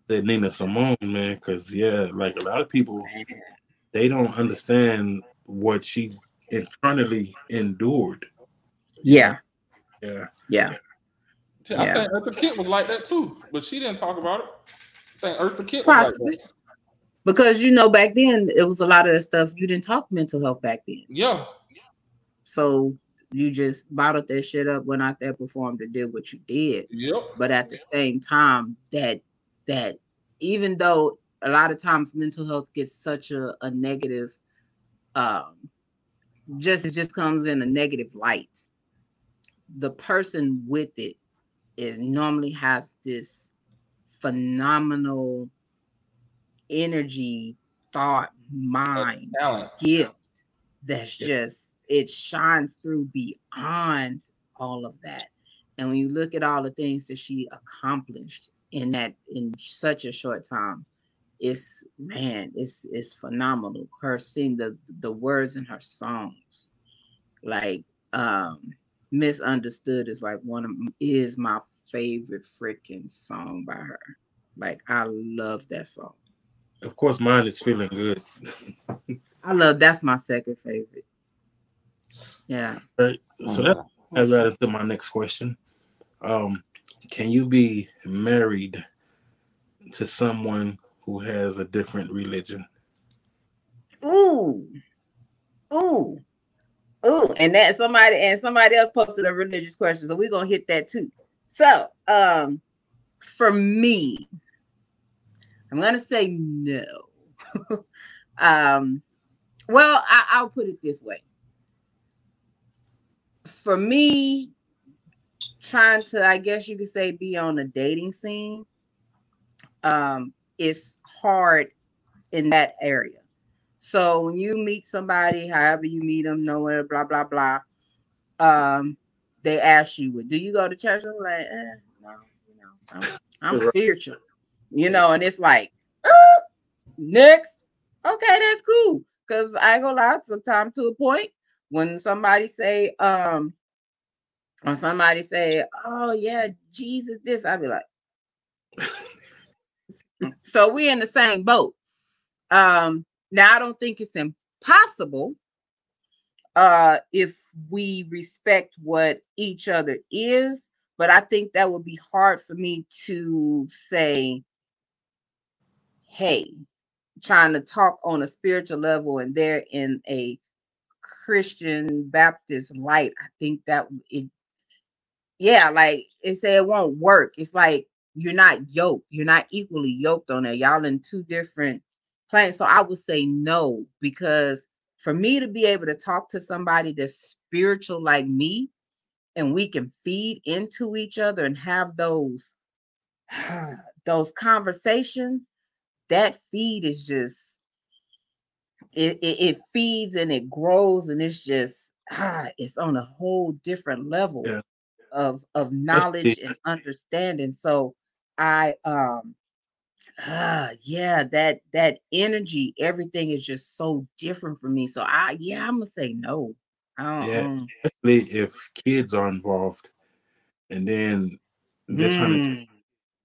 that Nina Simone, man, because yeah, like a lot of people, they don't understand what she internally endured. Yeah. Yeah, Yeah. See, I Yeah. think Eartha Kitt was like that too, but she didn't talk about it. I think Eartha Kitt was like Possibly. that. Because you know, back then it was a lot of that stuff. You didn't talk mental health back then. Yeah, So you just bottled that shit up, went out there, performed, and did what you did. yep. But at the same time, that that even though a lot of times mental health gets such a, a negative um just it just comes in a negative light. The person with it is normally has this phenomenal energy, thought, mind, gift that's just it shines through beyond all of that and when you look at all the things that she accomplished in that in such a short time it's man it's it's phenomenal her seeing the the words in her songs like um misunderstood is like one of is my favorite freaking song by her like i love that song of course, mine is feeling good. I love that's my second favorite. Yeah. Right. So that that led into my next question. Um, can you be married to someone who has a different religion? Ooh. Ooh. Ooh. And that somebody and somebody else posted a religious question. So we're gonna hit that too. So um for me, I'm gonna say no. um well, I, I'll put it this way. For me, trying to, I guess you could say, be on a dating scene, um, it's hard in that area. So when you meet somebody, however you meet them, nowhere, blah blah blah, um, they ask you, "Do you go to church?" I'm like, eh, no, you know, I'm, I'm spiritual, you know, and it's like, "Uh, next, okay, that's cool, cause I go lie, sometimes to a point when somebody say, um, or somebody say, "Oh yeah, Jesus," this, I'd be like, so we in the same boat. Um, now I don't think it's impossible uh if we respect what each other is, but I think that would be hard for me to say, hey, trying to talk on a spiritual level and they're in a Christian Baptist light. I think that it yeah, like it said it won't work. It's like you're not yoked, you're not equally yoked on that. Y'all in two different planes. So I would say no, because for me to be able to talk to somebody that's spiritual like me, and we can feed into each other and have those those conversations, that feed is just it, it, it feeds and it grows and it's just ah, it's on a whole different level Yeah. of of knowledge and understanding. So I um ah yeah that that energy everything is just so different for me so i yeah i'm gonna say no i don't Yeah. um, Especially if kids are involved, and then they're trying to mm,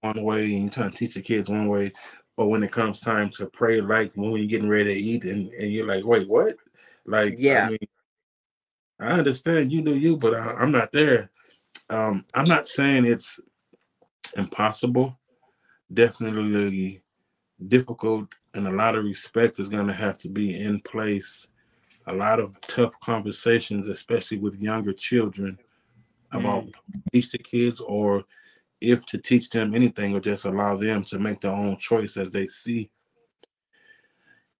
one way and you're trying to teach the kids one way, but when it comes time to pray, like when you're getting ready to eat, and, and you're like, wait, what? Like, Yeah. I mean, I understand you do you, but I, I'm not there. Um, I'm not saying it's impossible. Definitely difficult, and a lot of respect is going to have to be in place. A lot of tough conversations, especially with younger children, about teach the kids or if to teach them anything or just allow them to make their own choice as they see.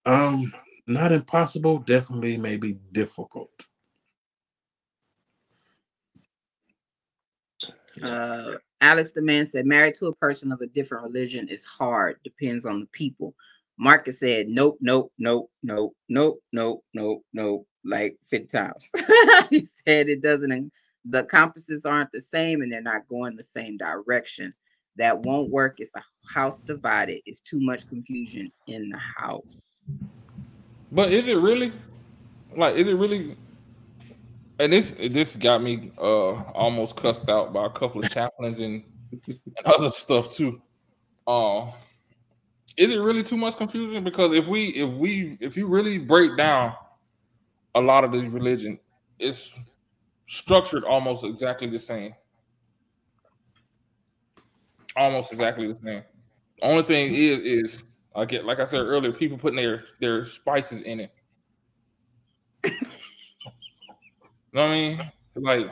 Um, not impossible, definitely maybe difficult. uh alex the man said married to a person of a different religion is hard depends on the people Marcus said, nope, nope, nope, nope, nope, nope, nope, nope, like 50 times. he said it doesn't, the compasses aren't the same and they're not going the same direction. That won't work. It's a house divided. It's too much confusion in the house. But is it really? Like, is it really? And this this got me uh almost cussed out by a couple of chaplains and, and other stuff too. Uh, is it really too much confusion? Because if we if we if you really break down a lot of these religion, it's structured almost exactly the same. Almost exactly the same. Only thing is is get like I said earlier, people putting their their spices in it. you know what I mean? Like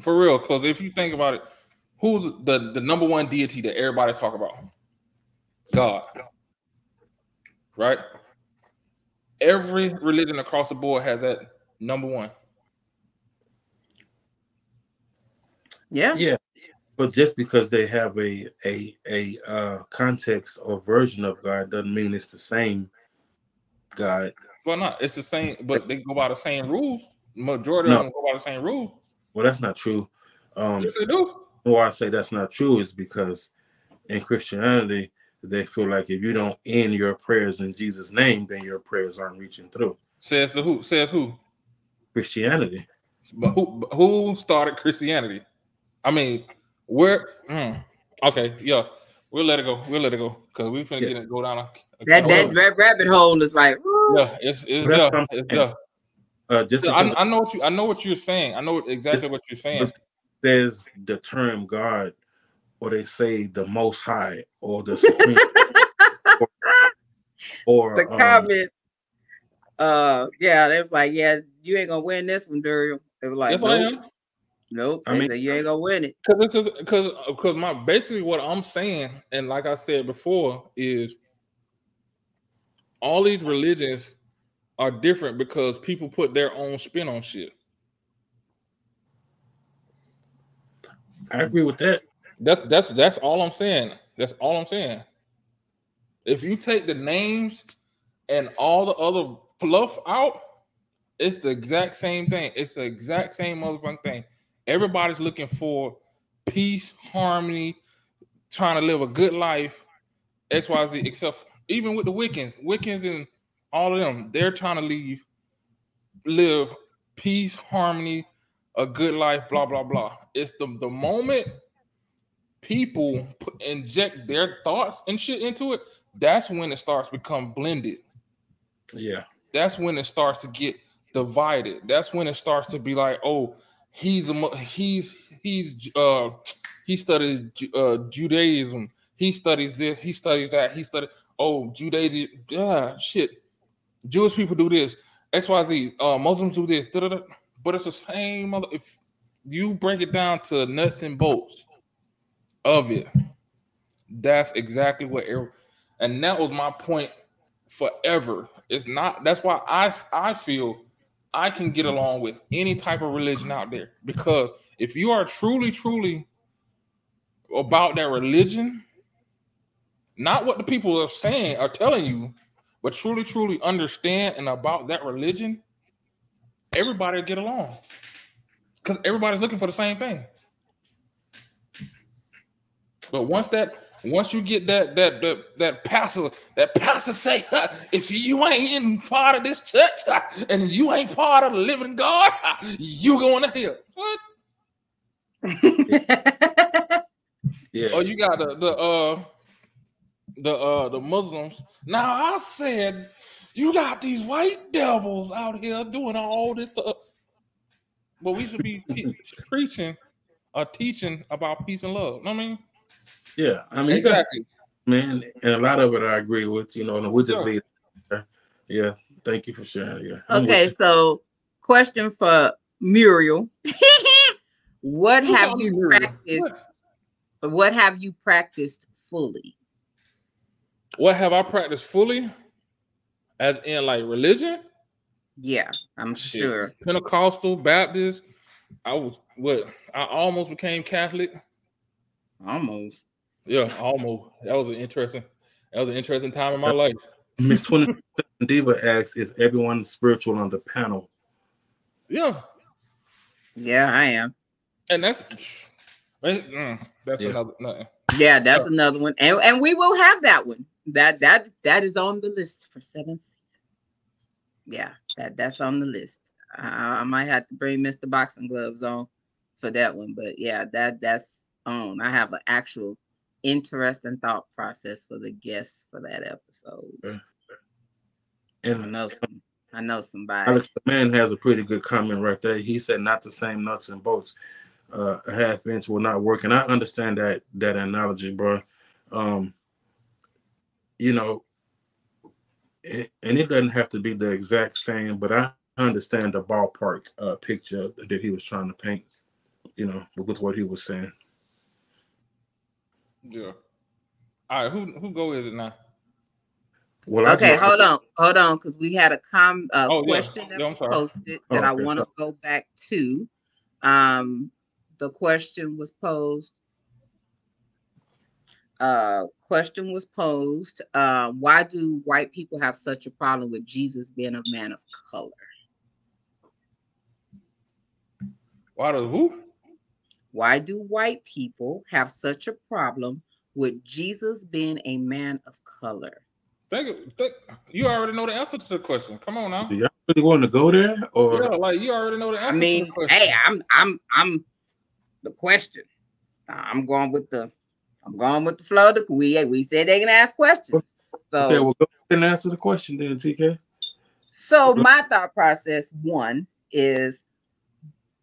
for real, because if you think about it, who's the, the number one deity that everybody talk about? God. Right? Every religion across the board has that number one. Yeah. Yeah. But just because they have a a a uh, context or version of God doesn't mean it's the same God. Well, not it's the same, but they go by the same rules. Majority No. of them go by the same rules. Well, that's not true. Um, Yes, they do. why I say that's not true is because in Christianity they feel like if you don't end your prayers in Jesus' name, then your prayers aren't reaching through. Says the who? Says who? Christianity. But who? but Who started Christianity? I mean, where? mm, okay, yeah, we'll let it go. We'll let it go because we finna Yeah. get it go down. A, a That that can rabbit hole is like, of- yeah, it's it's yeah, I'm it's yeah. Uh, just I, I know what you I know what you're saying. I know exactly what you're saying. it says the term God, or they say the Most High, or the Supreme, or, the um, comment. Uh, yeah, they was like, yeah, you ain't gonna win this one, Duriel. They were like, That's what I nope, am. nope. I mean- said you ain't gonna win it. Because this is because because my basically what I'm saying, and like I said before, is all these religions are different because people put their own spin on shit. I agree with that. That's that's that's all I'm saying. That's all I'm saying. If you take the names and all the other fluff out, it's the exact same thing. It's the exact same motherfucking thing. Everybody's looking for peace, harmony, trying to live a good life, XYZ, except even with the Wiccans, Wiccans and all of them, they're trying to leave, live peace, harmony, a good life, blah, blah, blah. It's the, the moment people put, inject their thoughts and shit into it, that's when it starts become blended. Yeah, That's when it starts to get divided. That's when it starts to be like, oh, he's a he's he's uh he studied uh Judaism. He studies this. He studies that. He studied oh Judaism. Yeah, shit. Jewish people do this. X Y Z. Uh, Muslims do this. da-da-da. But it's the same. Mother, if you break it down to nuts and bolts of it, that's exactly what. every- and that was my point forever. It's not. That's why I I feel I can get along with any type of religion out there because if you are truly truly about that religion, not what the people are saying are telling you, but truly truly understand and about that religion, everybody get along because everybody's looking for the same thing. But once that once you get that that that that pastor that pastor say if you ain't in part of this church and you ain't part of the living God, you going to hell. What? yeah. Oh, you got the the uh the uh the Muslims. Now I said you got these white devils out here doing all this stuff. But we should be preaching or teaching about peace and love. Know what I mean, yeah. I mean, you got man, and a lot of it I agree with. You know, and we'll just Sure. leave. Yeah, thank you for sharing. Yeah. I'm okay, so question for Muriel. what Who have called you Muriel? practiced? What? What have you practiced fully? What have I practiced fully? As in like religion? Yeah, I'm Shit. sure. Pentecostal, Baptist. I was what I almost became Catholic. Almost. Yeah, almost. That was an interesting. That was an interesting time in my life. Miss Twenty Diva asks, "Is everyone spiritual on the panel?" Yeah, Yeah, I am. and that's mm, that's Yeah. another. nothing. Yeah, that's another one. And and we will have that one. That that that is on the list for seventh season. Yeah, that that's on the list. I, I might have to bring Mr. Boxing Gloves on for that one, but yeah, that that's on. I have an actual interesting thought process for the guests for that episode. And I know some, I know somebody. Alex the man has a pretty good comment right there. He said, "Not the same nuts and bolts. Uh, a half inch will not work." And I understand that that analogy, bro. Um, you know, it, and it doesn't have to be the exact same, but I understand the ballpark uh, picture that he was trying to paint. You know, with what he was saying. Yeah. All right, who who go is it now? Well, I Okay, just- hold on, hold on, because we had a com a Oh, yeah. question that Yeah, I'm was posted Oh, that I want to go back to. Um, the question was posed. Uh, question was posed. Uh, why do white people have such a problem with Jesus being a man of color? Why does who? Why do white people have such a problem with Jesus being a man of color? Think, think you already know the answer to the question. Come on now. Do y'all really want to go there, or Yeah, like you already know the answer. I mean, to the question. hey, I'm I'm I'm the question. I'm going with the I'm going with the flow. The we we said they can ask questions. So okay, well, go ahead and answer the question then, TK. so my thought process one is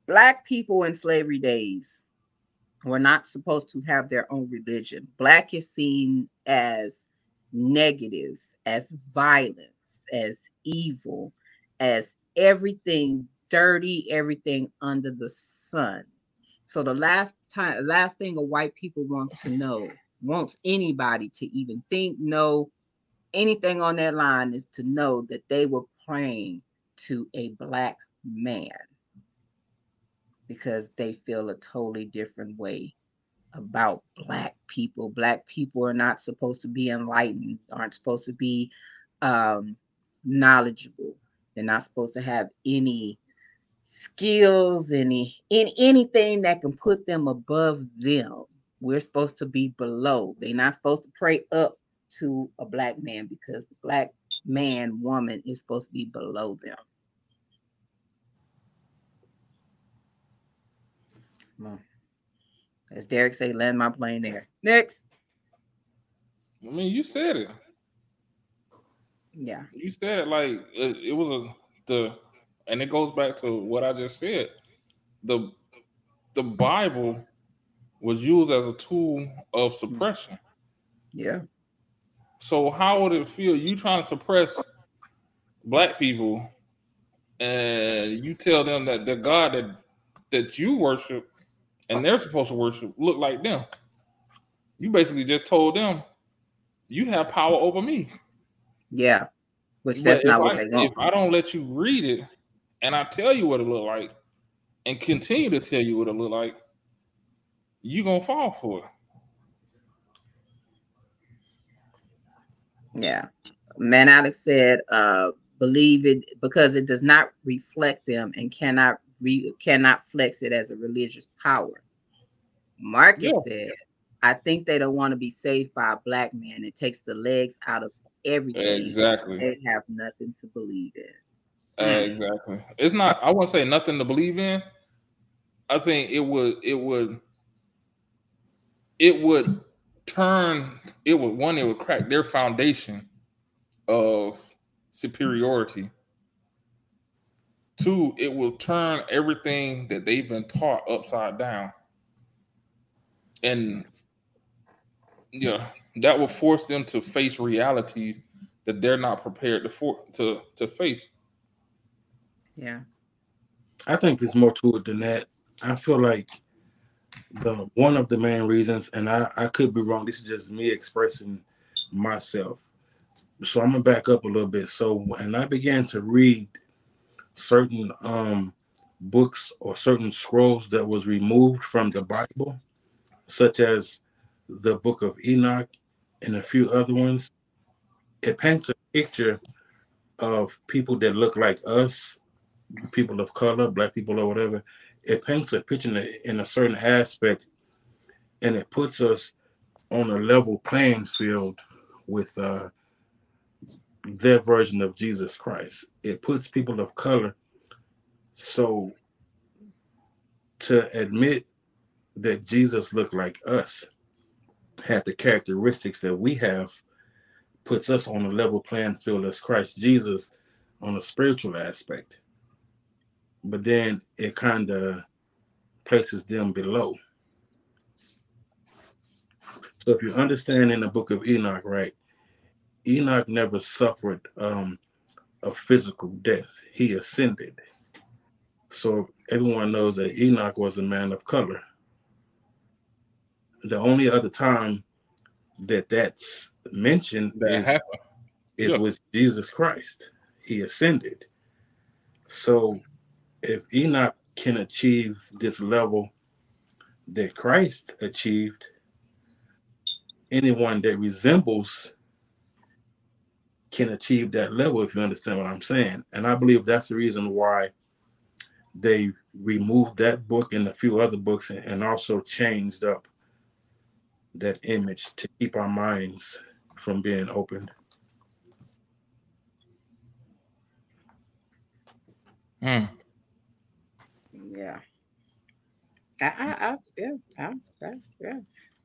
black people in slavery days were not supposed to have their own religion. Black is seen as negative, as violence, as evil, as everything dirty, everything under the sun. So the last time, last thing a white people want to know, wants anybody to even think, know anything on that line is to know that they were praying to a black man because they feel a totally different way about black people. Black people are not supposed to be enlightened, aren't supposed to be um, knowledgeable. They're not supposed to have any skills, any in anything that can put them above them. We're supposed to be below. They're not supposed to pray up to a black man because the black man, woman is supposed to be below them. On. As Derek say, land my plane there. Next. I mean, you said it. Yeah. You said it like it, it was a the, and it goes back to what I just said. The the Bible was used as a tool of suppression. Yeah. So how would it feel you trying to suppress black people and you tell them that the God that that you worship and they're supposed to worship look like them? You basically just told them you have power over me. Yeah. Which But that's not what I, they want. if I don't let you read it and I tell you what it look like and continue to tell you what it look like, you gonna fall for it. Yeah. Man Alex said, uh, believe it because it does not reflect them and cannot re- cannot flex it as a religious power. Marcus Yeah. said, I think they don't want to be saved by a black man. It takes the legs out of everything. Exactly. They have nothing to believe in. Uh, Mm. exactly. It's not. I won't say nothing to believe in. I think it would. It would. It would turn. It would one. It would crack their foundation of superiority. Two. It will turn everything that they've been taught upside down. And yeah, that will force them to face realities that they're not prepared to for to to face. Yeah. I think there's more to it than that. I feel like the one of the main reasons, and I, I could be wrong. This is just me expressing myself. So I'm gonna back up a little bit. So when I began to read certain um books or certain scrolls that was removed from the Bible, such as the book of Enoch and a few other ones, it paints a picture of people that look like us, people of color, black people or whatever. It paints a picture in a, in a certain aspect and it puts us on a level playing field with uh, their version of Jesus Christ. It puts people of color. So to admit that Jesus looked like us, had the characteristics that we have, puts us on a level playing field as Christ Jesus on a spiritual aspect. But then it kind of places them below. So if you understand in the book of Enoch, right, Enoch never suffered um, a physical death. He ascended. So everyone knows that Enoch was a man of color. The only other time that that's mentioned That is, happened. is Yeah. with Jesus Christ. He ascended. So if Enoch can achieve this level that Christ achieved, anyone that resembles can achieve that level if you understand what I'm saying. And I believe that's the reason why they removed that book and a few other books and, and also changed up that image to keep our minds from being opened. Mm. Yeah. I, I, I yeah, I, I, yeah,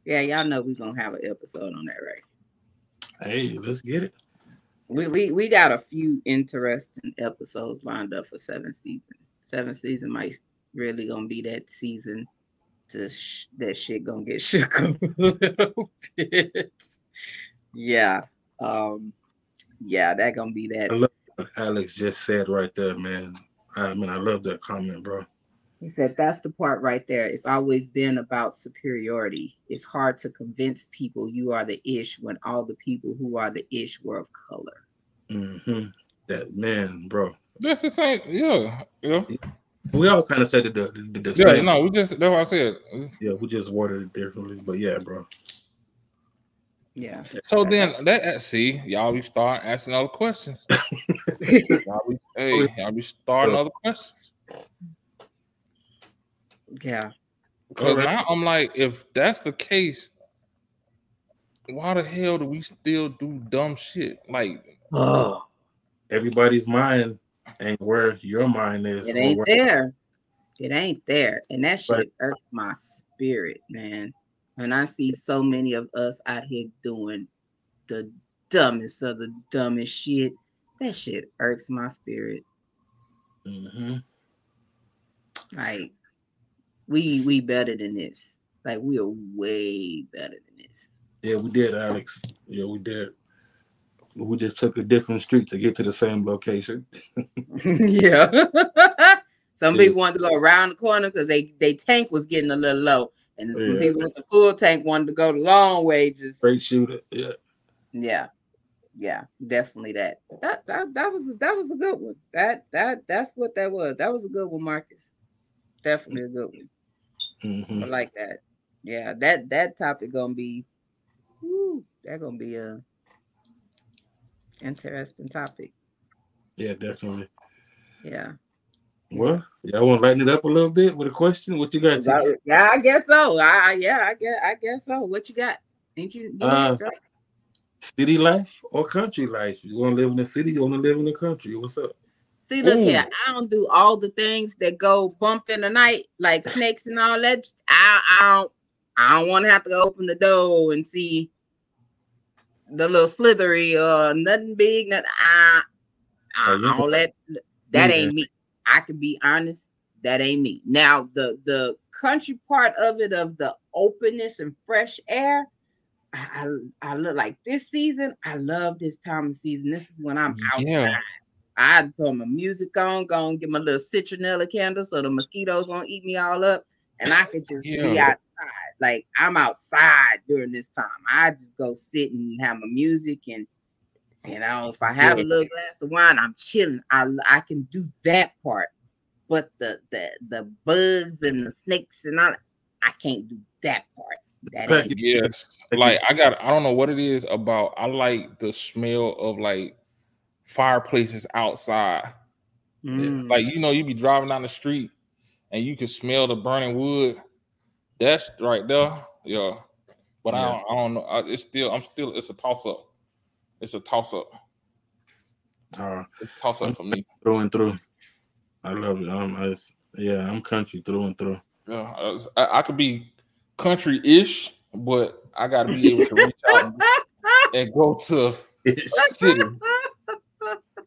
yeah. Y'all know we're gonna have an episode on that, right? Hey, let's get it. We we we got a few interesting episodes lined up for seventh season. Seventh season might really gonna be that season. To sh- that shit gonna get shook up a little bit. Yeah. Um. Yeah, that gonna be that. I love what Alex just said right there, man. I mean, I love that comment, bro. He said that's the part right there. It's always been about superiority. It's hard to convince people you are the ish when all the people who are the ish were of color. Mm-hmm. That man, bro. That's the same. Yeah. You know? We all kind of said it the, the, the Yeah, same. no, we just that's what I said. Yeah, we just worded it differently, but yeah, bro. Yeah. So then that see, y'all be start asking other questions. y'all be, hey, y'all be starting other questions. Yeah. Because Alright. now I'm like, if that's the case, why the hell do we still do dumb shit? Like, Oh, Everybody's mind ain't where your mind is. it ain't there. It ain't there. And that shit Right. irks my spirit, man. And I see so many of us out here doing the dumbest of the dumbest shit. That shit irks my spirit. Mm-hmm. Like we we better than this. Like we are way better than this. Yeah, we did, Alex. Yeah, we did. We just took a different street to get to the same location. yeah. some Yeah. people wanted to go around the corner because they they tank was getting a little low. And some Yeah. people with the full tank wanted to go the long way. Just Straight shooter. Yeah. yeah. Yeah, definitely that. That that that was that was a good one. That that that's what that was. That was a good one, Marcus. Definitely a good one. Hmm I like that. Yeah, that that topic gonna be, woo, that gonna be a interesting topic. Yeah, definitely. Yeah. Well, y'all want to lighten it up a little bit with a question? What you got? Yeah, I guess so. I yeah, I guess I guess so. What you got? Ain't you? you Uh, right? City life or country life? You want to live in the city? You want to live in the country? What's up? See, look Ooh. here. I don't do all the things that go bump in the night, like snakes and all that. I, I don't. I don't want to have to open the door and see the little slithery or nothing big. Nothing. I, I, Oh, yeah. all that. That Yeah. ain't me. I can be honest. That ain't me. Now the the country part of it, of the openness and fresh air. I, I, I look like this season. I love this time of season. This is when I'm outside. Yeah. I put my music on, go and get my little citronella candle so the mosquitoes won't eat me all up. And I could just be outside. Like I'm outside during this time. I just go sit and have my music and you know, if I have a little glass of wine, I'm chilling. I I can do that part. But the the the bugs and the snakes and all I can't do that part. That. Yes. Like I got I don't know what it is about. I like the smell of like fireplaces outside. Mm. Like you know, you be driving down the street and you can smell the burning wood. That's right there. Yeah. But I don't I don't know. I, it's still I'm still it's a toss up. It's a toss up. Uh, It's a toss up for me. through and through. I love it. Um, I yeah, I'm country through and through. Yeah. I, I could be country-ish, but I gotta be able to reach out and, and go to city.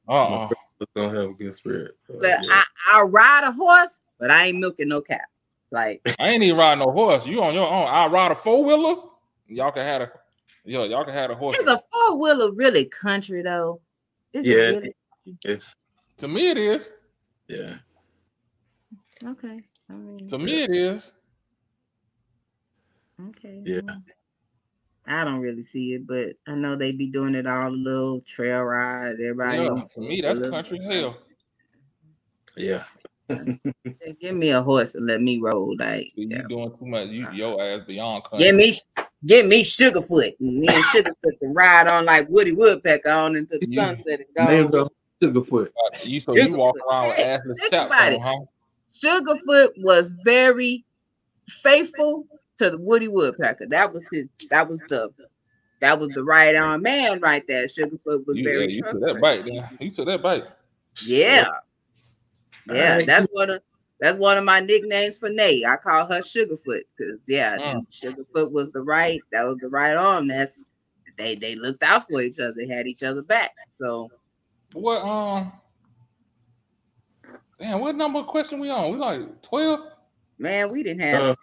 Uh-uh. Don't have a good spirit. Uh, But yeah. I, I ride a horse, but I ain't milking no cap. Like I ain't even riding no horse. You on your own. I ride a four wheeler. Y'all can have a yo. Y'all can have a horse. is a four wheeler really country though? Is it Yeah. really? It's To me, it is. yeah. Okay. I mean, To me, it is. okay. Yeah. Well, I don't really see it, but I know they be doing it all the little trail rides. Everybody, Yeah, on- to me, that's little- country as hell. Yeah. Give me a horse and let me roll. Like, See, yeah. you doing too much. You uh-uh. your ass beyond country. Give me, give me Sugarfoot. Me and Sugarfoot can ride on like Woody Woodpecker on into the You- sunset and go. Sugarfoot. Uh, you so you walk around with Hey, assless think chaps on, huh? Sugarfoot was very faithful to the Woody Woodpecker. That was his. That was the. That was the right arm man right there. Sugarfoot was You, yeah, very you took that bite, then. You took that bite. Yeah, yeah. Alright. That's one of that's one of my nicknames for Nate. I call her Sugarfoot because yeah, Mm. Sugarfoot was the right. That was the right arm. That's they they looked out for each other. They had each other back. So What um? Damn, what number question we on? We like twelve. man, we didn't have Uh,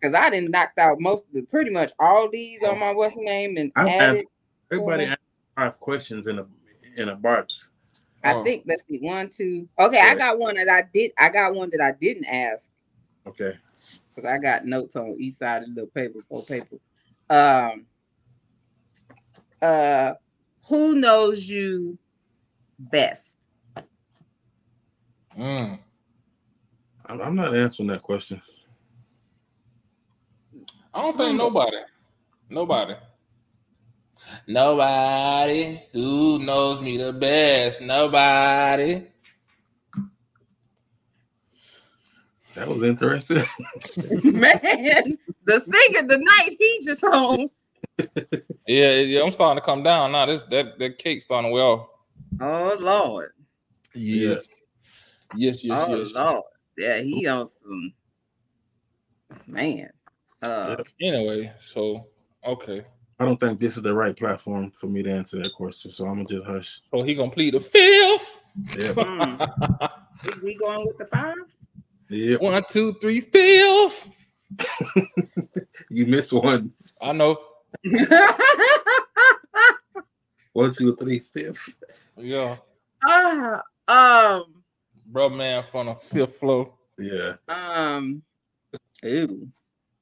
because I didn't knocked out most of the pretty much all these on my what's the name and I've added. asked- everybody asked five questions in a in a box. I Oh. think let's see one, two. Okay, I got one that I did. I got one that I didn't ask Okay. because I got notes on each side of the little paper, full paper. Um, uh, who knows you best? Mm. I'm, I'm not answering that question. I don't think nobody. Nobody. Nobody who knows me the best. Nobody. That was interesting. Man, the singer the night he just home. Yeah, yeah, I'm starting to come down now. This that that cake starting to wear off. Oh Lord. Yes. Yes, yes, oh yes. Lord. Yeah, he on some man. Uh Anyway, so okay. I don't think this is the right platform for me to answer that question, so I'm gonna just hush. So he gonna plead the fifth. Yeah. hmm. we, we going with the five? yeah. One, two, three, fifth. You missed one. I know. One, two, three, fifth. Yeah. Ah, um Bro man from the fifth floor. Yeah. Um. Ooh.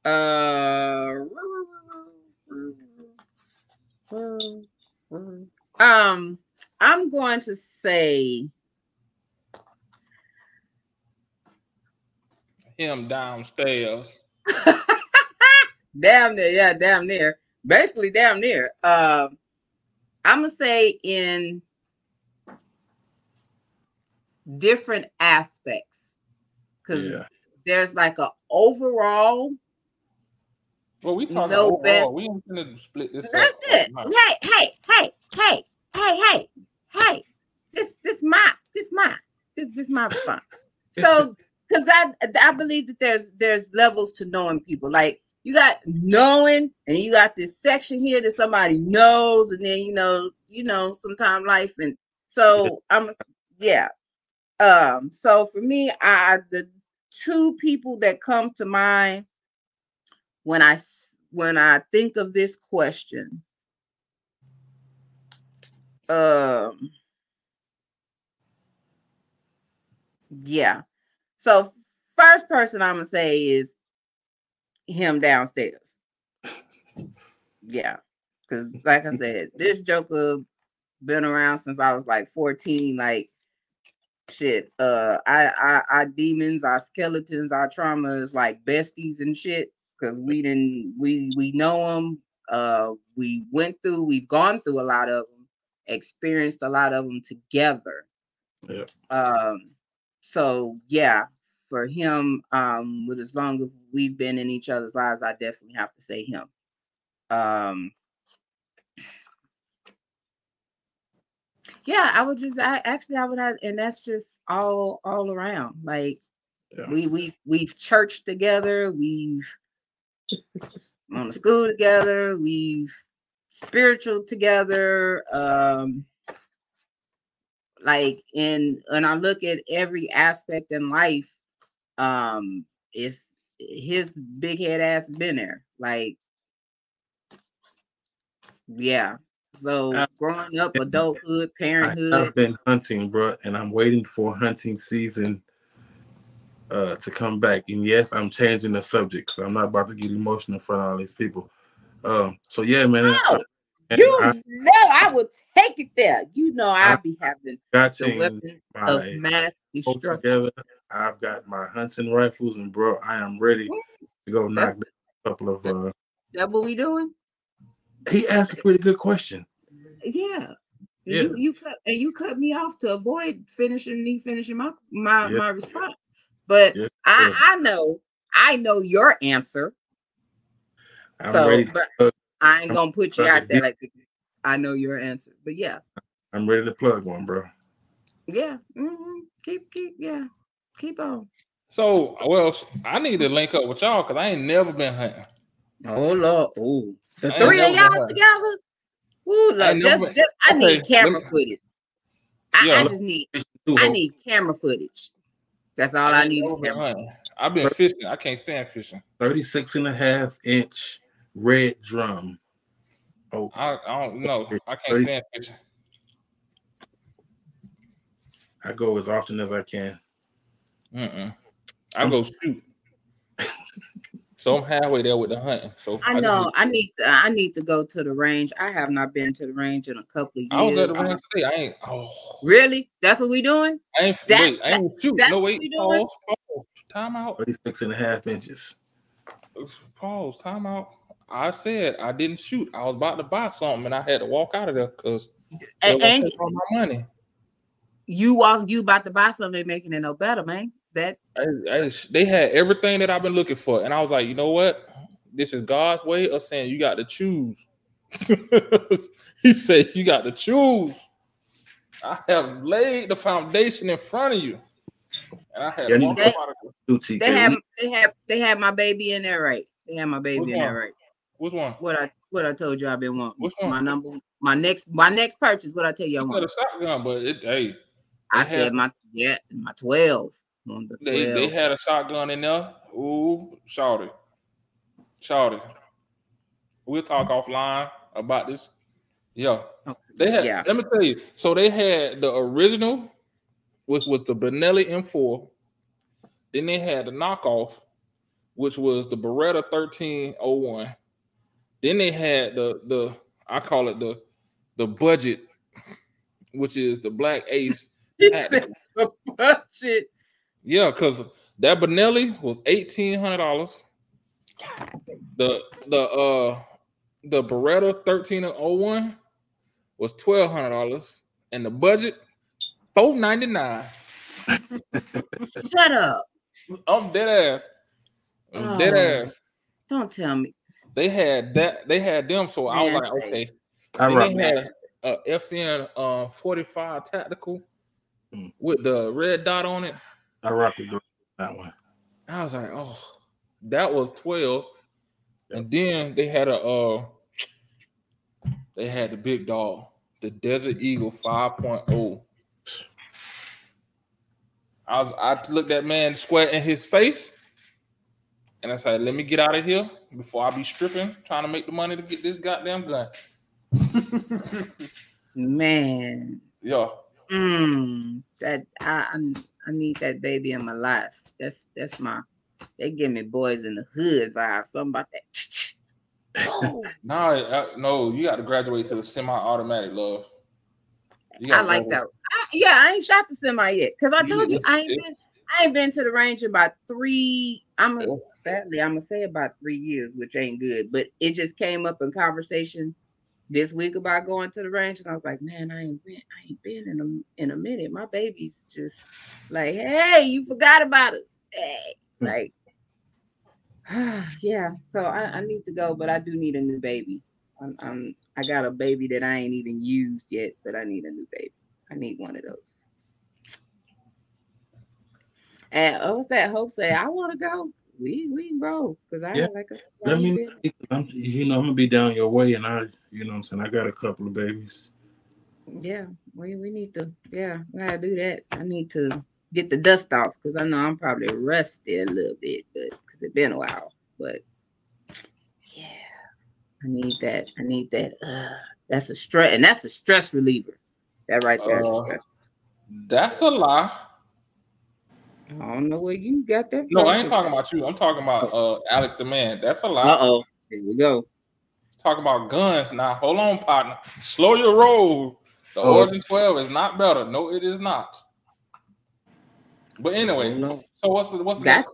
Uh. Um. I'm going to say Him downstairs. damn near. Yeah, damn near. Basically, damn near. Um. I'm gonna say in different aspects because Yeah. there's like a overall Well, we talking No overall. best. We ain't gonna split this That's up. it. Hey, hey, hey, hey, hey, hey, hey. This, this my, this my, this, this my response. So, because I, I believe that there's, there's levels to knowing people. Like you got knowing, and you got this section here that somebody knows, and then you know, you know, sometime life, and so I'm, yeah. Um. So for me, I the two people that come to mind when I when I think of this question. Um yeah. So first person I'm gonna say is him downstairs. Yeah. Cause like I said, this Joker been around since I was like 14. Like shit. Uh I I our demons, our skeletons, our traumas, like besties and shit. Because we didn't we we know them. Uh, we went through, we've gone through a lot of them, experienced a lot of them together. Yeah. Um, so yeah, for him, um, with as long as we've been in each other's lives, I definitely have to say him. Um, yeah, I would just, I actually, I would have, and that's just all, all around. Like Yeah. we, we've, we've churched together, we've gone to school together, we've spiritual together. Um, like in, and I look at every aspect in life, um, it's his big head ass has been there. Like, yeah. So Uh, growing up, adulthood, parenthood. I've been hunting, bro, and I'm waiting for hunting season uh to come back. And yes, I'm changing the subject because I'm not about to get emotional in front of all these people. Um, so yeah, man. Oh, and you I know I would take it there. You know I- I'd be having got the weapons of mass destruction. together. I've got my hunting rifles, and bro, I am ready to go knock a couple of. uh That what we doing? He asked a pretty good question. Yeah. Yeah. You you cut and you cut me off to avoid finishing me finishing my my Yeah. my response. But Yeah, I yeah. I know I know your answer. I'm so ready. but to, I ain't I'm gonna put you out there like I know your answer. But yeah, I'm ready to plug one, bro. yeah. hmm Keep keep yeah. Keep on. So, well, I need to link up with y'all because I ain't never been hunting. Oh Lord. Oh. The I three of y'all together? Ooh, look, ain't just, never- just I okay, need camera me- footage. I, Yeah, I just need I need camera footage. That's all I, ain't need is never been camera. hunting. I've been fishing. I can't stand fishing. 36 and a half inch red drum. Oh, I, I don't know. I can't Thirty- stand fishing. I go as often as I can. Mm-mm. I I'm go shoot. so I'm halfway there with the hunting. So I know. need- I need. To, I need to go to the range. I have not been to the range in a couple of years. I was at the range today. I ain't. Oh, Really? That's what we doing? I ain't. That- wait, I ain't shoot. that's No what wait. we doing? Pause. Pause. Time out. 36 and a half inches. Pause. Time out. I said I didn't shoot. I was about to buy something and I had to walk out of there because And, and all my money. you walk. You about to buy something, making it no better, man. That I, I, they had everything that I've been looking for, and I was like, you know what? This is God's way of saying you got to choose. he said you got to choose. I have laid the foundation in front of you, and I had Yeah, to you walk know- up out of there. Two TK. they have. They have. They have my baby in there, right? They have my baby Which in there, one? right? Which one? What I what I told you I've been wanting. Which one? My number. My next. My next purchase. What I tell you I You want. a shotgun, but it, hey, I they said have- my yeah. My twelve. On the they they had a shotgun in there. Ooh, shouted, shouted. We'll talk offline about this. Yeah. Okay. They had. Yeah. Let me tell you. So they had the original, which was the Benelli M4. Then they had the knockoff, which was the Beretta 1301. Then they had the the I call it the the budget, which is the Black Ace. The budget. Yeah, because that Benelli was eighteen hundred dollars. The the uh the Beretta thirteen oh one was twelve hundred dollars, and the budget four ninety nine. Shut up. I'm dead ass. I'm dead Oh. ass. Don't tell me. They had that. They had them. So I was Man, like, say. okay. I Then rock they that. had a, a FN uh forty five tactical Mm. with the red dot on it. I rock with that one. I was like, oh, that was 12. Yep. And then they had a uh they had the big dog, the Desert Eagle 5.0. I was I looked that man square in his face and I said, let me get out of here before I be stripping, trying to make the money to get this goddamn gun. Man. yeah. Mm, that I I'm, I need that baby in my life. That's that's my they give me Boyz n the Hood vibe. Something about that. No, uh, no, you got to graduate to the semi-automatic love. I like that. I, yeah, I ain't shot the semi yet because I told you I ain't been I ain't been to the range in about three. I'm sadly I'm gonna say about three years, which ain't good. But it just came up in conversation this week about going to the range, and I was like, man, I ain't been, I ain't been in a in a minute. My baby's just like, hey, you forgot about us. Hey, Hmm. like, yeah. So I, I need to go, but I do need a new baby. I'm, I'm I got a baby that I ain't even used yet, but I need a new baby. I need one of those. And oh, what's that? Hope say I want to go. We we can go because I Yeah. like a Let me know. I'm, you know, I'm gonna be down your way, and I, you know, what I'm saying I got a couple of babies. Yeah, we we need to. Yeah, we gotta do that. I need to get the dust off because I know I'm probably rusty a little bit, but because it's been a while. But yeah, I need that. I need that. Uh, that's a stress, and that's a stress reliever. That right there. Uh, stress. That's a lie. I don't know where you got that. No, I ain't talking about you. I'm talking about uh Alex the man. That's a lie. Uh oh. Here we go. Talking about guns now. Hold on, partner. Slow your roll. The Oh. Origin 12 is not better. No, it is not. But anyway, so what's the what's the Got- next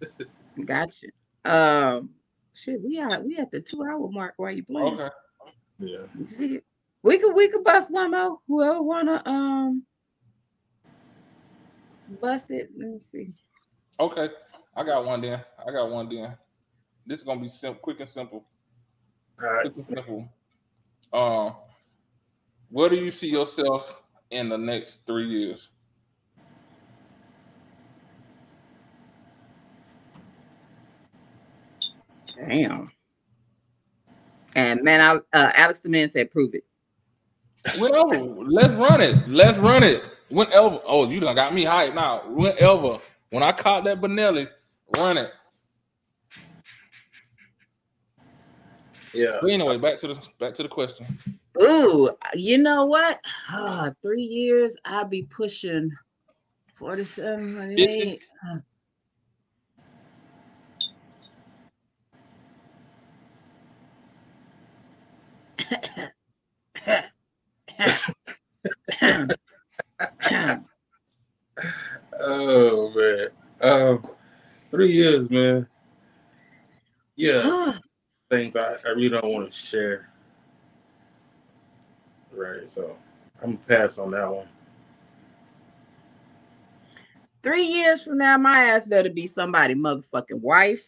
question? Gotcha. Um, shit, we are we at the two hour mark while you playing. Okay. Yeah. You see? We could we could bust one more. Whoever wanna um bust it. Let me see. Okay. I got one then. I got one then. This is gonna be simple, quick and simple. All right. Quick and simple. Um, where do you see yourself in the next three years? Damn. And man, I, uh, Alex the man said, "Prove it." Whenever. Let's run it. Let's run it. Whenever. Oh, you done got me hyped now. Whenever. When I caught that Benelli, run it. Yeah. But anyway, back to the back to the question. Ooh, you know what? Ah, three years, I'll be pushing forty-seven. 48. Oh man. Um, three years, man. Yeah. things I, I really don't want to share. Right. So I'm gonna pass on that one. Three years from now, my ass better be somebody motherfucking wife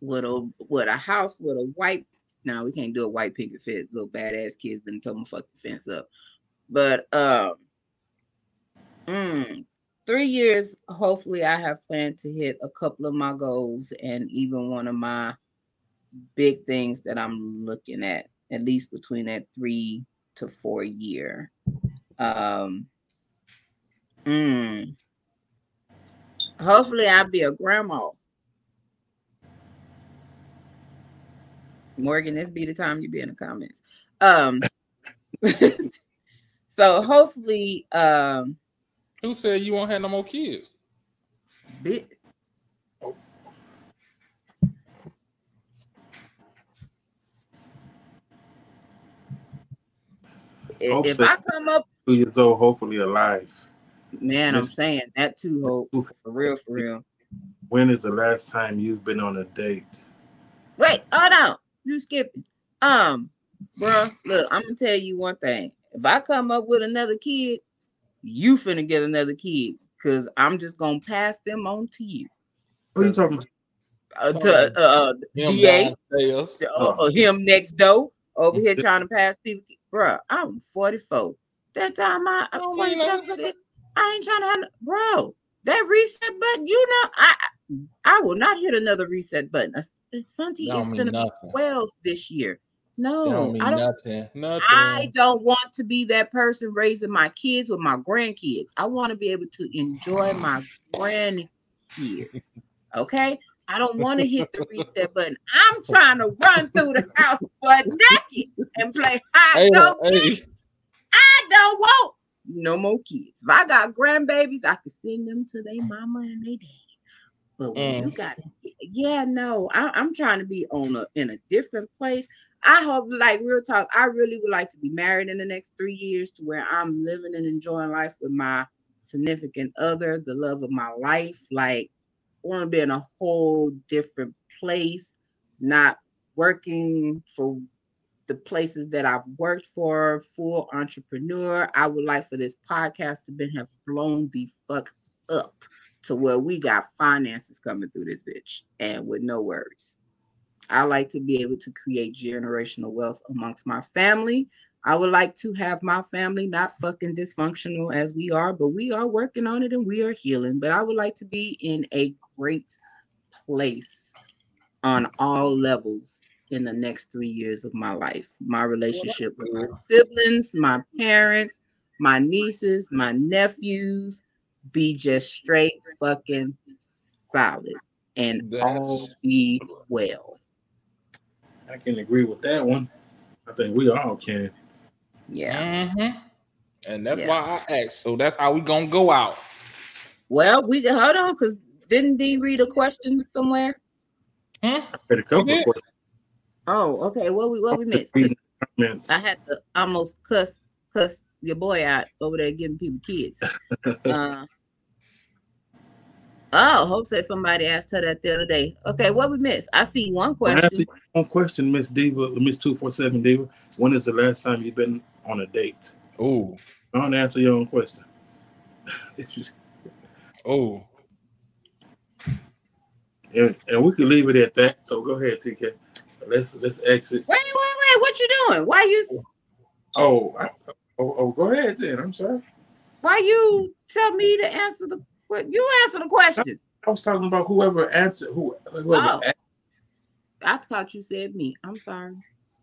with a with a house with a white. Now we can't do a white picket fence. Little badass kids been told me fuck the fence up. But um, mm, three years. Hopefully, I have planned to hit a couple of my goals and even one of my big things that I'm looking at. At least between that three to four year. Um, Mm. Hopefully, I'll be a grandma. Morgan, this be the time you be in the comments. Um, so hopefully, um, Who said you won't have no more kids? be, Hope if so. I come up, Two years old, hopefully alive. man, I'm saying that too. Hope for real, for real. When is the last time you've been on a date? Wait, oh no, you skipping. Um, bro, look, I'm gonna tell you one thing. If I come up with another kid, you finna get another kid, cause I'm just gonna pass them on to you. What are you talking? Uh, to uh, Him DA, uh, uh, him next door over here trying to pass people. Bro, I'm 44. That time I I'm Don't mean 47 for this. I ain't trying to have bro. That reset button, you know, I I- I will not hit another reset button. Uh, Santi is gonna be 12 this year. No, don't I don't nothing. Nothing. I don't want to be that person raising my kids with my grandkids. I want to be able to enjoy my grandkids. Okay? I don't want to hit the reset button. I'm trying to run through the house butt naked and play hide hey, go hey, get. I don't want no more kids. If I got grandbabies, I can send them to their mama and their daddy. But when you Mm. got, yeah, no, I, I'm trying to be on a in a different place. I hope, like real talk, I really would like to be married in the next three years to where I'm living and enjoying life with my significant other, the love of my life. Like, want to be in a whole different place, not working for the places that I've worked for, full entrepreneur. I would like for this podcast to been have blown the fuck up to where we got finances coming through this bitch and with no worries. I like to be able to create generational wealth amongst my family. I would like to have my family not fucking dysfunctional as we are, but we are working on it and we are healing. But I would like to be in a great place on all levels in the next three years of my life. My relationship with my siblings, my parents, my nieces, my nephews be just straight fucking solid and all be well. I can agree with that one. I think we all can. Yeah. Mm-hmm. And that's Yeah. why I asked. So that's how we gonna go out. Well, we hold on because didn't D read a question somewhere? Hmm? I had a couple of questions. Oh, okay. What we what we missed? 'Cause Reading comments. I had to almost cuss cuss your boy out over there giving people kids. Uh, oh, Hope said somebody asked her that the other day. Okay, what we missed? I see one question. one question, Miss Diva, uh, Miss Two Four Seven Diva. When is the last time you've been on a date? Oh, Don't answer your own question. oh. and, and we can leave it at that. So go ahead, TK. Let's let's exit. Wait, wait, wait. What you doing? Why you Oh, I, oh, oh, go ahead then. I'm sorry. why you tell me to answer the what you answer the question? I was talking about whoever answered who whoever Oh. asked I thought you said me. I'm sorry.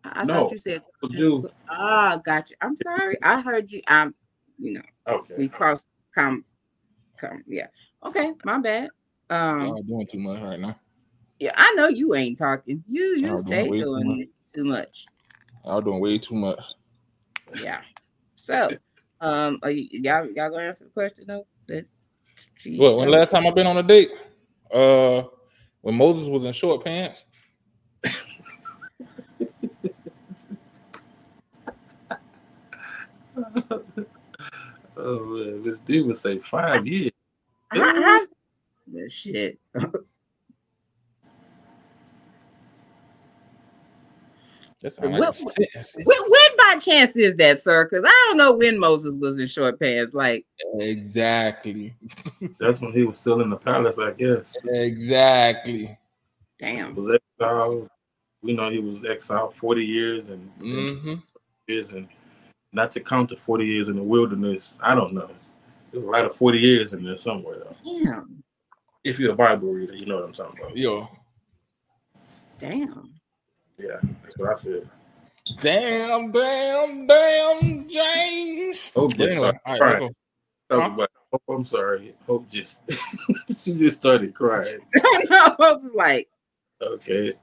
I, I No, thought you said you. Ah, gotcha. I'm sorry. I heard you. I'm you know, Okay. we crossed come come yeah. Okay, my bad. Um Y'all doing too much right now. yeah, I know you ain't talking. You you Y'all doing stay way too doing too much. Y'all doing way too much. Yeah. So um are you, y'all y'all gonna answer the question though? That she What? When last time I've been on a date? Uh, when Moses was in short pants. Oh man, this dude Diva say five years. Uh-huh. That shit. That's sound like What- a sentence. When, when chance is that, sir? Because I don't know when Moses was in short pants. Like, Exactly. That's when he was still in the palace, I guess. Exactly. He damn. was exiled. We know he was exiled 40 years and, and Mm-hmm. years and not to count the 40 years in the wilderness. I don't know. There's a lot of 40 years in there somewhere though. Damn. If you're a Bible reader, you know what I'm talking about. Yo. Damn. Yeah, that's what I said. Damn, damn, damn, James. Hope But just anyway, started all right, crying. Huh? about Hope, I'm sorry. Hope just she just started crying. no, I was like, Okay.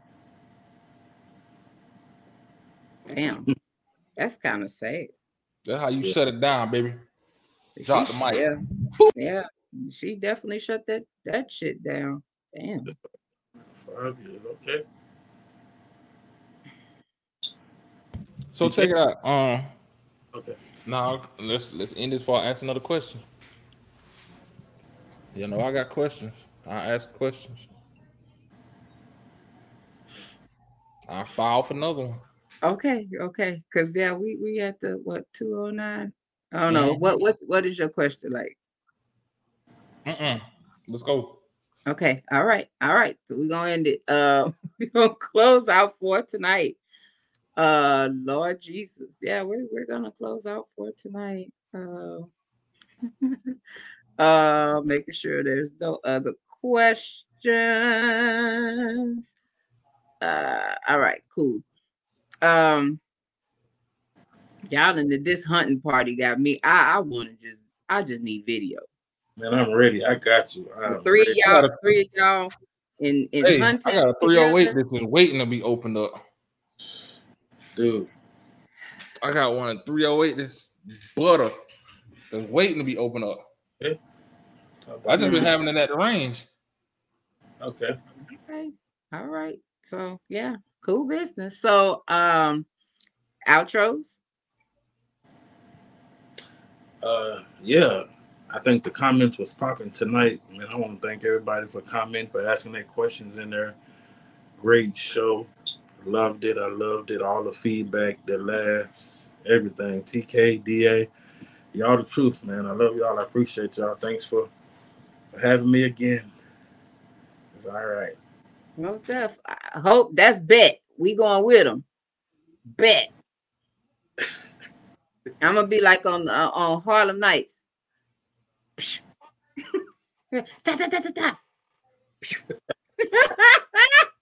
damn. That's kind of sad. That's how you Yeah. shut it down, baby. Drop She- the mic. Yeah. Yeah. She definitely shut that that shit down. Damn. Five years. Okay. So check it out. Um, Okay. now let's let's end this before I ask another question. You know I got questions. I ask questions. I file for another one. Okay, okay. Cause yeah, we we at the what 209? I don't know. Mhm. What what what is your question like? Mm-mm. Let's go. Okay, all right, all right. So we're gonna end it. Uh we're gonna close out for tonight. Uh Lord Jesus. Yeah, we're we're gonna close out for tonight. Uh, uh making sure there's no other questions. Uh all right, cool. Um y'all into this hunting party got me. I I want to just I just need video. Man, I'm ready. I got you. I'm three of ready. y'all, three of y'all in in Hey, I got a 308 together. that's just waiting to be opened up. Dude. I got one 308 that's butter that's waiting to be opened up. Talk I just been having it at the range. Okay. Okay. All right. So yeah, cool business. So um outros. Uh yeah. I think the comments was popping tonight. Man, I want to thank everybody for commenting, for asking their questions in there. Great show. Loved it. I loved it. All the feedback, the laughs, everything. TK, DA, y'all the truth, man. I love y'all. I appreciate y'all. Thanks for, for having me again. It's all right. Most def. I hope that's bet. We going with them. Bet. I'm gonna be like on uh, on Harlem Nights. da, da, da, da, da.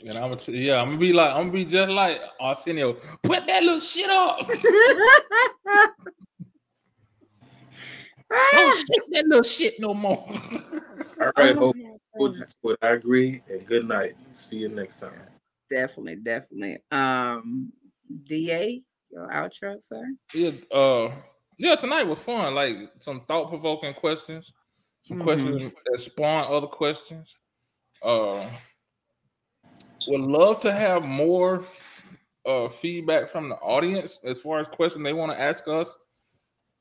And I'm gonna, yeah, I'm gonna be like, I'm gonna be just like Arsenio. Put that little shit up. Don't shake that little shit no more. All right, hope what I agree, and good night. See you next time. definitely, definitely. Um, Da, your outro, sir. yeah, uh, yeah, tonight was fun. Like some thought provoking questions, some Mhm. questions that spawn other questions. Uh, would love to have more uh feedback from the audience as far as questions they want to ask us.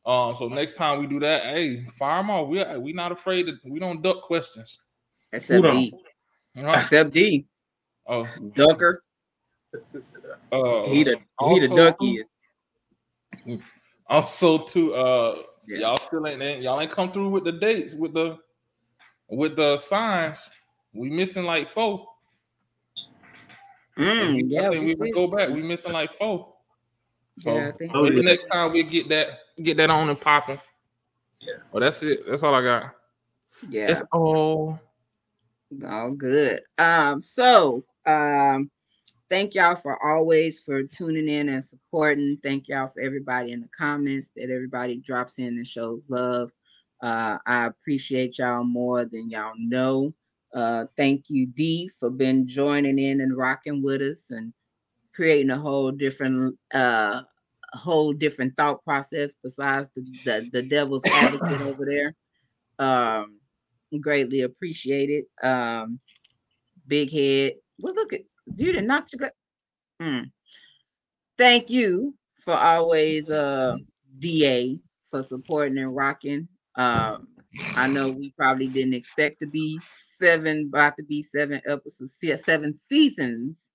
Um, so next time we do that, hey, fire them off. We we not afraid to. We don't duck questions. Except? D. Uh, Except D. oh, Ducker. uh, He the he the also- ducky is. Also, to uh, Yeah. y'all still ain't ain't- y'all ain't come through with the dates with the with the signs. We missing like four. Mm, we, yeah, I think we we would did. go back. We missing like four. So Yeah, I think Oh, maybe yeah. next time we get that get that on and popping. Yeah. Well, that's it. That's all I got. yeah. That's all. All good. Um, so um thank y'all for always for tuning in and supporting. Thank y'all for everybody in the comments that everybody drops in and shows love. Uh I appreciate y'all more than y'all know. Uh thank you, D, for been joining in and rocking with us and creating a whole different uh whole different thought process besides the the, the devil's advocate over there. Um greatly appreciated. Um, big head. Well, look at you didn't knock your. Mm. Thank you for always, uh, Da for supporting and rocking. Um, I know we probably didn't expect to be seven, about to be seven episodes, seven seasons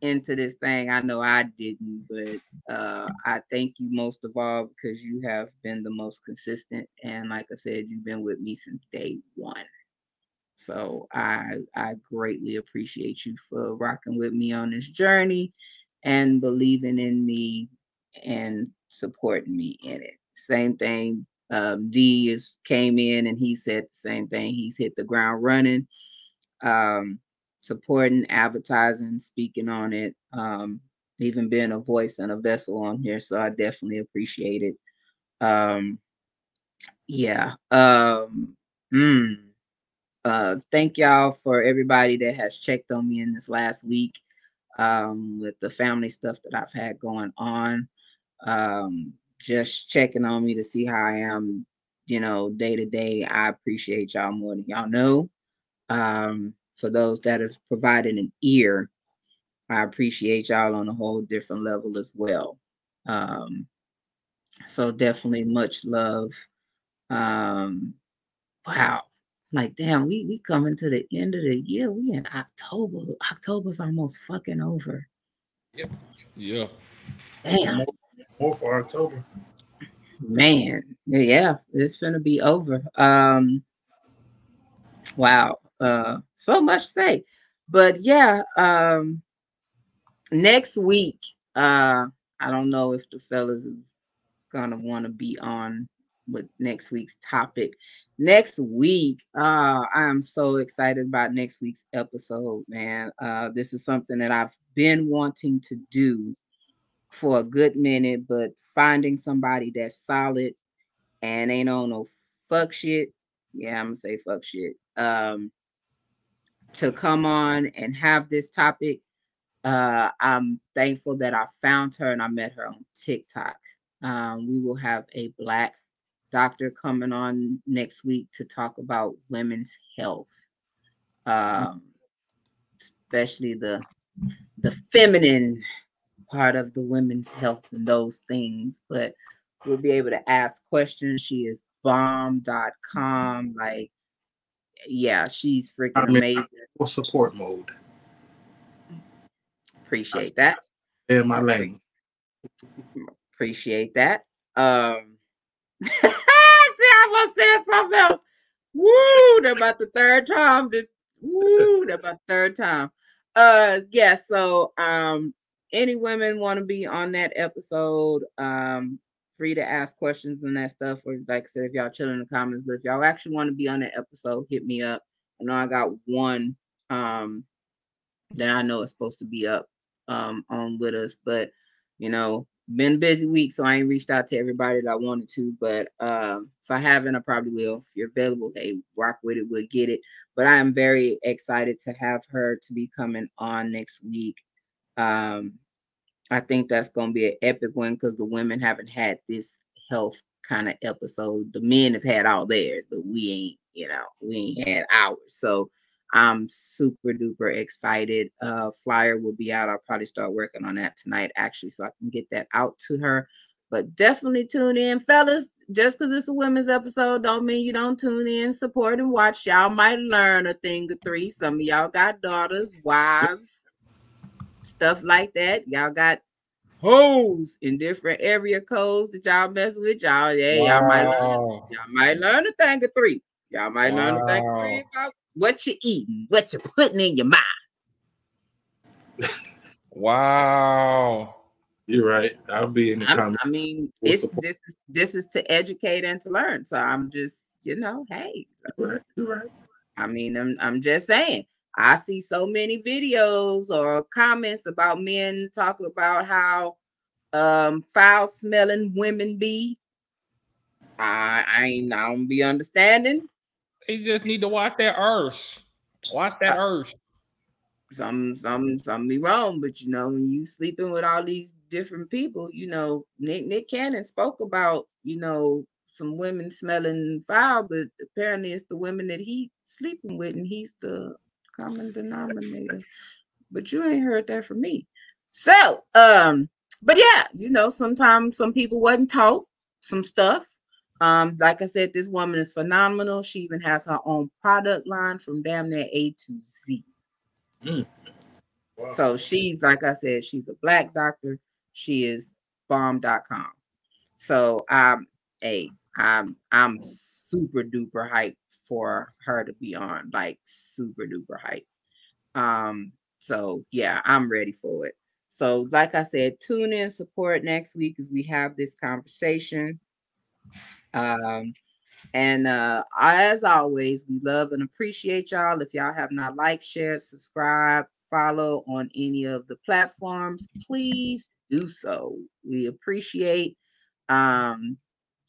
into this thing. I know I didn't, but uh, I thank you most of all because you have been the most consistent. And like I said, you've been with me since day one. So I I greatly appreciate you for rocking with me on this journey and believing in me and supporting me in it. Same thing. Um, D is came in and he said the same thing. He's hit the ground running. Um, supporting, advertising, speaking on it, um, even being a voice and a vessel on here. So I definitely appreciate it. Um, yeah. Um, mm, uh, thank y'all for everybody that has checked on me in this last week um, with the family stuff that I've had going on. Um, just checking on me to see how I am, you know, day to day. I appreciate y'all more than y'all know. Um, for those that have provided an ear, I appreciate y'all on a whole different level as well. Um, so definitely much love. Um, wow, like damn, we we coming to the end of the year. We in October. October's almost fucking over. Yep. Yeah. Damn, More, for October. man. Yeah, it's gonna be over. Um, wow. Uh, so much say, but yeah. Um, next week. Uh, I don't know if the fellas is gonna want to be on with next week's topic. Next week, uh, I am so excited about next week's episode, man. Uh, this is something that I've been wanting to do for a good minute, but finding somebody that's solid and ain't on no fuck shit. Yeah, I'm gonna say fuck shit. Um, to come on and have this topic. Uh, I'm thankful that I found her and I met her on TikTok. Um, we will have a black doctor coming on next week to talk about women's health, um, especially the the feminine part of the women's health and those things. But we'll be able to ask questions. She is bomb.com. Like, yeah, she's freaking I'm amazing. full support mode. Appreciate that. In my lane. Appreciate that. Um see, I was saying something else. Woo, about the third time. This, woo, about the third time. Uh yeah, so um any women want to be on that episode, um, free to ask questions and that stuff. Or like I said, if y'all chill in the comments, but if y'all actually want to be on that episode, hit me up. I know I got one um that I know is supposed to be up um on with us, but you know, been busy week, so I ain't reached out to everybody that I wanted to. But um, if I haven't, I probably will. If you're available, hey, rock with it, we'll get it. But I am very excited to have her to be coming on next week. Um, I think that's gonna be an epic one because the women haven't had this health kind of episode. The men have had all theirs, but we ain't, you know, we ain't had ours. So I'm super duper excited. Uh, flyer will be out. I'll probably start working on that tonight, actually, so I can get that out to her. But definitely tune in, fellas. Just because it's a women's episode, don't mean you don't tune in, support, and watch. Y'all might learn a thing or three. Some of y'all got daughters, wives, stuff like that. Y'all got hoes in different area codes that y'all mess with. Y'all, yeah, y'all might learn. Y'all might learn a thing or three. Y'all might learn a thing or three about what you eating, what you putting in your mouth. Wow. You're right. I'll be in the I'm- comments. I mean, Full it's support. this is this is to educate and to learn. So I'm just, you know, hey, You're right. You're right. I mean, I'm I'm just saying. I see so many videos or comments about men talking about how um foul smelling women be. I I ain't I don't be understanding. They just need to watch that earth. Watch that earth. some some some be wrong, but you know, when you sleeping with all these different people, you know, Nick Nick Cannon spoke about, you know, some women smelling foul, but apparently it's the women that he sleeping with, and he's the common denominator. But you ain't heard that from me. So, um, but yeah, you know, sometimes some people wasn't taught some stuff. Um, like I said, this woman is phenomenal. She even has her own product line from damn near A to Z. Wow. So she's like I said, she's a black doctor. She is bomb.com. So um hey, I'm I'm super duper hyped for her to be on, like super duper hype. Um, so yeah, I'm ready for it. So, like I said, tune in, support next week as we have this conversation. Um, and uh, as always, we love and appreciate y'all. If y'all have not liked, shared, subscribe, follow on any of the platforms, please do so. We appreciate um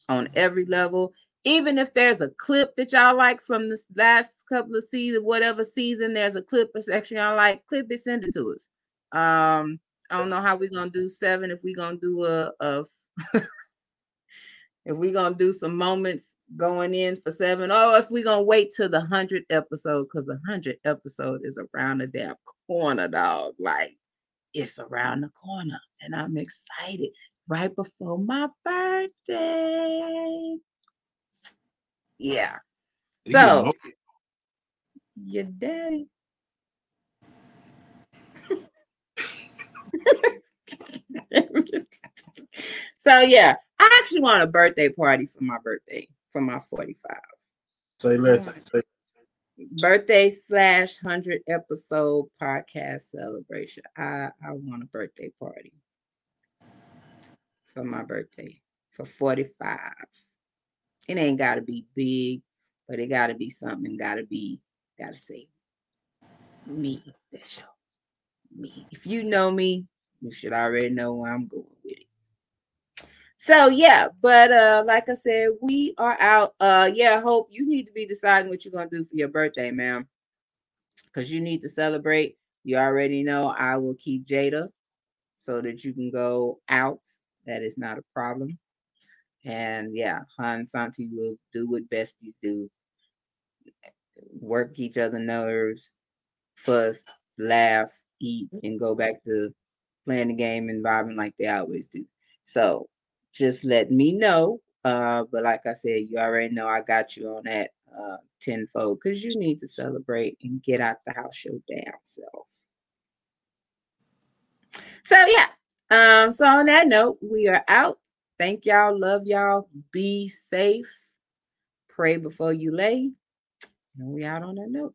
on every level. Even if there's a clip that y'all like from this last couple of seasons, whatever season, there's a clip or section y'all like, clip it, send it to us. Um, I don't know how we're gonna do seven. If we're gonna do a, a if we're gonna do some moments going in for seven, oh, if we're gonna wait till the hundred episode, because the hundred episode is around the damn corner, dog. Like it's around the corner, and I'm excited. Right before my birthday. Yeah. You So- Your daddy. so yeah, I actually want a birthday party for my birthday for my 45. Say less. Say, Birthday slash hundred episode podcast celebration. I I want a birthday party for my birthday for 45. It ain't gotta be big, but it gotta be something, gotta be, gotta say me. That show. Me. If you know me, you should already know where I'm going with it. So yeah, but uh like I said, we are out. Uh yeah, hope you need to be deciding what you're gonna do for your birthday, ma'am. Cause you need to celebrate. You already know I will keep Jada so that you can go out. That is not a problem. And yeah, Han Santi will do what besties do. Work each other nerves, fuss, laugh, eat, and go back to playing the game and vibing like they always do. So just let me know. Uh, but like I said, you already know I got you on that uh, tenfold because you need to celebrate and get out the house your damn self. So yeah. Um, so on that note, we are out. Thank y'all. Love y'all. Be safe. Pray before you lay. And we out on that note.